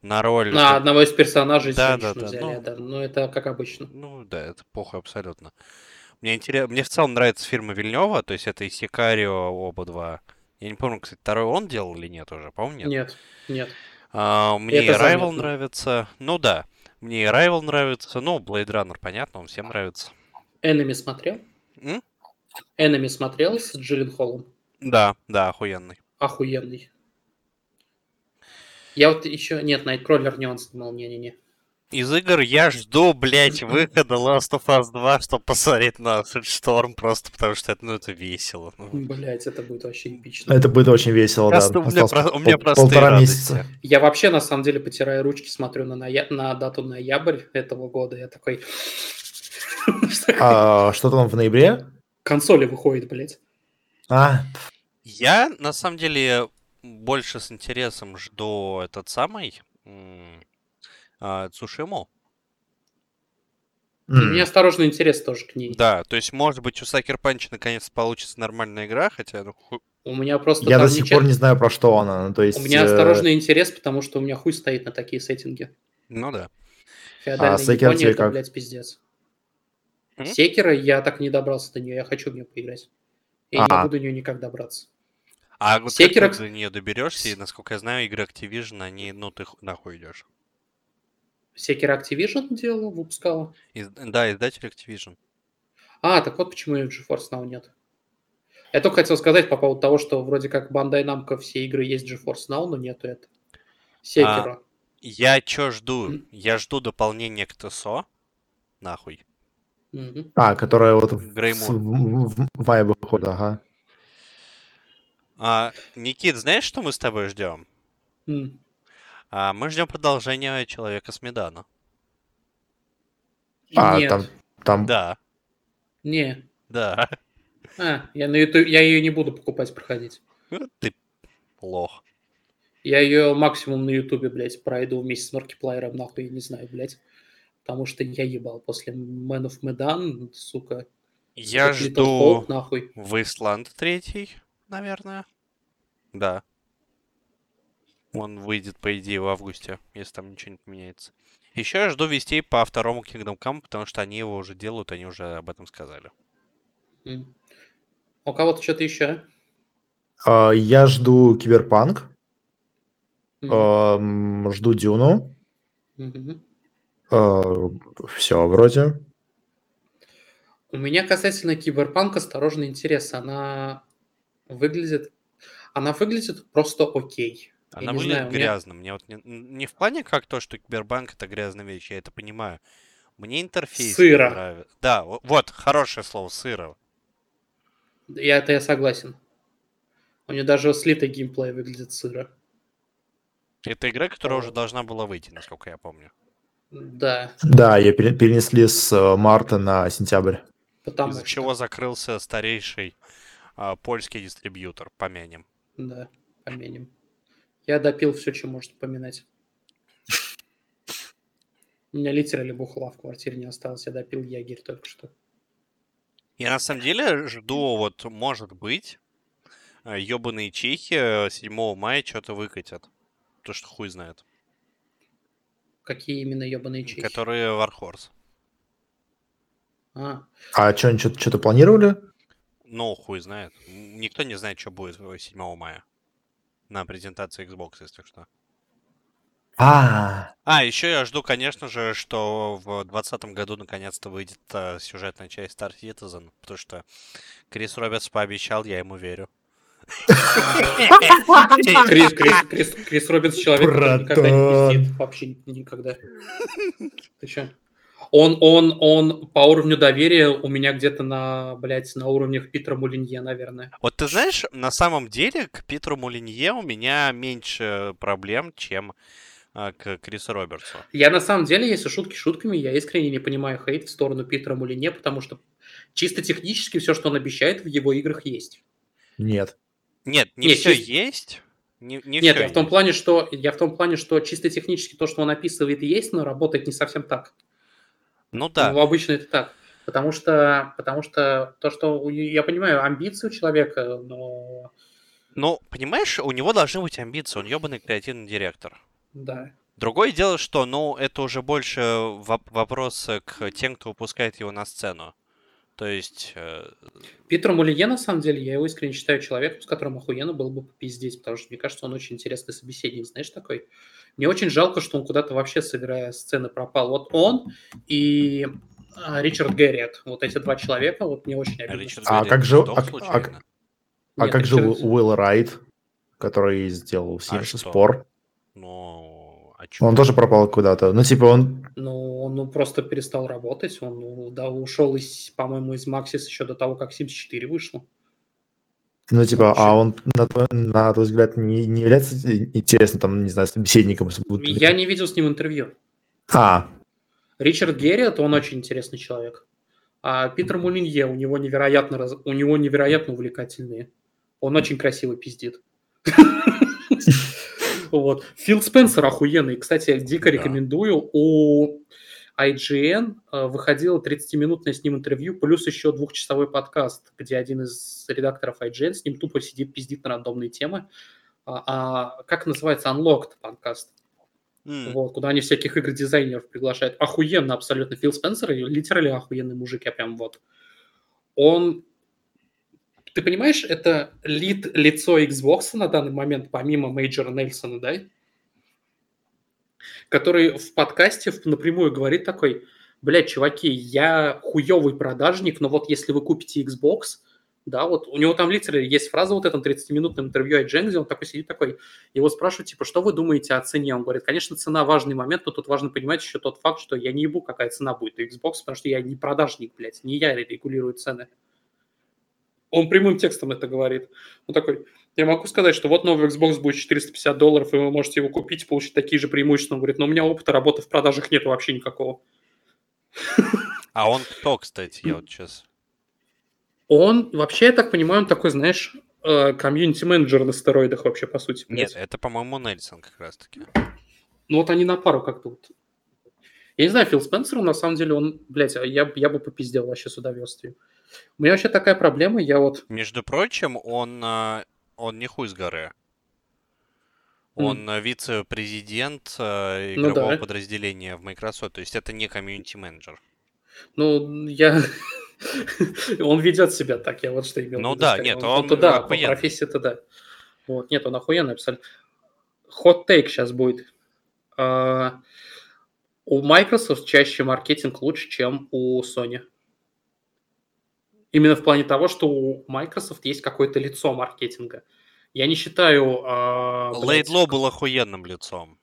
на роль... На одного из персонажей Да, да, да, взяли, ну. да. Ну, это как обычно. Ну, да, это похуй абсолютно. Мне интересно... Мне в целом нравятся фильмы Вильнева, то есть это и Сикарио оба два. Я не помню, кстати, второй он делал или нет уже, по-моему, нет. Нет, нет. А, мне и Это Rival заметно. нравится. Ну да, мне и Rival нравится. Ну, Blade Runner, понятно, он всем нравится. Эннами смотрел? М? Эннами смотрел с Джиллен Холлом? Да, да, охуенный. Охуенный. Я вот еще... Нет, Найткроллер не он снимал, не-не-не. Из игр я жду, блядь, выхода Last of Us 2, чтобы посмотреть на Шторм, просто потому что это, ну, это весело. Ну, Блять, это будет вообще эпично. Это будет очень весело, да. Просто у меня, про- у меня пол- простые полтора радости. месяца. Я вообще, на самом деле, потирая ручки, смотрю на, ная- на дату ноябрь этого года. Я такой... Что А, что там в ноябре? Консоли выходит, блядь. А, Я, на самом деле, больше с интересом жду этот самый а, Цушиму. И Мне осторожно интерес тоже к ней. Да, то есть, может быть, у Сакер Панча наконец получится нормальная игра, хотя, ну, ху- У меня просто я до сих ничего- пор не знаю, про что она. Ну, то есть, У меня э, осторожный интерес, потому что у меня хуй стоит на такие сеттинги. ну да. Феодальная А Секера Япония, тебе это, как? блядь, пиздец. М? Секера я так не добрался до нее, я хочу в нее поиграть. Я не А. могу до нее никак добраться. А вот Секера- как ты до нее доберешься, и, насколько я знаю, игры Activision, они, ну, ты ху- нахуй идешь. Секера Activision делала, выпускала. Из- да, издатель Activision. А, так вот почему ее в GeForce Now нет. Я только хотел сказать по поводу того, что вроде как Bandai Namco все игры есть в GeForce Now, но нету это. Секера. Я чё жду? М. Я жду дополнения к ТСО. Нахуй. Мгм. А, которая вот в, Греймур. в, в- в мае выходит, ага. А, Никит, знаешь, что мы с тобой ждем? М. А, мы ждем продолжения Человека с Медана. А, Нет, там, там Да, не. да. А, я, на YouTube, я ее не буду покупать, проходить. Ты лох. Я ее максимум на Ютубе, блядь, пройду вместе с Маркиплайером, нахуй, я не знаю, блядь. Потому что я ебал после Man of Medan, сука. Я жду Hope, нахуй. Wasteland третий, наверное. Да. Он выйдет, по идее, в августе, если там ничего не поменяется. Еще я жду вестей по второму Kingdom Come, потому что они его уже делают, они уже об этом сказали. М. У кого-то что-то еще? а, я жду Киберпанк, М. эм, жду Дюну. Мгм. все, вроде. У меня касательно Киберпанк осторожный интерес. Она выглядит... Она выглядит просто окей. Она не выглядит знаю, у меня- грязно. Мне вот не, не в плане как то, что Киберпанк это грязная вещь, я это понимаю. Мне интерфейс не Сыро. нравится. Да, вот, хорошее слово, сыро. Я, это я согласен. У нее даже слитый геймплей выглядит сыро. Это игра, которая уже должна была выйти, насколько я помню. Да, Да, ее пере- перенесли с э, марта на сентябрь. потому Из-за что... чего закрылся старейший а, польский дистрибьютор, помянем. Да, поменим. Я допил все, что может поминать. У меня литерали бухла в квартире не осталось. Я допил ягерь только что. Я на самом деле жду, вот, может быть, ебаные чехи 7 мая что-то выкатят. То, что хуй знает. Какие именно ебаные чехи? Которые Warhorse. А, А что, они что-то планировали? Ну, хуй знает. Никто не знает, что будет 7 мая. На презентации Xbox, если что. А, А, еще я жду, конечно же, что в 2020 году наконец-то выйдет э, сюжетная часть Star Citizen, потому что Крис Робертс пообещал, я ему верю. Крис, Крис, Крис, Крис Робинс человек, который никогда не пиздит. Вообще ни- никогда. Ты чё? Он, он, он по уровню доверия у меня где-то на, блядь, на уровнях Питера Мулинье, наверное. Вот ты знаешь, на самом деле к Питеру Мулинье у меня меньше проблем, чем а, к Крису Робертсу. Я на самом деле, если шутки шутками, я искренне не понимаю хейт в сторону Питера Мулине, потому что чисто технически все, что он обещает, в его играх есть. Нет. Нет, не Нет, все чисто- есть. Не, не Нет, я в том есть. плане, что я в том плане, что чисто технически то, что он описывает, есть, но работает не совсем так. Ну да. Ну, обычно это так. Потому что, потому что то, что я понимаю амбиции у человека, но Ну, понимаешь, у него должны быть амбиции, он ебаный креативный директор. да. Другое дело, что, ну, это уже больше воп- вопрос к тем, кто выпускает его на сцену. То есть, э, Питер Мулие, на самом деле, я его искренне считаю человеком, с которым охуенно было бы попиздеть, потому что мне кажется, он очень интересный собеседник, знаешь, такой. Мне очень жалко, что он куда-то вообще, собирая сцены, пропал. Вот он и а, Ричард Гэрриет, вот эти два человека, вот мне очень обидно. Ричард А Гэрриет как не же- а- а- случайно? А Нет, как же Ричард- Уилл Райт, который сделал Sims что? спор? Ну, а чё? Он тоже пропал куда-то. Ну, типа, он... Ну, он ну, просто перестал работать, он ну, да, ушел, из, по-моему, из Maxis еще до того, как Sims 4 вышло. Ну, типа, а он, на твой, на твой взгляд, не, не является интересным, там, не знаю, собеседником? Я не видел с ним интервью. А, Ричард Герриот, он очень интересный человек. А Питер Мулинье, у него невероятно, раз- у него невероятно увлекательные. Он очень красиво пиздит. Вот. Фил Спенсер охуенный. Кстати, дико Да. рекомендую. У IGN э, выходило 30-минутное с ним интервью, плюс еще двухчасовой подкаст, где один из редакторов IGN с ним тупо сидит, пиздит на рандомные темы. А, а как называется? Unlocked подкаст. М, Вот, куда они всяких игр-дизайнеров приглашают. Охуенно абсолютно. Фил Спенсер, литерали охуенный мужик, я прям вот. Он... Ты понимаешь, это лид лицо Xbox на данный момент, помимо Мейджора Нельсона, да? Который в подкасте напрямую говорит такой, блядь, чуваки, я хуёвый продажник, но вот если вы купите Xbox, да, вот у него там литерально есть фраза вот этом 30-минутном интервью IGN, где он такой сидит такой, его спрашивают, типа, что вы думаете о цене? Он говорит, конечно, цена важный момент, но тут важно понимать еще тот факт, что я не ебу, какая цена будет у Xbox, потому что я не продажник, блядь, не я регулирую цены. Он прямым текстом это говорит. Он такой, я могу сказать, что вот новый Xbox будет 450 долларов, и вы можете его купить получить такие же преимущества. Он говорит, но у меня опыта работы в продажах нет вообще никакого. А он кто, кстати, я вот сейчас... Он, вообще, я так понимаю, он такой, знаешь, э, комьюнити-менеджер на стероидах вообще, по сути. блядь. Нет, это, по-моему, Нельсон как раз-таки. Ну вот они на пару как-то вот. Я не знаю, Фил Спенсер, на самом деле, он, блядь, а я, я бы попиздел вообще с удовольствием. У меня вообще такая проблема, я вот... Между прочим, он, а, он не хуй с горы. Он а, вице-президент а, Ну игрового да. подразделения в Microsoft, то есть это не комьюнити-менеджер. Ну, я... он ведет себя так, я вот что имел Ну в виду да, скорее. нет, он... он то да, по охуенный. профессии-то да. Вот, нет, он охуенный абсолютно. Хот-тейк сейчас будет. А, У Microsoft чаще маркетинг лучше, чем у Sony. Именно в плане того, что у Microsoft есть какое-то лицо маркетинга. Я не считаю... блядь, Лейдло был охуенным лицом.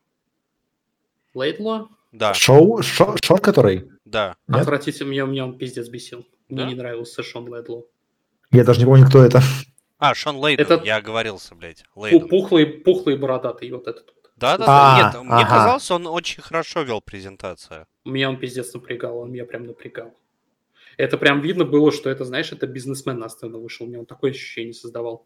Лейдло? Да, шоу, шо- Шон который? да. Нет? Отвратительно, меня, меня он пиздец бесил. Мне Да? не нравился Шон Лейдло. Я даже не помню, кто это. А, Шон Лейден, Это- я оговорился, блядь. Лейден. Пухлый, пухлый бородатый вот этот. вот. Да-да-да, А, нет, мне ага. казалось, он очень хорошо вел презентацию. Меня он пиздец напрягал, он меня прям напрягал. Это прям видно было, что это, знаешь, это бизнесмен на сцену вышел. Мне он такое ощущение создавал.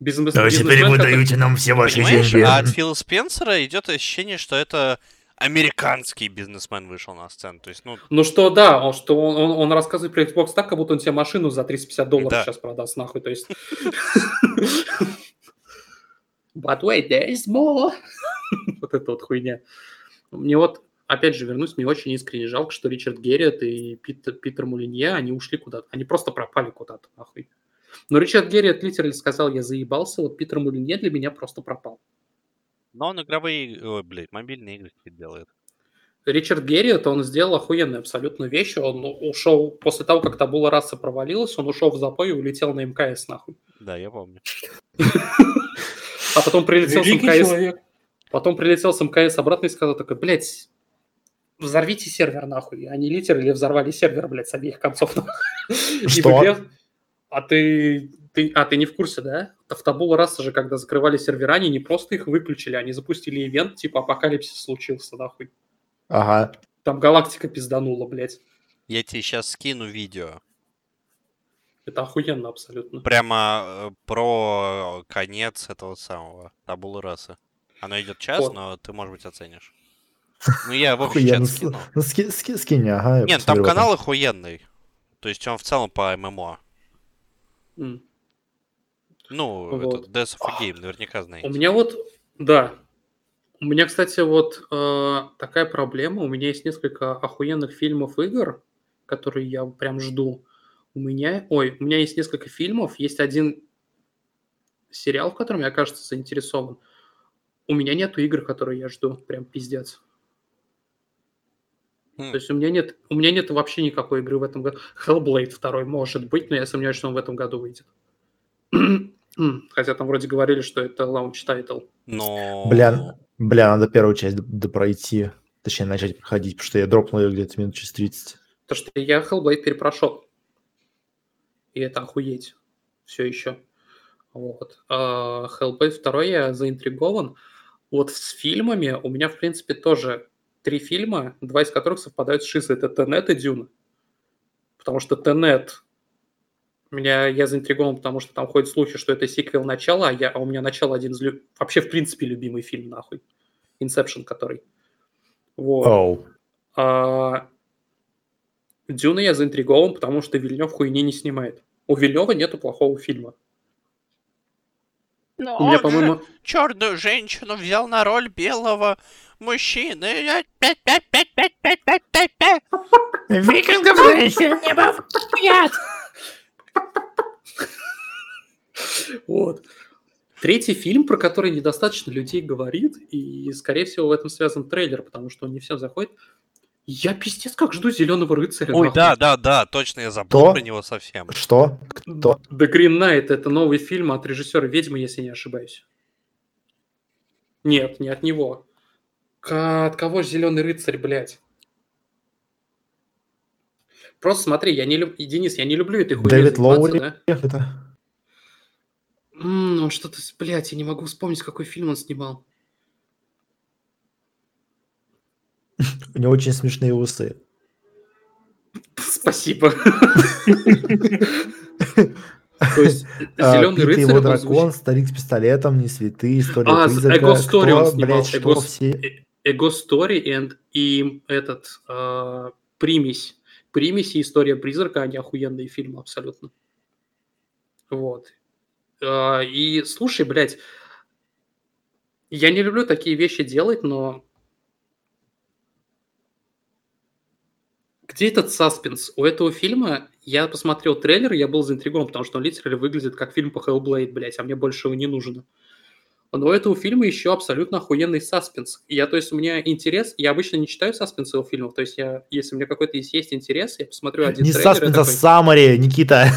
Бизнес, То теперь бизнесмен, вы даете нам все ваши Понимаешь, деньги. а от Фила Спенсера идет ощущение, что это американский бизнесмен вышел на сцену. То есть, ну, Ну что, да, он, что он, он, он рассказывает про Xbox так, как будто он тебе машину за 350 долларов Да. сейчас продаст, нахуй, то есть... But wait, there is more. вот эта вот хуйня. Мне вот, опять же, вернусь, мне очень искренне жалко, что Ричард Герриот и Питер, Питер Мулинье, они ушли куда-то. Они просто пропали куда-то, нахуй. Но Ричард Герриот литерально сказал, я заебался, вот Питер Мулинье для меня просто пропал. но он игровые, ой, блядь, мобильные игры делает. Ричард Герриот, он сделал охуенную абсолютно вещь. Он ушел, после того, как табула раса провалилась, он ушел в запой и улетел на МКС, нахуй. Да, я помню. А потом прилетел с Великий МКС, человек. потом прилетел с МКС обратно и сказал такой, блядь, взорвите сервер нахуй. Они литерали взорвали сервер, блядь, с обеих концов. Что? выглядел- А ты, ты, а ты не в курсе, да? В табула раса же, когда закрывали сервера, они не просто их выключили, они запустили ивент, типа апокалипсис случился, нахуй. Ага. Там галактика пизданула, блядь. Я тебе сейчас скину видео. Это охуенно абсолютно. Прямо э, про конец этого самого табулы расы. Оно идет час, Вот. но ты, может быть, оценишь. Ну, я в Охуенно. чат скину. Ну, ски- ски- скинь, ага. Нет, там канал охуенный. То есть он в целом по ММО. Ну, Вот. это Death of a Game, наверняка У знаете. меня вот, да. У меня, кстати, вот э, такая проблема. У меня есть несколько охуенных фильмов игр, которые я прям жду. У меня, ой, у меня есть несколько фильмов, есть один сериал, в котором я, кажется, заинтересован. У меня нету игр, которые я жду, прям пиздец. Хм. То есть у меня нет, у меня нет вообще никакой игры в этом году. Hellblade второй может быть, но я сомневаюсь, что он в этом году выйдет. Хотя там вроде говорили, что это launch title. Но... Бля, бля, надо первую часть д- допройти. Точнее, начать проходить, потому что я дропнул ее где-то минут через 30. То, что я Hellblade перепрошел. И это охуеть. Все еще. Вот. А Hellblade 2 я заинтригован. Вот с фильмами у меня, в принципе, тоже три фильма, два из которых совпадают с Шизой. Это Тенет и Дюна. Потому что Тенет меня, я заинтригован, потому что там ходят слухи, что это сиквел начала, а, я, а у меня начало один из... лю- Вообще, в принципе, любимый фильм, нахуй. Inception, который. Вот. Оу. А Дюна я заинтригован, потому что Вильнев хуйни не снимает. У Вильнева нету плохого фильма. Но У меня, по-моему, черную женщину взял на роль белого мужчины. Викингов женщин не бывает. вот. Третий фильм, про который недостаточно людей говорит, и, скорее всего, в этом связан трейлер, потому что он не всем заходит. Я пиздец как жду Зеленого рыцаря. Ой, нахуй. да, да, да, точно, я забыл Кто? про него совсем. Что? Кто? The Green Knight – это новый фильм от режиссера «Ведьмы», если не ошибаюсь. Нет, не от него. К- От кого же «Зеленый рыцарь», блядь? Просто смотри, я не люблю... Денис, я не люблю этой хуйней Дэвид Лоури? да? Это... М, он что-то... Блядь, я не могу вспомнить, какой фильм он снимал. У него очень смешные усы. Спасибо. То есть А, «Зеленый рыцарь» его он дракон, старик с пистолетом, не святые, история А, призрака. Эго Story он снимал, что С- все... Эго Story and, и этот а, Примесь. Примесь и История призрака, они охуенные фильмы абсолютно. Вот. А, и слушай, блядь, я не люблю такие вещи делать, но где этот саспенс? У этого фильма я посмотрел трейлер, я был заинтригован, потому что он литерально выглядит как фильм по Hellblade, блядь, а мне больше его не нужно. Но у этого фильма еще абсолютно охуенный саспенс. Я, то есть, у меня интерес, я обычно не читаю саспенсы у фильмов, то есть, я, если у меня какой-то есть, есть интерес, я посмотрю один Не саспенс, а саммари, Никита.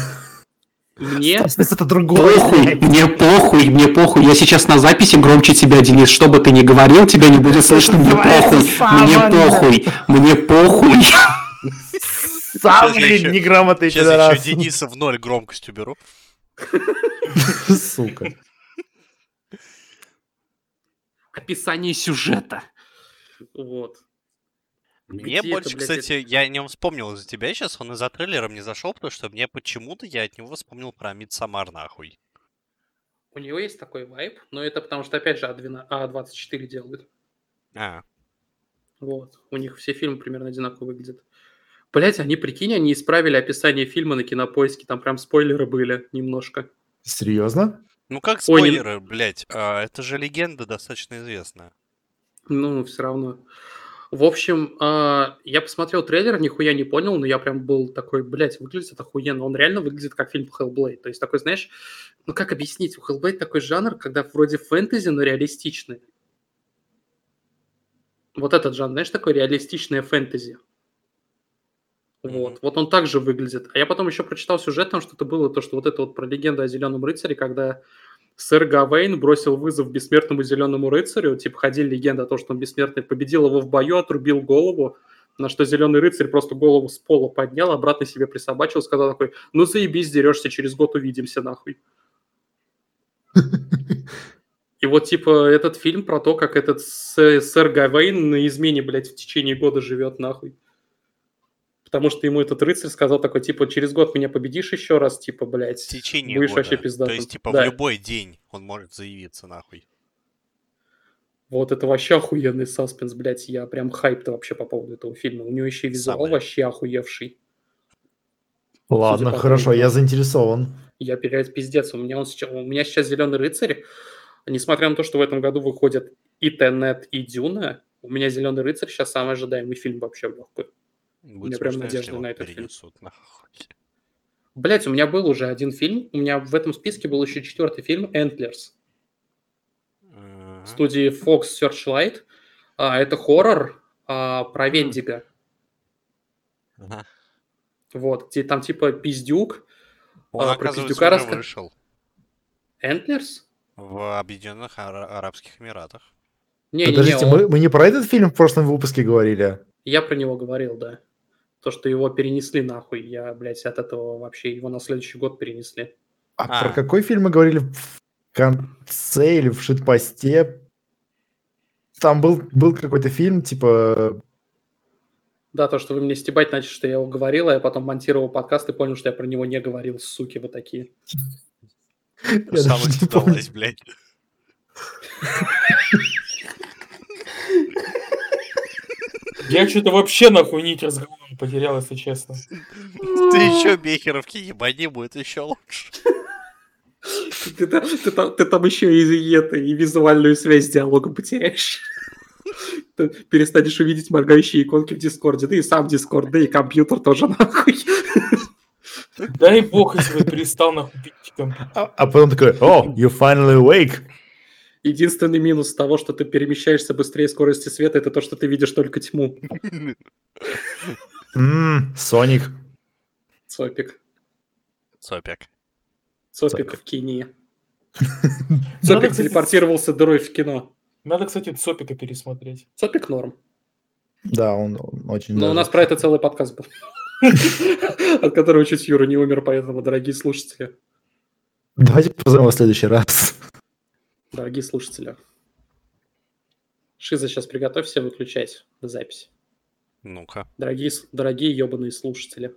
мне, Саспенс это другое. Похуй, мне похуй, мне похуй. Я сейчас на записи громче тебя, Денис. Что бы ты ни говорил, тебя не будет слышно. Мне похуй, мне похуй, мне похуй. Самый неграмотный Сейчас еще Дениса в ноль громкость уберу. Сука. Описание сюжета. Вот. Мне Где больше, это, блядь, кстати, я о нем вспомнил из-за тебя сейчас, он из-за трейлером не зашел, потому что мне почему-то я от него вспомнил про Мидсамар нахуй. У него есть такой вайп, но это потому что, опять же, А12, А24 делают. А, Вот. У них все фильмы примерно одинаково выглядят. Блять, они, прикинь, они исправили описание фильма на кинопоиске, там прям спойлеры были немножко. Серьезно? Ну как Ой, не- спойлеры, блядь, а, это же легенда достаточно известная. Ну, все равно. В общем, а, я посмотрел трейлер, нихуя не понял, но я прям был такой, блядь, выглядит это охуенно. Он реально выглядит как фильм Hellblade. То есть такой, знаешь, ну как объяснить, у Hellblade такой жанр, когда вроде фэнтези, но реалистичный. Вот этот жанр, знаешь, такой реалистичное фэнтези. Вот. Вот он так же выглядит. А я потом еще прочитал сюжет, там что-то было, то, что вот это вот про легенду о Зеленом рыцаре, когда сэр Гавейн бросил вызов бессмертному Зеленому рыцарю, типа ходили легенды о том, что он бессмертный, победил его в бою, отрубил голову, на что Зеленый рыцарь просто голову с пола поднял, обратно себе присобачил, сказал такой, ну заебись, дерешься, через год увидимся нахуй. И вот, типа, этот фильм про то, как этот сэр Гавейн на измене, блядь, в течение года живет нахуй. Потому что ему этот рыцарь сказал такой, типа, через год меня победишь еще раз, типа, блядь, В течение будешь года. вообще пиздатым. То есть, типа, Да. в любой день он может заявиться нахуй. Вот это вообще охуенный саспенс, блядь. Я прям хайп-то вообще по поводу этого фильма. У него еще и визуал Самое. вообще охуевший. Ладно, по хорошо, трейлеру. я заинтересован. Я перед пиздец. У меня, он сейчас, у меня сейчас «Зеленый рыцарь». Несмотря на то, что в этом году выходят и «Тенет», и «Дюна», у меня «Зеленый рыцарь» сейчас самый ожидаемый фильм вообще в легкую. Будет меня прям надежда на этот фильм. нахуй. Блять, у меня был уже один фильм. У меня в этом списке был еще четвертый фильм «Antlers» Ага. студии Fox Searchlight. А, это хоррор а, про Вендиго. Ага. Вот, где там типа пиздюк. Он, А, про пиздюка уже раска- вышел Antlers? в Объединенных Ара- Арабских Эмиратах. Не-не-не, Подождите, он- мы, мы не про этот фильм в прошлом выпуске говорили? я про него говорил, да. То, что его перенесли нахуй. Я, блядь, от этого вообще его на следующий год перенесли. А, А. про какой фильм мы говорили в конце или в шитпосте? Там был, был какой-то фильм, типа... Да, то, что вы мне стебать начали, что я его говорил, а я потом монтировал подкаст и понял, что я про него не говорил, суки вы такие. Я даже Сама не помню. сдалась, блядь. Я что-то вообще нахуй нить разговора потерял, если честно. Ты еще Бехеровки ебани, будет еще лучше. Ты, та- ты там- ты там еще и, и это, и визуальную связь с диалогом потеряешь. Ты перестанешь увидеть моргающие иконки в Дискорде, да и сам Дискорд, да и компьютер тоже нахуй. Дай бог, если бы перестал нахуй пить компьютер. А, а потом такой, о, you finally awake. Единственный минус того, что ты перемещаешься быстрее скорости света, это то, что ты видишь только тьму. Соник. Сопик. Цопик Цопик. в кине. Кстати, телепортировался дырой в кино. Надо, кстати, Цопика пересмотреть. Цопик норм. Да, он, очень... Но у нас про это целый подкаст был. От которого чуть Юра не умер, поэтому, дорогие слушатели, Давайте позовем его в следующий раз. Дорогие слушатели. Шиза, сейчас приготовься выключать запись. Ну-ка. Дорогие, дорогие ебаные слушатели.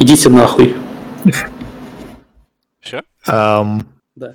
Идите нахуй. Все? Ам, Да.